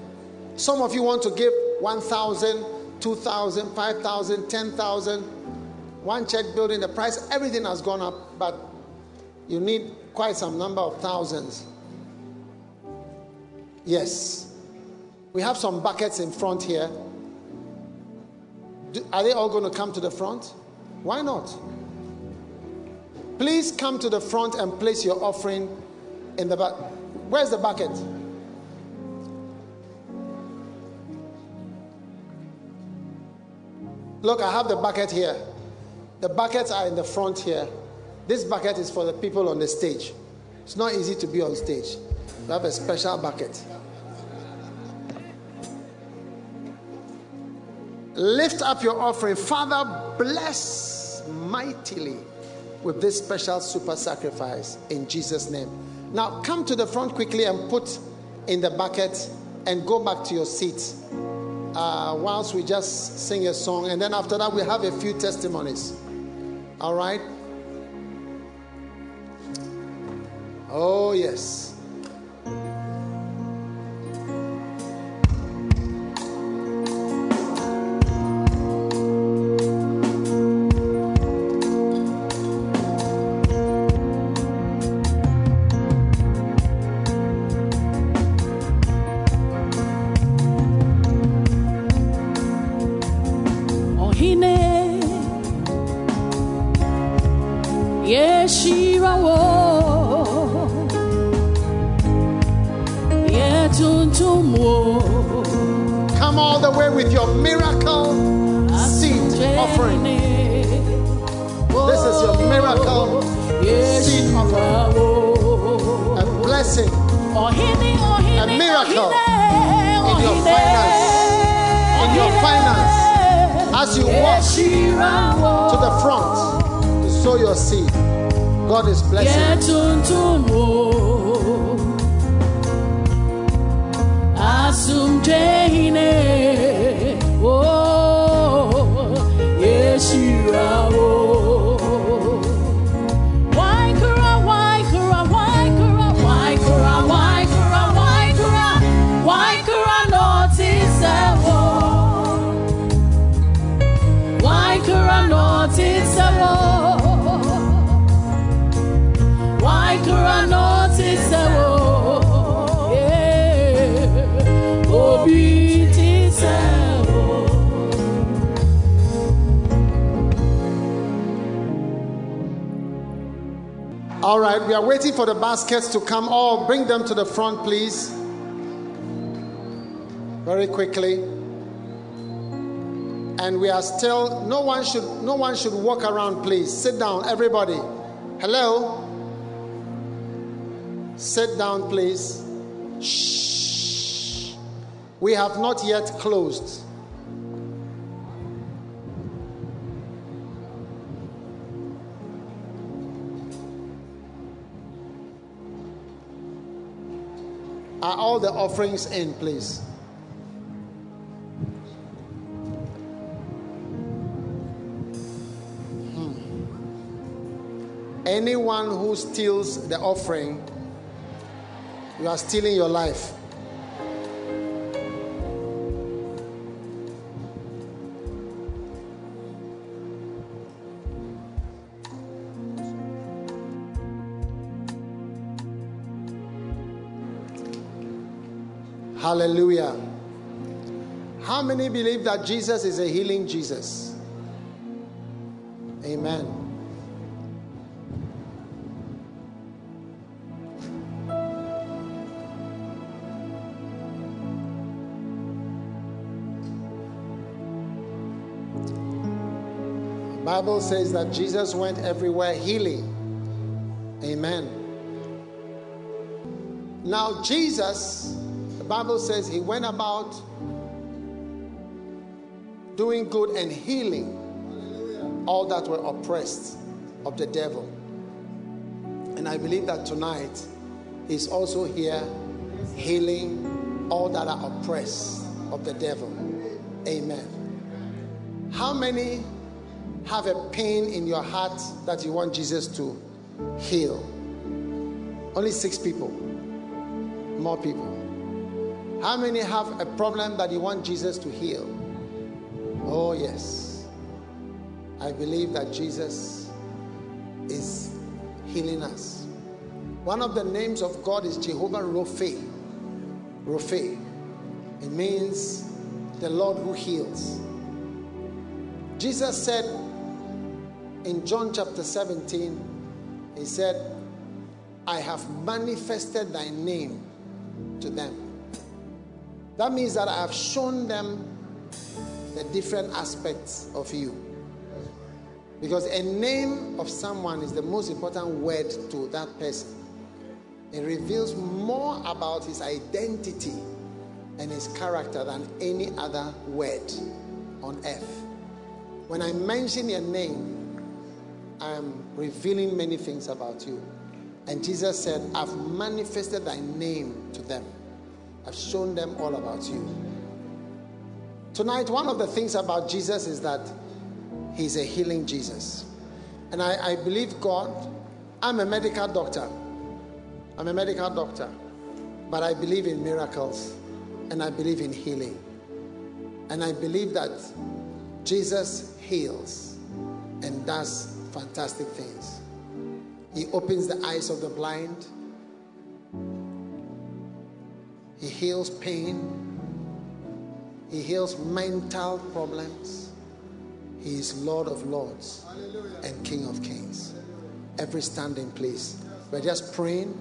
Some of you want to give 1,000, 2,000, 5,000, 10,000. One check building, the price, everything has gone up, but you need quite some number of thousands. Yes. We have some buckets in front here. Do, are they all going to come to the front? Why not? Please come to the front and place your offering in the back. Where's the bucket? Look, I have the bucket here. The buckets are in the front here. This bucket is for the people on the stage. It's not easy to be on stage. We have a special bucket. Lift up your offering. Father, bless mightily with this special super sacrifice in Jesus' name. Now, come to the front quickly and put in the bucket and go back to your seat uh, whilst we just sing a song. And then after that, we have a few testimonies. All right? Oh, yes. Baskets to come. All bring them to the front, please. Very quickly. And we are still no one should no one should walk around, please. Sit down, everybody. Hello? Sit down, please. Shh. We have not yet closed. Offerings in, please? Hmm. Anyone who steals the offering, you are stealing your life. Hallelujah. How many believe that Jesus is a healing Jesus? Amen. Bible says that Jesus went everywhere healing. Amen. Now Jesus the Bible says he went about doing good and healing all that were oppressed of the devil. And I believe that tonight he's also here healing all that are oppressed of the devil. Amen. How many have a pain in your heart that you want Jesus to heal? Only six people. More people. How many have a problem that you want Jesus to heal? Oh, yes. I believe that Jesus is healing us. One of the names of God is Jehovah Rophe. Rophe. It means the Lord who heals. Jesus said in John chapter 17, He said, I have manifested thy name to them. That means that I have shown them the different aspects of you. Because a name of someone is the most important word to that person. It reveals more about his identity and his character than any other word on earth. When I mention your name, I am revealing many things about you. And Jesus said, I've manifested thy name to them. I've shown them all about you. Tonight, one of the things about Jesus is that he's a healing Jesus. And I, I believe God, I'm a medical doctor. I'm a medical doctor. But I believe in miracles and I believe in healing. And I believe that Jesus heals and does fantastic things. He opens the eyes of the blind. He heals pain. He heals mental problems. He is Lord of Lords and King of Kings. Every standing place. We're just praying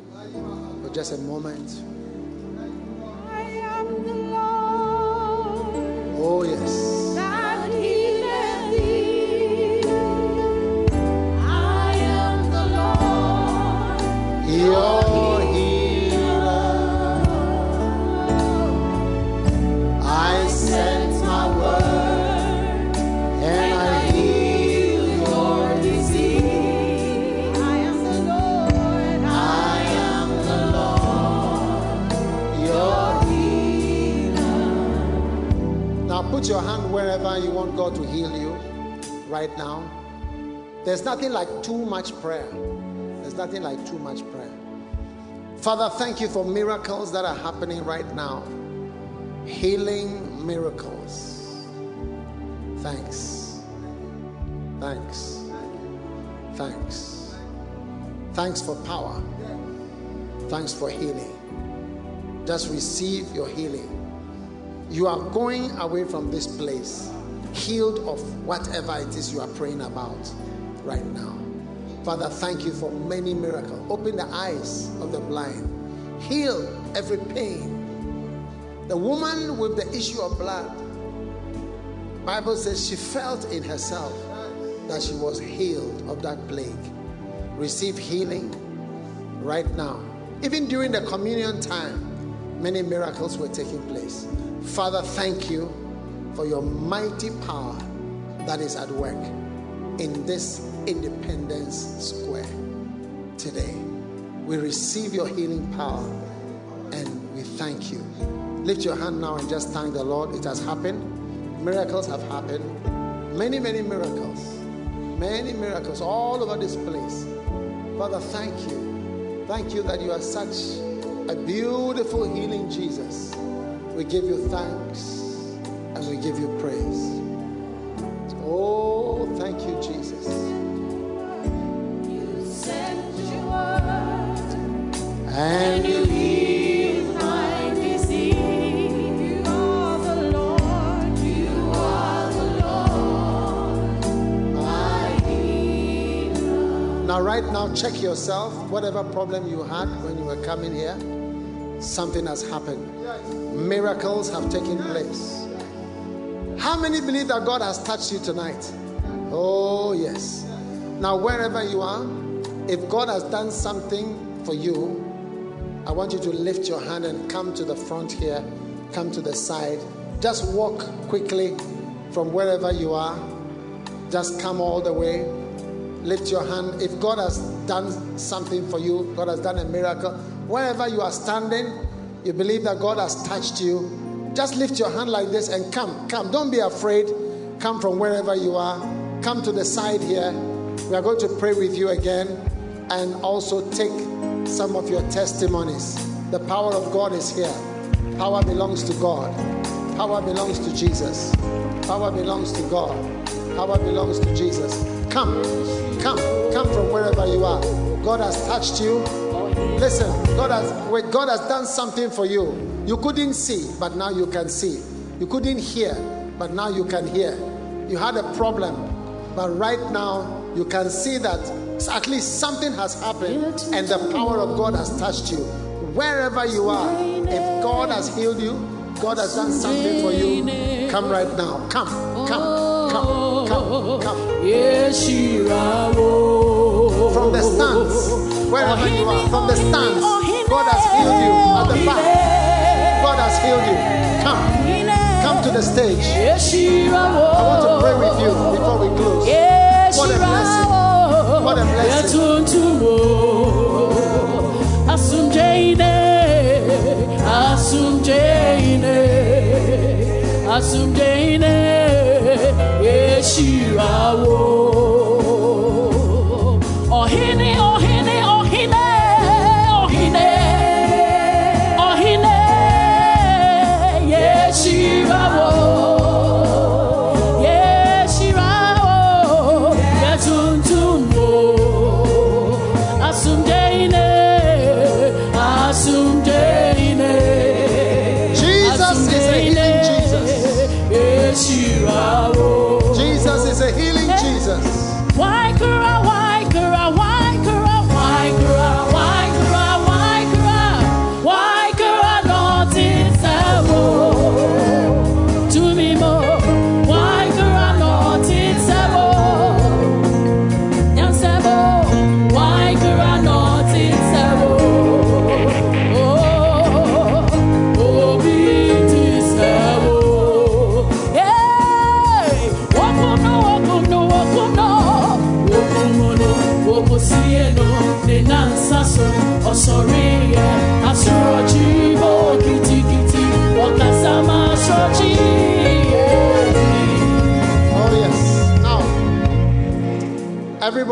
for just a moment. I am the Lord Oh, yes. that put your hand wherever you want God to heal you right now. There's nothing like too much prayer. There's nothing like too much prayer. Father, thank you for miracles that are happening right now. Healing miracles. Thanks. Thanks. Thanks. Thanks for power. Thanks for healing. Just receive your healing. You are going away from this place healed of whatever it is you are praying about right now. Father, thank you for many miracles. Open the eyes of the blind, heal every pain. The woman with the issue of blood, Bible says she felt in herself that she was healed of that plague. Receive healing right now. Even during the communion time, many miracles were taking place. Father, thank you for your mighty power that is at work in this Independence Square today. We receive your healing power and we thank you. Lift your hand now and just thank the Lord. It has happened. Miracles have happened. Many, many miracles. Many miracles all over this place. Father, thank you. Thank you that you are such a beautiful healing Jesus. We give you thanks and we give you praise. Oh, thank you, Jesus. You sent your word And you healed my disease. You are the Lord. You are the Lord, my healer. Now, right now, check yourself. Whatever problem you had when you were coming here, something has happened. Miracles have taken place. How many believe that God has touched you tonight? Oh, yes. Now, wherever you are, if God has done something for you, I want you to lift your hand and come to the front here, come to the side. Just walk quickly from wherever you are. Just come all the way. Lift your hand. If God has done something for you, God has done a miracle, wherever you are standing, you believe that God has touched you, just lift your hand like this and come. Come. Don't be afraid. Come from wherever you are. come to the side here. We are going to pray with you again and also take some of your testimonies. The power of God is here. Power belongs to God. Power belongs to Jesus. Power belongs to God. Power belongs to Jesus. Come, come, come from wherever you are. God has touched you. Listen, God has God has done something for you. You couldn't see, but now you can see. You couldn't hear, but now you can hear. You had a problem, but right now you can see that at least something has happened and the power of God has touched you. Wherever you are, if God has healed you, God has done something for you, come right now. Come, come, come, come, come. From the stands, wherever you are, from the stands, God has healed you at the back. God has healed you. Come, come to the stage. I want to pray with you before we close. What a blessing. What a blessing. Asumjaine, Yeshirawo.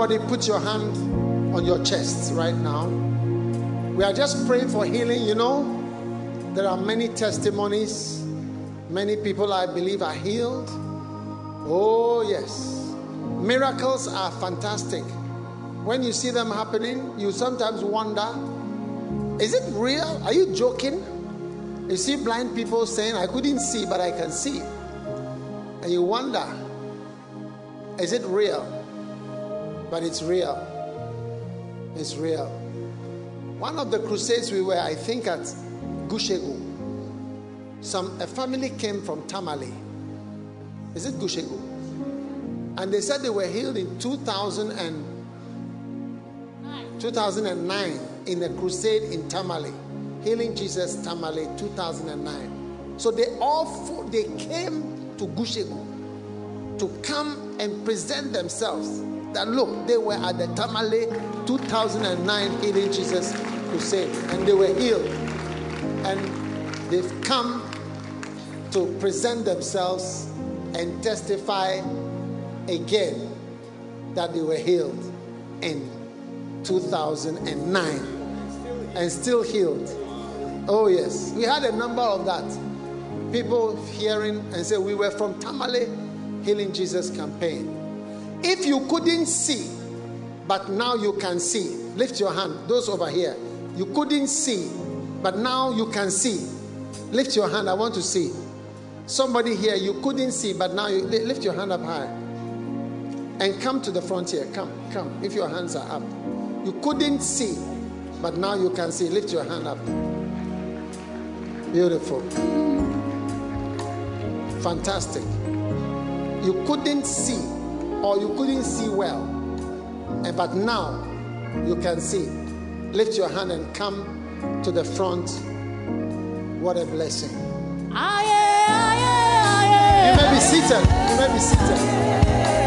Everybody put your hand on your chest right now. We are just praying for healing. You know, there are many testimonies. Many people, I believe, are healed. Oh, yes. Miracles are fantastic. When you see them happening, you sometimes wonder is it real? Are you joking? You see blind people saying, I couldn't see, but I can see. And you wonder, is it real? But it's real. It's real. One of the crusades we were, I think, at Gushegu. Some a family came from Tamale. Is it Gushegu? And they said they were healed in 2000 and 2009 in a crusade in Tamale. Healing Jesus Tamale 2009. So they all they came to Gushegu to come and present themselves. That look, they were at the Tamale 2009 Healing Jesus crusade and they were healed. And they've come to present themselves and testify again that they were healed in 2009 and still healed. Oh, yes. We had a number of that. People hearing and say, We were from Tamale Healing Jesus campaign. If you couldn't see, but now you can see, lift your hand. Those over here, you couldn't see, but now you can see. Lift your hand. I want to see. Somebody here, you couldn't see, but now you lift your hand up high. And come to the front here. Come, come. If your hands are up. You couldn't see, but now you can see. Lift your hand up. Beautiful. Fantastic. You couldn't see, or you couldn't see well, and but now you can see. Lift your hand and come to the front. What a blessing. You may be seated. You may be seated.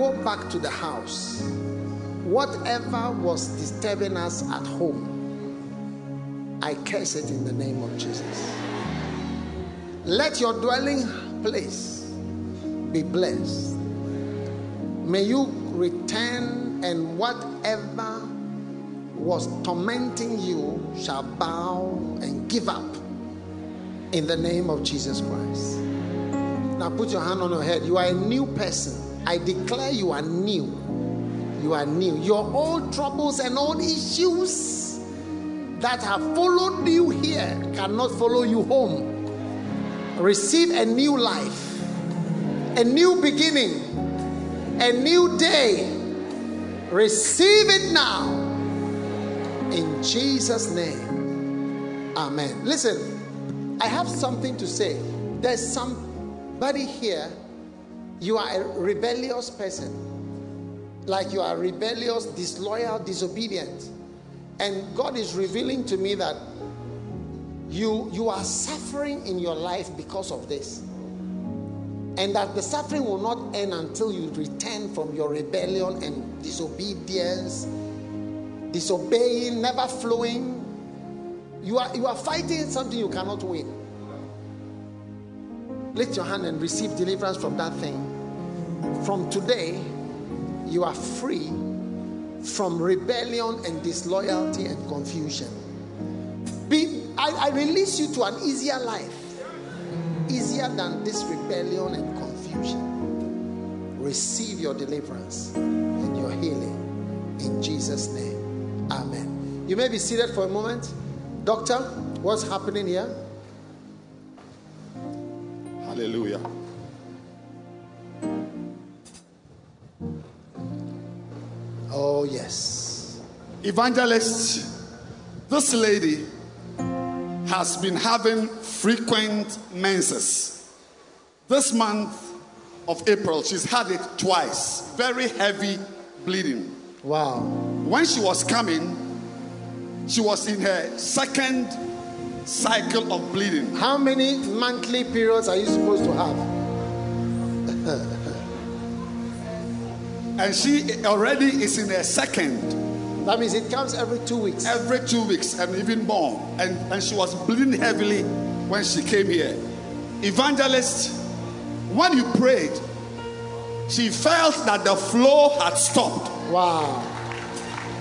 Go back to the house, whatever was disturbing us at home, I curse it in the name of Jesus. Let your dwelling place be blessed. May you return, and whatever was tormenting you shall bow and give up in the name of Jesus Christ. Now put your hand on your head. You are a new person. I declare you are new. You are new. Your old troubles and old issues that have followed you here cannot follow you home. Receive a new life, a new beginning, a new day. Receive it now. In Jesus' name. Amen. Listen, I have something to say. There's somebody here, you are a rebellious person. Like you are rebellious, disloyal, disobedient. And God is revealing to me that you you are suffering in your life because of this and that the suffering will not end until you return from your rebellion and disobedience disobeying never flowing you are you are fighting something you cannot win lift your hand and receive deliverance from that thing from today you are free from rebellion and disloyalty and confusion be I, I release you to an easier life, easier than this rebellion and confusion. Receive your deliverance and your healing in Jesus' name. Amen. You may be seated for a moment. Doctor, what's happening here? Hallelujah. Oh, yes. Evangelist, this lady has been having frequent menses. This month of April, she's had it twice. Very heavy bleeding. Wow. When she was coming, she was in her second cycle of bleeding. How many monthly periods are you supposed to have? and she already is in her second. That means it comes every two weeks. Every two weeks and even more. And, and she was bleeding heavily when she came here. Evangelist, when you prayed, she felt that the flow had stopped. Wow.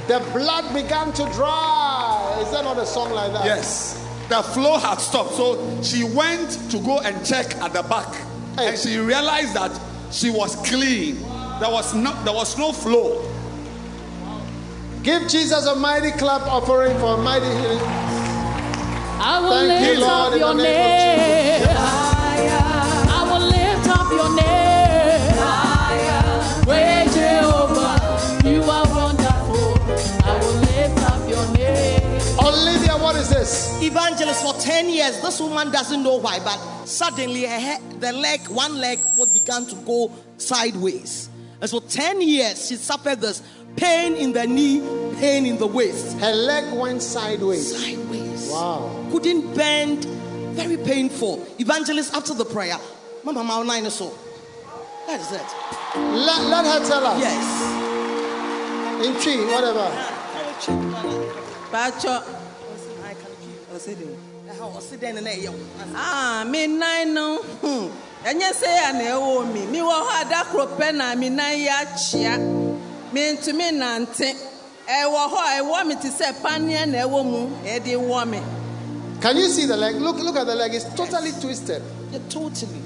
The blood began to dry. Is that not a song like that? Yes. The flow had stopped. So she went to go and check at the back. Hey. And she realized that she was clean. There was no there was no flow. Give Jesus a mighty clap offering for a mighty healing. I will Thank you, lift Lord, up your name name. I will lift up your name. Great Jehovah, you are wonderful. I will lift up your name. Olivia, what is this? evangelist for 10 years this woman doesn't know why but suddenly her head, the leg one leg would began to go sideways and so 10 years she suffered this pain in the knee pain in the waist. Her leg went sideways. sideways. Wow. couldn't bend. Very painful. Evangelist after the prayer mama mama nine so. That is it. Let, let her tell us. yes. In tree, whatever. Pacho, ah, me nan no, hmm. Ɛnyɛ sɛ ya na ɛwɔ mi. Mi wɔ hɔ adakoro pɛ na mi nan yɛ akyia. Mi ntumi nante. Ɛwɔ hɔ a ɛwɔ mi te sɛ paneɛ na ɛwɔ mu. Ɛde wɔ mi. Can you see the leg? Look, look at the leg. It's totally twisted. yeah, totally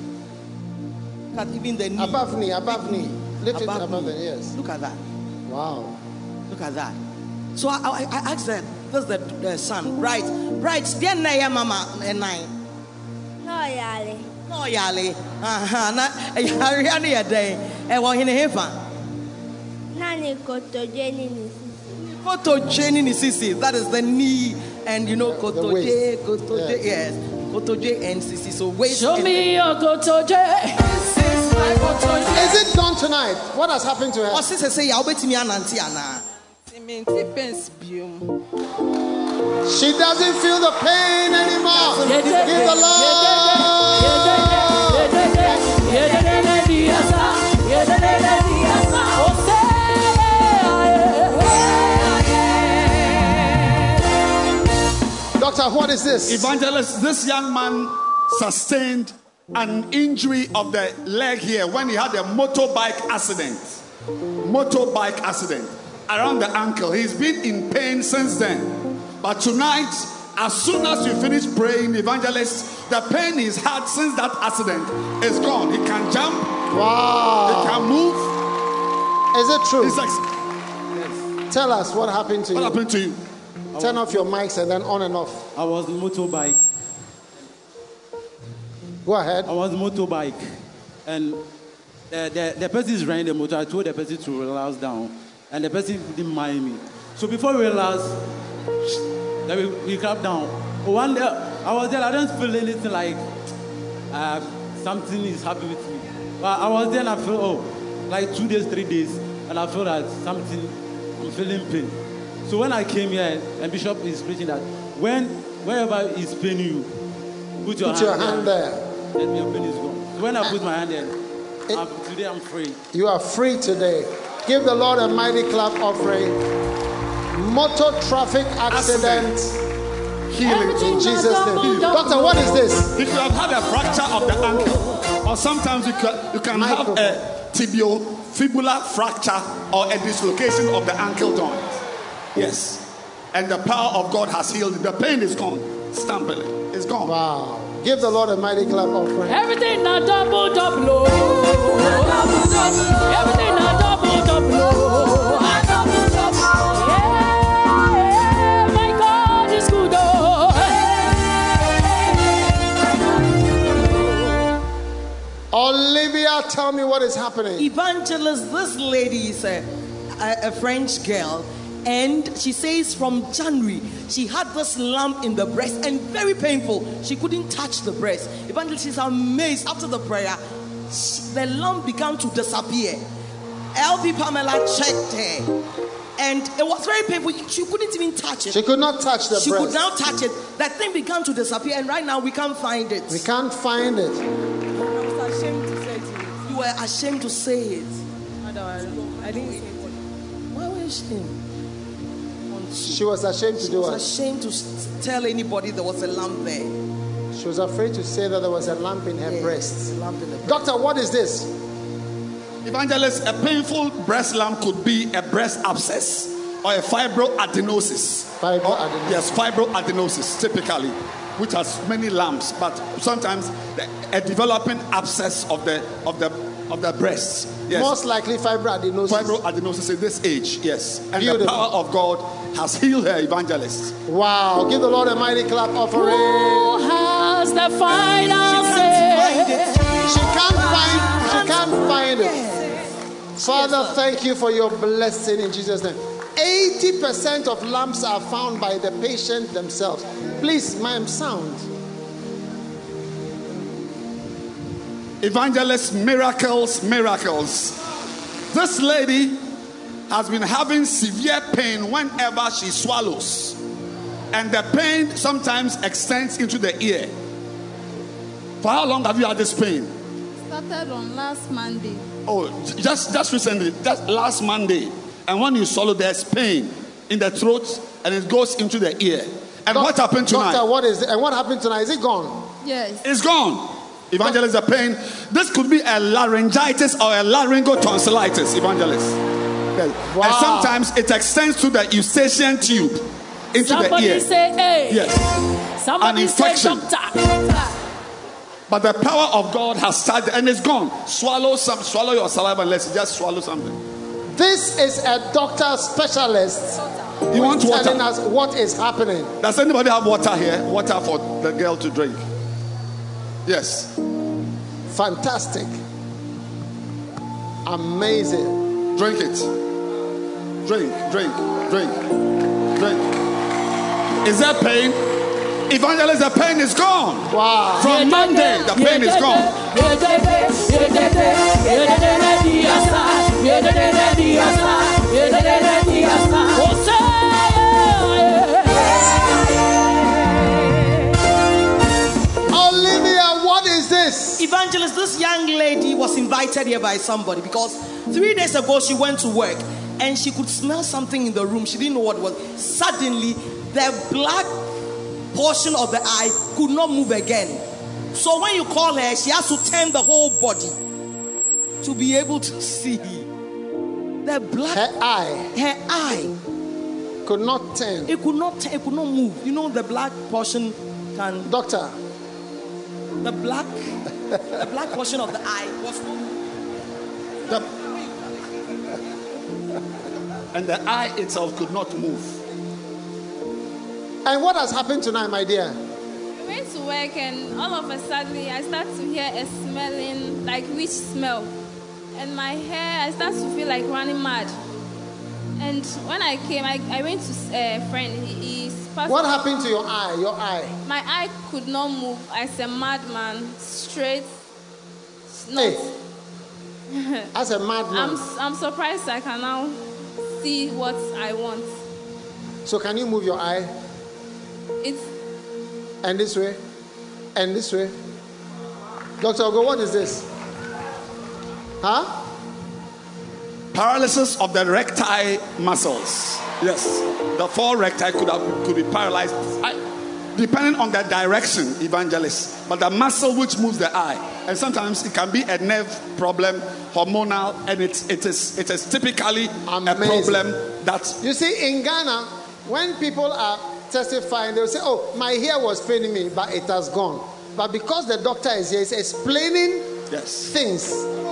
Look at even the knee Above knee, above knee. Lift it Above above knee. the yes. look at that Wow. Look at that. So I, I, I asked them, this is the, the son, right? Right, dear Naya Mama and nine. No, yale. No, Yali. Aha, na eh, Yari a day. And what in a heaven. Nani koto jeni ni sisi. Koto J in Sisi, that is the knee, and you know, Koto J. Koto J, yes. Koto J and Sisi. So waist. Show me your Kotoje. This is my Kotoje. Is it done tonight? What has happened to her? Oh, what sister say, I'll bet me an auntie Anna. She doesn't feel the pain anymore. Give the Doctor, what is this? Evangelist, this young man sustained an injury of the leg here when he had a motorbike accident. Motorbike accident around the ankle. He's been in pain since then. But tonight, as soon as you finish praying, evangelist, the pain he's had since that accident is gone. He can jump. Wow. He can move. Is it true? It's like, Tell us what happened to what you. What happened to you? Turn off your mics and then on and off. I was motorbike. Go ahead. I was motorbike, and the, the, the person is riding the motor. I told the person to relax down, and the person didn't mind me. So before we relax, then we, we clap down. One day I was there. I didn't feel anything like uh, something is happening with me. But I was there and I feel oh, like two days, three days, and I feel that something. I'm feeling pain. So when I came here, and Bishop is preaching that when wherever is paining you, put your Put hand, your hand there. and your pain is gone. So when I put my hand there, I'm, today I'm free. You are free today. Give the Lord a mighty clap offering. Motor traffic accident. Healing in Jesus' name. Doctor, what is this? If you have had a fracture of the ankle, or sometimes you, could, you can have a tibiofibular fracture or a dislocation of the ankle joint. Yes. And the power of God has healed it. The pain is gone. Stample it. It's gone. Wow. Give the Lord a mighty clap offering. Everything now double double. Everything na double double. Tell me what is happening. Evangelist, this lady is a, a, a French girl, and she says from January she had this lump in the breast and very painful. She couldn't touch the breast. Evangelist, she's amazed after the prayer. she- the lump began to disappear. LP Pamela checked her, and it was very painful. She couldn't even touch it. She could not touch the She breast. She could now touch it. That thing began to disappear, and right now we can't find it. We can't find it. Were ashamed to say it. I didn't say it. Why were you ashamed? She was ashamed to She do was it. ashamed to tell anybody there was a lump there. She was afraid to say that there was a lump in her breast. Doctor, what is this? Evangelist, a painful breast lump could be a breast abscess or a fibroadenosis. Fibroadenosis. Yes, fibroadenosis typically, which has many lumps, but sometimes a developing abscess of the of the of the breast. Yes. Most likely fibroadenosis. Fibroadenosis in this age, yes. And Beautiful. the power of God has healed her, evangelist. Wow. Give the Lord a mighty clap offering. Who has the final say? She can't find she can't find it. Father, thank you for your blessing in Jesus' name. 80% of lumps are found by the patient themselves. Please, ma'am, sound. Evangelist, miracles, miracles. This lady has been having severe pain whenever she swallows, and the pain sometimes extends into the ear. For how long have you had this pain? Started on last Monday. Oh, just just recently, just last Monday. And when you swallow, there's pain in the throat, and it goes into the ear. And what happened tonight? Doctor, what is it? And what happened tonight? Is it gone? Yes. It's gone. Evangelist, the pain. This could be a laryngitis or a laryngotonsillitis, evangelist. Yes. Wow. And sometimes it extends to the eustachian tube into Somebody the ear. say, hey. Yes. Somebody An say, infection. doctor. But the power of God has started and it's gone. Swallow some, swallow your saliva and let's just swallow something. This is a doctor specialist. You want who is water? telling us what is happening. Does anybody have water here? Water for the girl to drink. Yes. Fantastic. Amazing. Drink it. Drink, drink, drink, drink. Is that pain? Evangelist, the pain is gone. Wow. From Monday, the pain is gone. Oh, invited here by somebody because three days ago she went to work and she could smell something in the room. She didn't know what it was. Suddenly, the black portion of the eye could not move again. So when you call her, she has to turn the whole body to be able to see. The black her eye, her eye could not turn. It could not. turn, It could not move. You know the black portion can. Doctor, the black, the black portion of the eye was not. The, and the eye itself could not move. And what has happened tonight, my dear? I went to work and all of a sudden I start to hear a smelling like witch smell. And my hair, I start to feel like running mad. And when I came, I, I went to a friend. He, he's What happened to your eye? Your eye? My eye could not move. I was a madman, straight. Not. Hey, as a madman. I'm, I'm surprised I can now see what I want. So can you move your eye? It's And this way? And this way? Dr. Ogo, what is this? Huh? Paralysis of the recti muscles. Yes, the four recti could have could be paralyzed. I, depending on the direction, evangelist, but the muscle which moves the eye, and sometimes it can be a nerve problem, hormonal, and it's it is it is typically a problem that You see, in Ghana, when people are testifying, they'll say, Oh, my hair was paining me, but it has gone. But because the doctor is here, he's explaining yes. things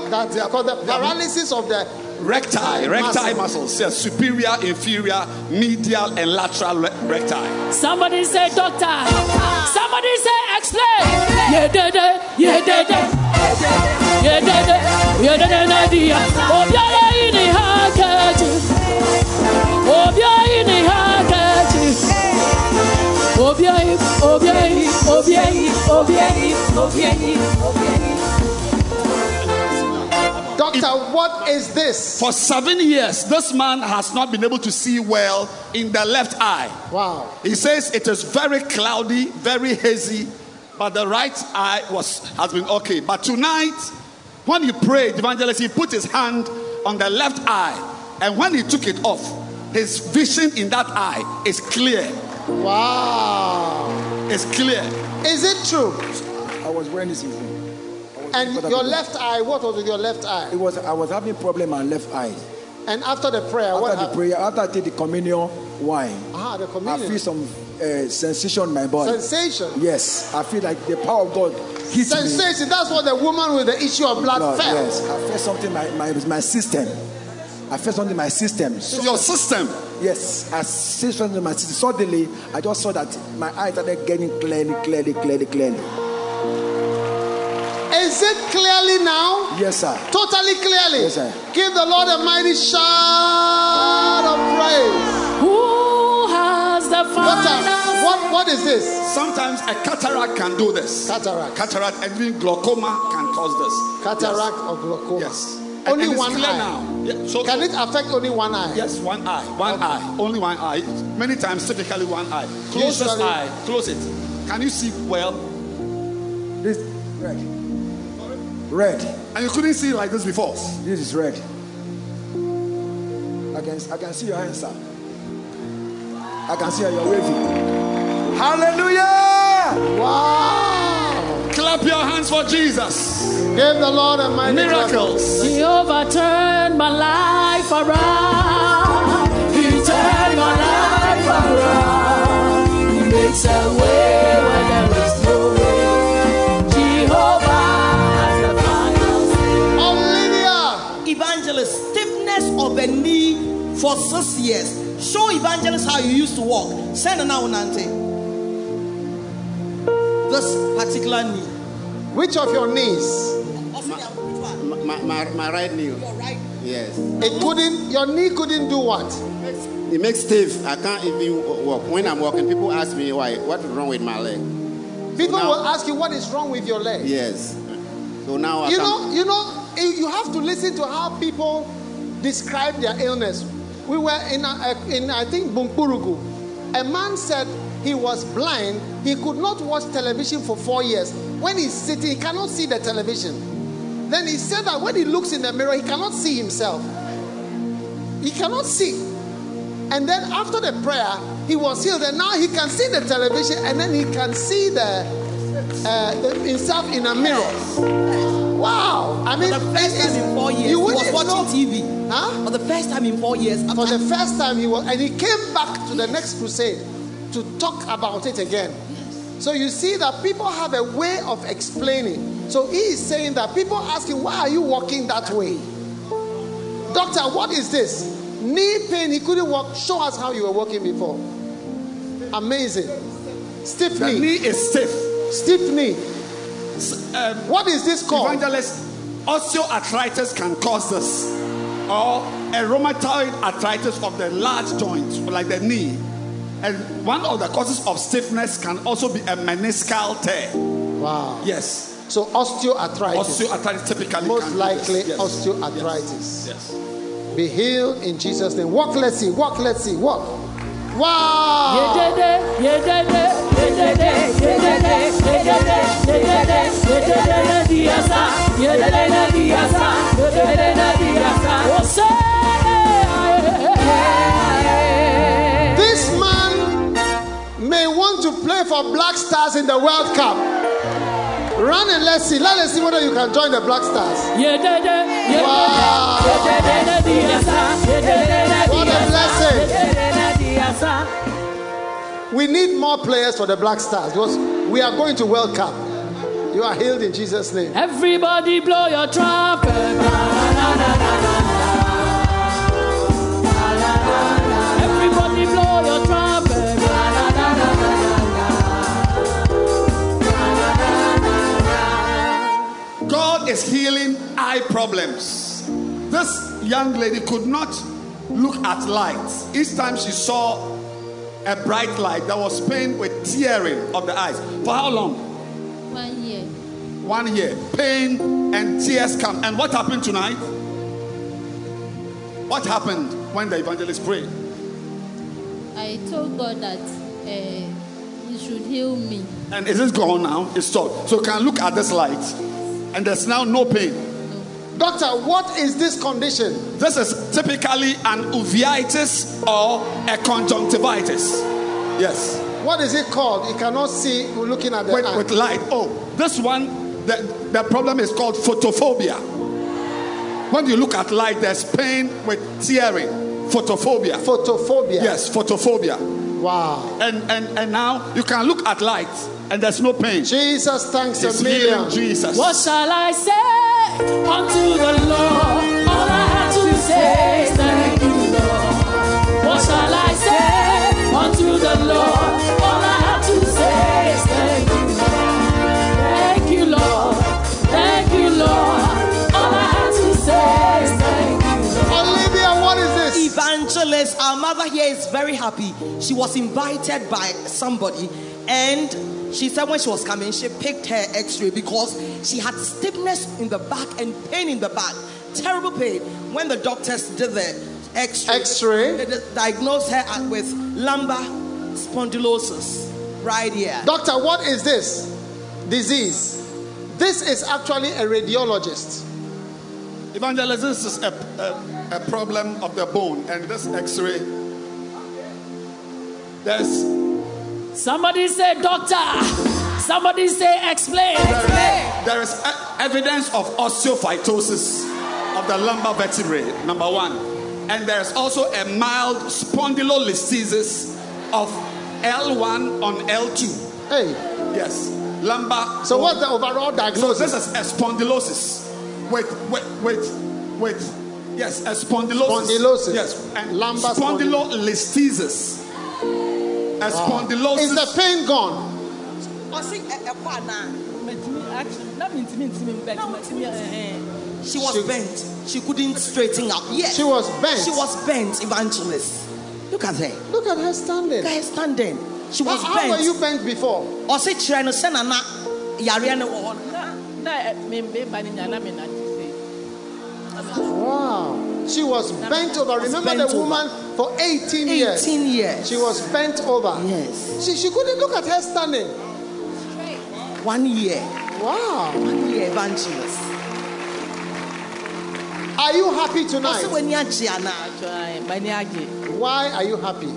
that they are called the paralysis of the recti, recti muscles, yes, superior, inferior, medial, and lateral recti. Somebody say, doctor. Somebody say, explain. Yeah, da, da, yeah, da, da. Yeah, da, da, yeah, da, da, Nadia. Obiara ini hakati. Obiara ini hakati. Obiara, obiara, obiara, obiara, obiara, obiara. Doctor, what is this? For seven years, this man has not been able to see well in the left eye. Wow. He says it is very cloudy, very hazy, but the right eye was has been okay. But tonight, when he prayed, evangelist, he put his hand on the left eye, and when he took it off, his vision in that eye is clear. Wow. It's clear. Is it true? I was wearing this evening. And your left eye, what was with your left eye? It was I was having problem on left eye. And after the prayer, After what the happened? prayer, after I take the communion wine, Ah, the I communion. feel some uh, sensation in my body. Sensation. Yes, I feel like the power of God hit me. Sensation. That's what the woman with the issue of blood Lord, felt. Yes, I felt something my, my, my system. I felt something in my system. So, your system? Yes, I see something in my system. Suddenly, I just saw that my eyes started getting clearly, clearly, clearly, clearly. Is it clearly now? Yes, sir. Totally clearly. Yes, sir. Give the Lord a mighty shout of praise. Who has the Doctor, what, what is this? Sometimes a cataract can do this. Cataract. Cataract and even glaucoma can cause this. Cataract or glaucoma? Yes. Only and one clear eye. now. Yeah, so, Can it affect only one eye? Yes, one eye. One eye. Only one eye. Many times, typically one eye. Close this eye. Close it. Can you see well? This red. Red. And you couldn't see like this before. This is red. I can I can see your hands, sir. I can see you're waving. Hallelujah! Wow! Clap your hands for Jesus. Give the Lord a mighty Miracles. He overturned my life around. He turned my life around. He makes a way for six years. Show evangelist how you used to walk. Send an Nante. This particular knee. Which of your knees? My, my, my right knee. Right. Yes. It couldn't, your knee couldn't do what? It makes stiff. I can't even walk. When I'm walking, people ask me why. What's wrong with my leg? People now- will ask you what is wrong with your leg. Yes. So now I You can know, you know, you you have to listen to how people describe their illness. We were in, a, in I think, Bunkpurugu. A man said he was blind. He could not watch television for four years. When he's sitting, he cannot see the television. Then he said that when he looks in the mirror, he cannot see himself. He cannot see. And then after the prayer, he was healed. And now he can see the television and then he can see the, uh, himself in a mirror. Wow. I mean, For the first time in four years, you he was watching know- TV. Huh? For the first time in four years. For the first time, he was, and he came back to the next crusade to talk about it again. So you see that people have a way of explaining. So he is saying that people asking, why are you walking that way? Doctor, what is this? Knee pain, he couldn't walk. Show us how you were walking before. Amazing. Stiff knee. The knee. knee is stiff. Stiff knee. Um, what is this called? Evangelist, osteoarthritis can cause this, or a rheumatoid arthritis of the large joints, like the knee. And one of the causes of stiffness can also be a meniscal tear. Wow. Yes. So osteoarthritis. Osteoarthritis typically Most can likely. Yes. osteoarthritis. Yes. Be healed in Jesus' name. Walk, let's see. Walk, let's see. Walk. Wow. This man may want to play for Black Stars in the World Cup. Run and let's see. Let us see whether you can join the Black Stars. Wow. What a blessing. We need more players for the Black Stars because we are going to World Cup. You are healed in Jesus' name. Everybody blow your trumpet. Everybody blow your trumpet. God is healing eye problems. This young lady could not look at light. Each time she saw a bright light, that was pain with tearing of the eyes. For how long? One year. One year. Pain and tears come. And what happened tonight? What happened when the evangelist prayed? I told God that uh, He should heal me. And is it gone now? It's stopped. So can look at this light. And there's now no pain. Doctor, what is this condition? This is typically an uveitis or a conjunctivitis. Yes. What is it called? You cannot see looking at the With, eye. with light. Oh, this one, the, the problem is called photophobia. When you look at light, there's pain with tearing. Photophobia. Photophobia. Yes, photophobia. Wow. And, and and now you can look at light and there's no pain. Jesus, thanks It's a million. healing Jesus. What shall I say unto the Lord? All I have to say is thank you, Lord. What shall I say unto the Lord? All I have to say is thank you, Lord. Thank you, Lord. Thank you, Lord. All I have to say is thank you, Lord. Olivia, what is this? Evangelist, our mother here is very happy. She was invited by somebody, and she said when she was coming, she picked her x ray because she had stiffness in the back and pain in the back. Terrible pain. When the doctors did the x ray, X-ray? they diagnosed her with lumbar spondylosis right here. Doctor, what is this disease? This is actually a radiologist. Evangelist, this is a, a, a problem of the bone, and this X-ray. There's Somebody say, Doctor. Somebody say, explain. there is e- evidence of osteophytosis of the lumbar vertebrae. Number one, and there's also a mild spondylolisthesis of L1 on L2. Hey. Yes, lumbar. So what's the overall So diagnosis? this is a spondylosis with with with with yes a spondylosis. Spondylosis. Yes, and Lumbar spondylolisthesis. A spondylosis. Is the pain gone? Oh, eh, eh, she was bent. She couldn't straighten up. Yes. She was bent. She was bent, evangelist. Look at her. Look at her standing. Look at her standing. She was how, bent. How were you bent before? Ɔse kyerɛ no sɛ nana yareɛ no wɔ hɔ no. Wow. She was bent over. Remember bent the woman over. for 18 years? 18 years. She was bent over. Yes. She, she couldn't look at her standing. One year. Wow. One year evangelist. Are you happy tonight? Why are you happy?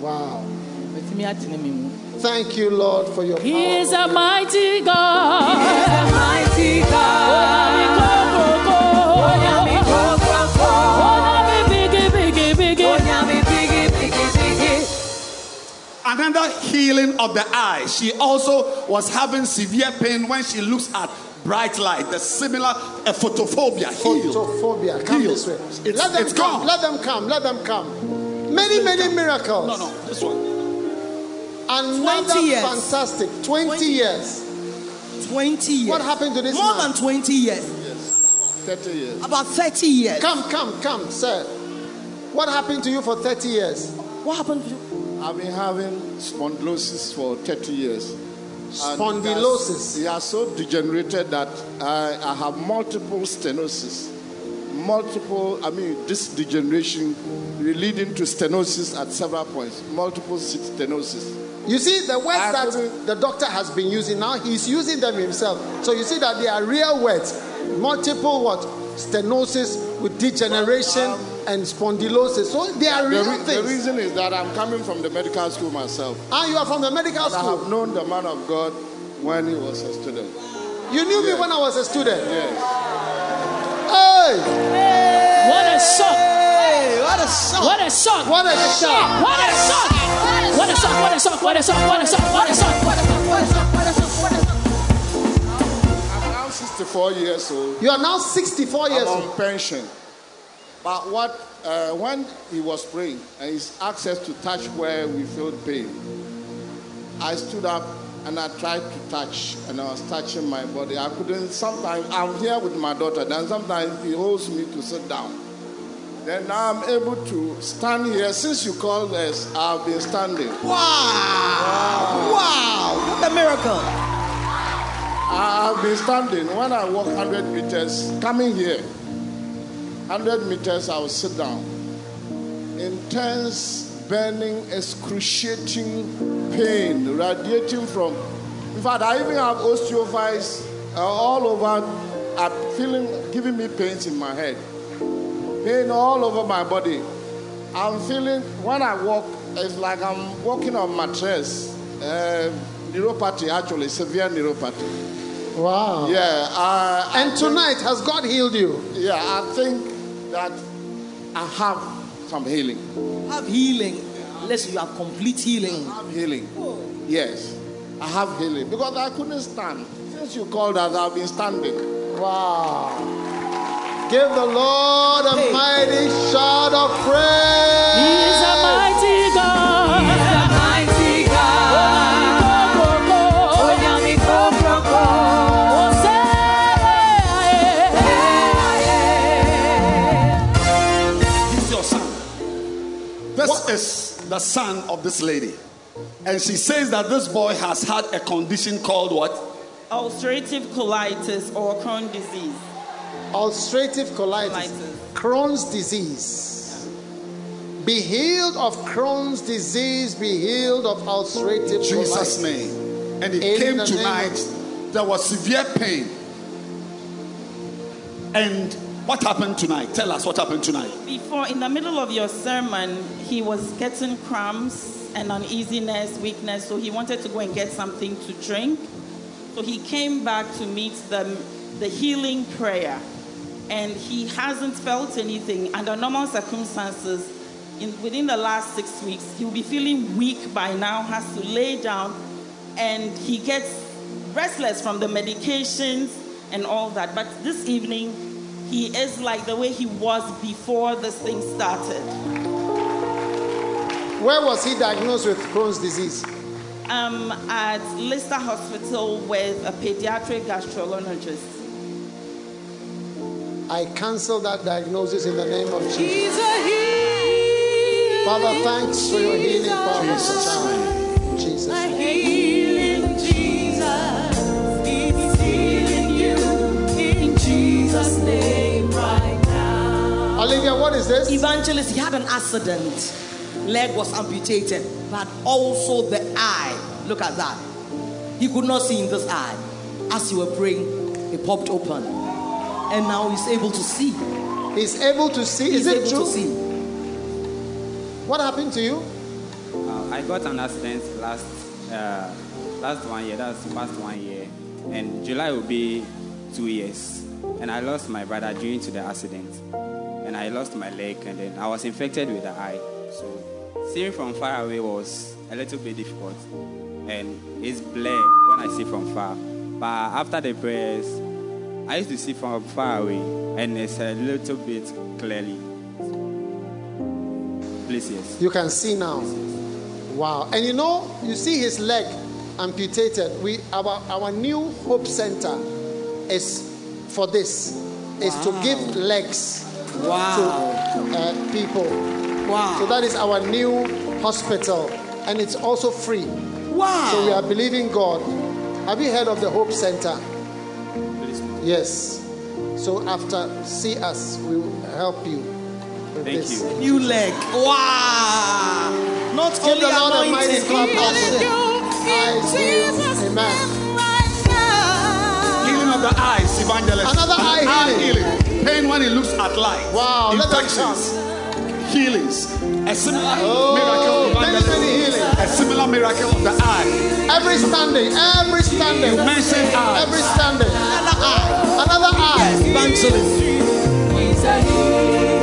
Wow. Mɛtumi atene me mu. Thank you, Lord, for your He is a mighty God. He is a mighty God. Another healing of the eye. She also was having severe pain when she looks at bright light. The similar uh, photophobia. Healed. Photophobia. Come Healed. this way. It's, let them it's come. gone. Let them come. Let them come. Many, many miracles. No, no, this one. Another 20 years. fantastic. 20, 20 years. 20 years. What happened to this More man? than 20 years. Yes. 30 years. About 30 years. Come, come, come, sir. What happened to you for 30 years? What happened to you? I've been having spondylosis for 30 years. And Spondylosis? It has so degenerated that I, I have multiple stenosis. Multiple, I mean, this degeneration leading to stenosis at several points. Multiple stenosis. You see, the words that the doctor has been using now, he's using them himself. So you see that they are real words. Multiple what? Stenosis with degeneration and spondylosis. So they are The, real re- the reason is that I'm coming from the medical school myself. Ah, you are from the medical And I school. have known the man of God when he was a student. You knew me when I was a student. Yes. Hey! What a shock! Hey, what a shock! What a shock! What a shock! What a shock! What a shock! What a shock! What a shock! What a shock! What a shock! What a shock! What a shock! What a shock! What a shock! I'm now 64 years old. You are now 64 years I'm old. on pension. But what uh, when he was praying and he's asked us to touch where we feel pain, I stood up and I tried to touch and I was touching my body. I couldn't. Sometimes I'm here with my daughter. Then sometimes he holds me to sit down. Then now I'm able to stand here. Since you called us, I've been standing. Wow! Wow! What a miracle! I've been standing. When I walk 100 meters, coming here, 100 meters, I will sit down. Intense, burning, excruciating pain radiating from. In fact, I even have osteophytes uh, all over. I'm feeling, giving me pains in my head, pain all over my body. I'm feeling when I walk, it's like I'm walking on mattress. Uh, neuropathy, actually, severe neuropathy. Wow. Yeah. I, And tonight, has God healed you? yeah, I think that I have some healing. Have healing. Unless you have complete healing. I have healing. Yes, I have healing because I couldn't stand. Since you called us, I've been standing. Wow. Give the Lord a mighty shout of praise. He is a mighty God. He is a mighty God. Onyami kokroko. Eh. This is your son. This is the son of this lady. And she says that this boy has had a condition called what? ulcerative colitis or Crohn's disease. Ulcerative colitis, Crohn's disease. Be healed of Crohn's disease, be healed of ulcerative Jesus' colitis. name. And he In came the name tonight. There was severe pain. And what happened tonight? Tell us what happened tonight. Before, in the middle of your sermon, he was getting cramps and uneasiness, weakness, so he wanted to go and get something to drink. So he came back to meet the, the healing prayer, and he hasn't felt anything. Under normal circumstances, in, within the last six weeks, he'll be feeling weak by now, has to lay down, and he gets restless from the medications and all that. But this evening, he is like the way he was before this thing started. Where was he diagnosed with Crohn's disease? Um, at Lister Hospital with a pediatric gastrologist. I cancel that diagnosis in the name of Jesus. He's a healer. Father, thanks for your healing power. Jesus. In Jesus' A healing Jesus. He's healing you in Jesus' name right now. Olivia, what is this? Evangelist, he had an accident. Leg was amputated, but also the eye. Look at that. He could not see in this eye. as you were praying, it popped open. And now he's able to see. He's able to see. He's Is it able true? to see. What happened to you? Uh, I got an accident last uh, last one year. That's past one year, and July will be two years. And I lost my brother due to the accident, and I lost my leg, and then I was infected with the eye. So seeing from far away was a little bit difficult, and it's blur when I see from far. But after the prayers, I used to see from far away, and it's a little bit clearly. Please, yes. You can see now. Wow. And you know, you see his leg amputated. We our our new hope center is for this. Is to give legs Wow. to uh, people. Wow. So that is our new hospital. And it's also free. Wow. So we are believing God. Have you heard of the Hope Center? Yes. So after see us, we will help you. with Thank this. you. New leg. Wow. Not Give only the Lord a anointing. mighty clap offering. Eyes healed. Amen. Healing of the eyes, evangelist. Another An eye healing. Pain when it looks at light. Wow, let them Infections. Healings. A similar Oh, miracle, many healings. A similar miracle of the eye. Every standing, every standing. You mentioned eyes. Every standing. Another eye. Another eye. Evangelist. Pain.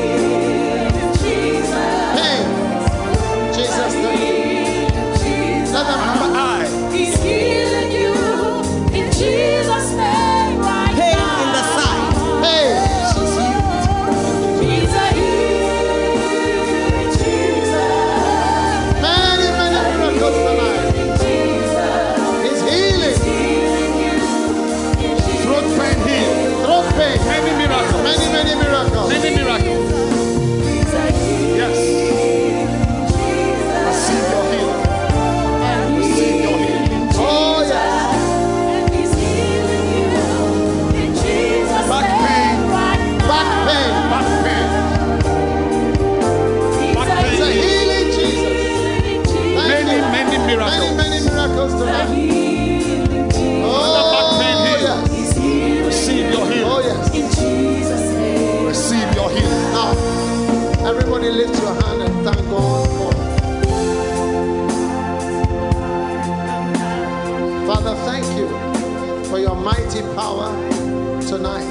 Tonight.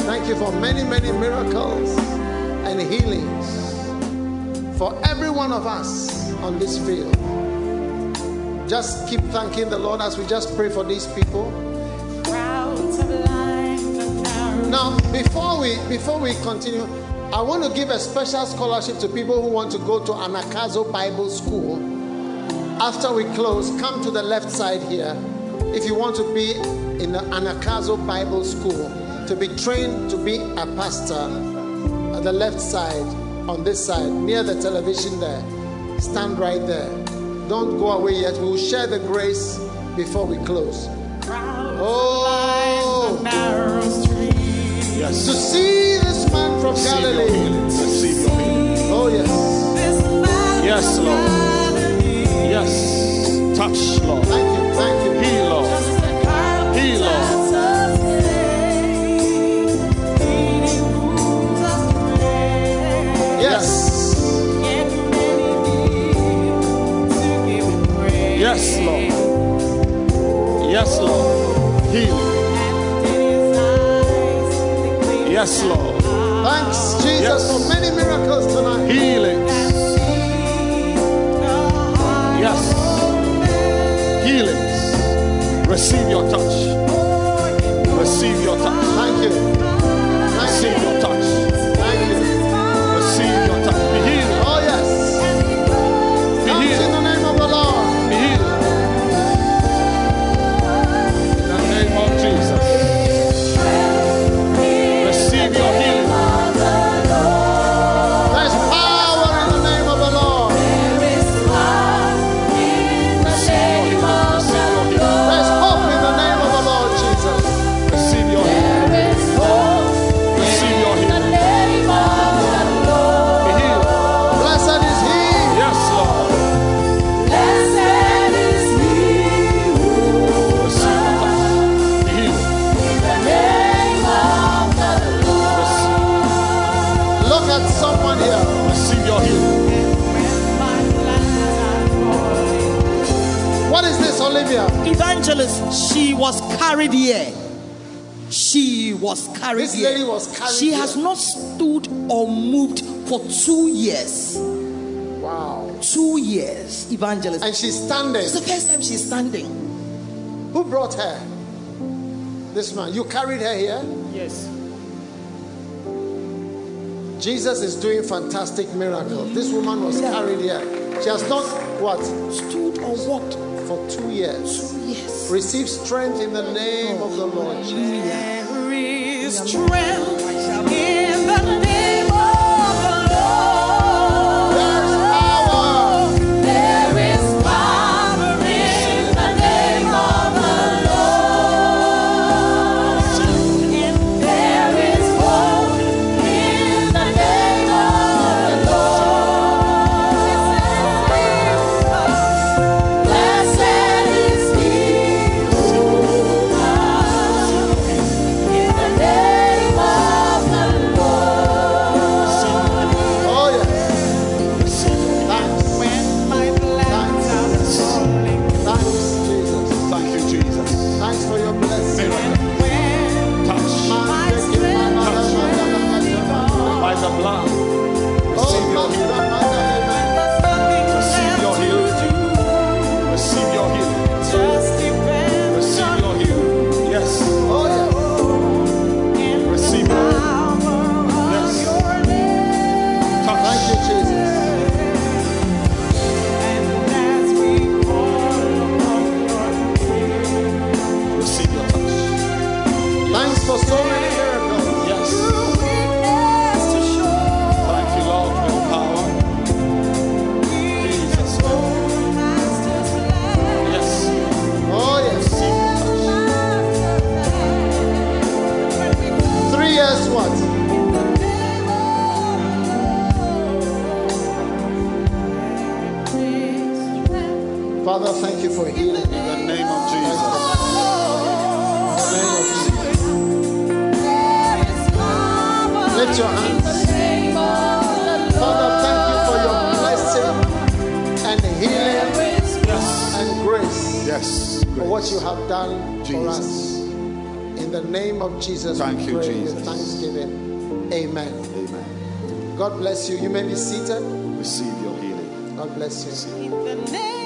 Thank you for many, many miracles and healings for every one of us on this field. Just keep thanking the Lord as we just pray for these people. Now, before we before we continue, I want to give a special scholarship to people who want to go to Anagkazo Bible School. After we close, come to the left side here. If you want to be in the Anagkazo Bible School, to be trained to be a pastor, at the left side, on this side, near the television there, stand right there. Don't go away yet. We will share the grace before we close. Oh, Yes. to see this man from Receive Galilee. Receive your healing. Oh, yes. Yes, Lord. Yes. Touch, Lord. Lord. Yes, Lord. Healing. Yes, Lord. Thanks, Jesus, Yes. for many miracles tonight. Healings. Yes. Healings. Receive your touch. Receive your touch. Thank you. Thank Receive you. your touch. Carried here. She was carried This here. was carried She here. has not stood or moved for two years. Wow. Two years, evangelist. And she's standing. It's the first time she's standing. Who brought her? This man. You carried her here? Yes. Jesus is doing fantastic miracles. This woman was carried here. She has not what? Stood or walked for two years. Yes. Receive strength in the name of the Lord Jesus. There is strength Jesus, Thank we you, pray Jesus. with thanksgiving. Amen. Amen. God bless you. You may be seated. Receive your healing. God bless you.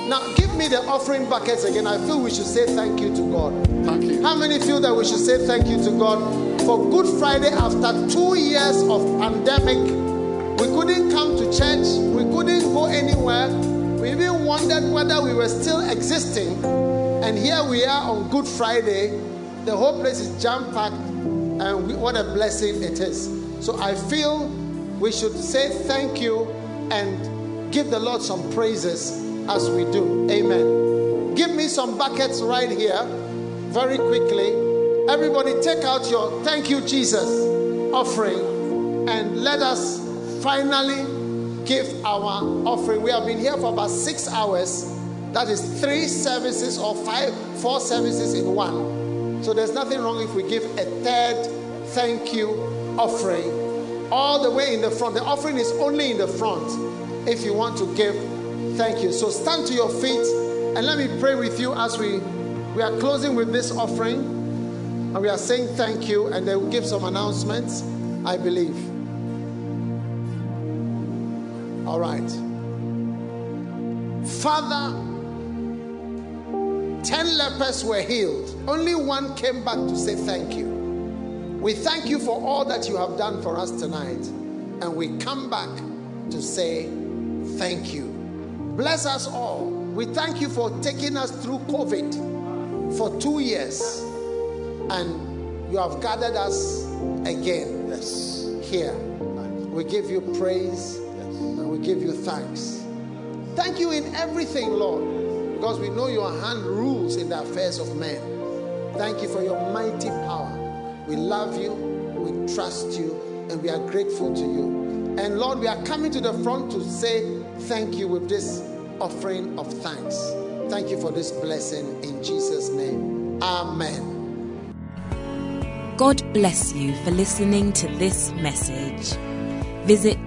Now, give me the offering buckets again. I feel we should say thank you to God. Thank you. How many feel that we should say thank you to God for Good Friday after two years of pandemic? We couldn't come to church, we couldn't go anywhere. We even wondered whether we were still existing. And here we are on Good Friday. The whole place is jam packed, and we, what a blessing it is. So I feel we should say thank you and give the Lord some praises as we do. Amen. Give me some buckets right here, very quickly. Everybody, take out your thank you, Jesus offering and let us finally give our offering. We have been here for about six hours. That is three services or five, four services in one. So there's nothing wrong if we give a third thank you offering all the way in the front. The offering is only in the front if you want to give thank you. So stand to your feet and let me pray with you as we we are closing with this offering and we are saying thank you and then we'll give some announcements, I believe. All right. Father, 10 lepers were healed. Only one came back to say thank you. We thank you for all that you have done for us tonight. And we come back to say thank you. Bless us all. We thank you for taking us through COVID for two years. And you have gathered us again Yes. here. We give you praise and we give you thanks. Thank you in everything, Lord, because we know your hand rules in the affairs of men. Thank you for your mighty power. We love you, we trust you, and we are grateful to you. And Lord, we are coming to the front to say thank you with this offering of thanks. Thank you for this blessing in Jesus' name. Amen. God bless you for listening to this message. Visit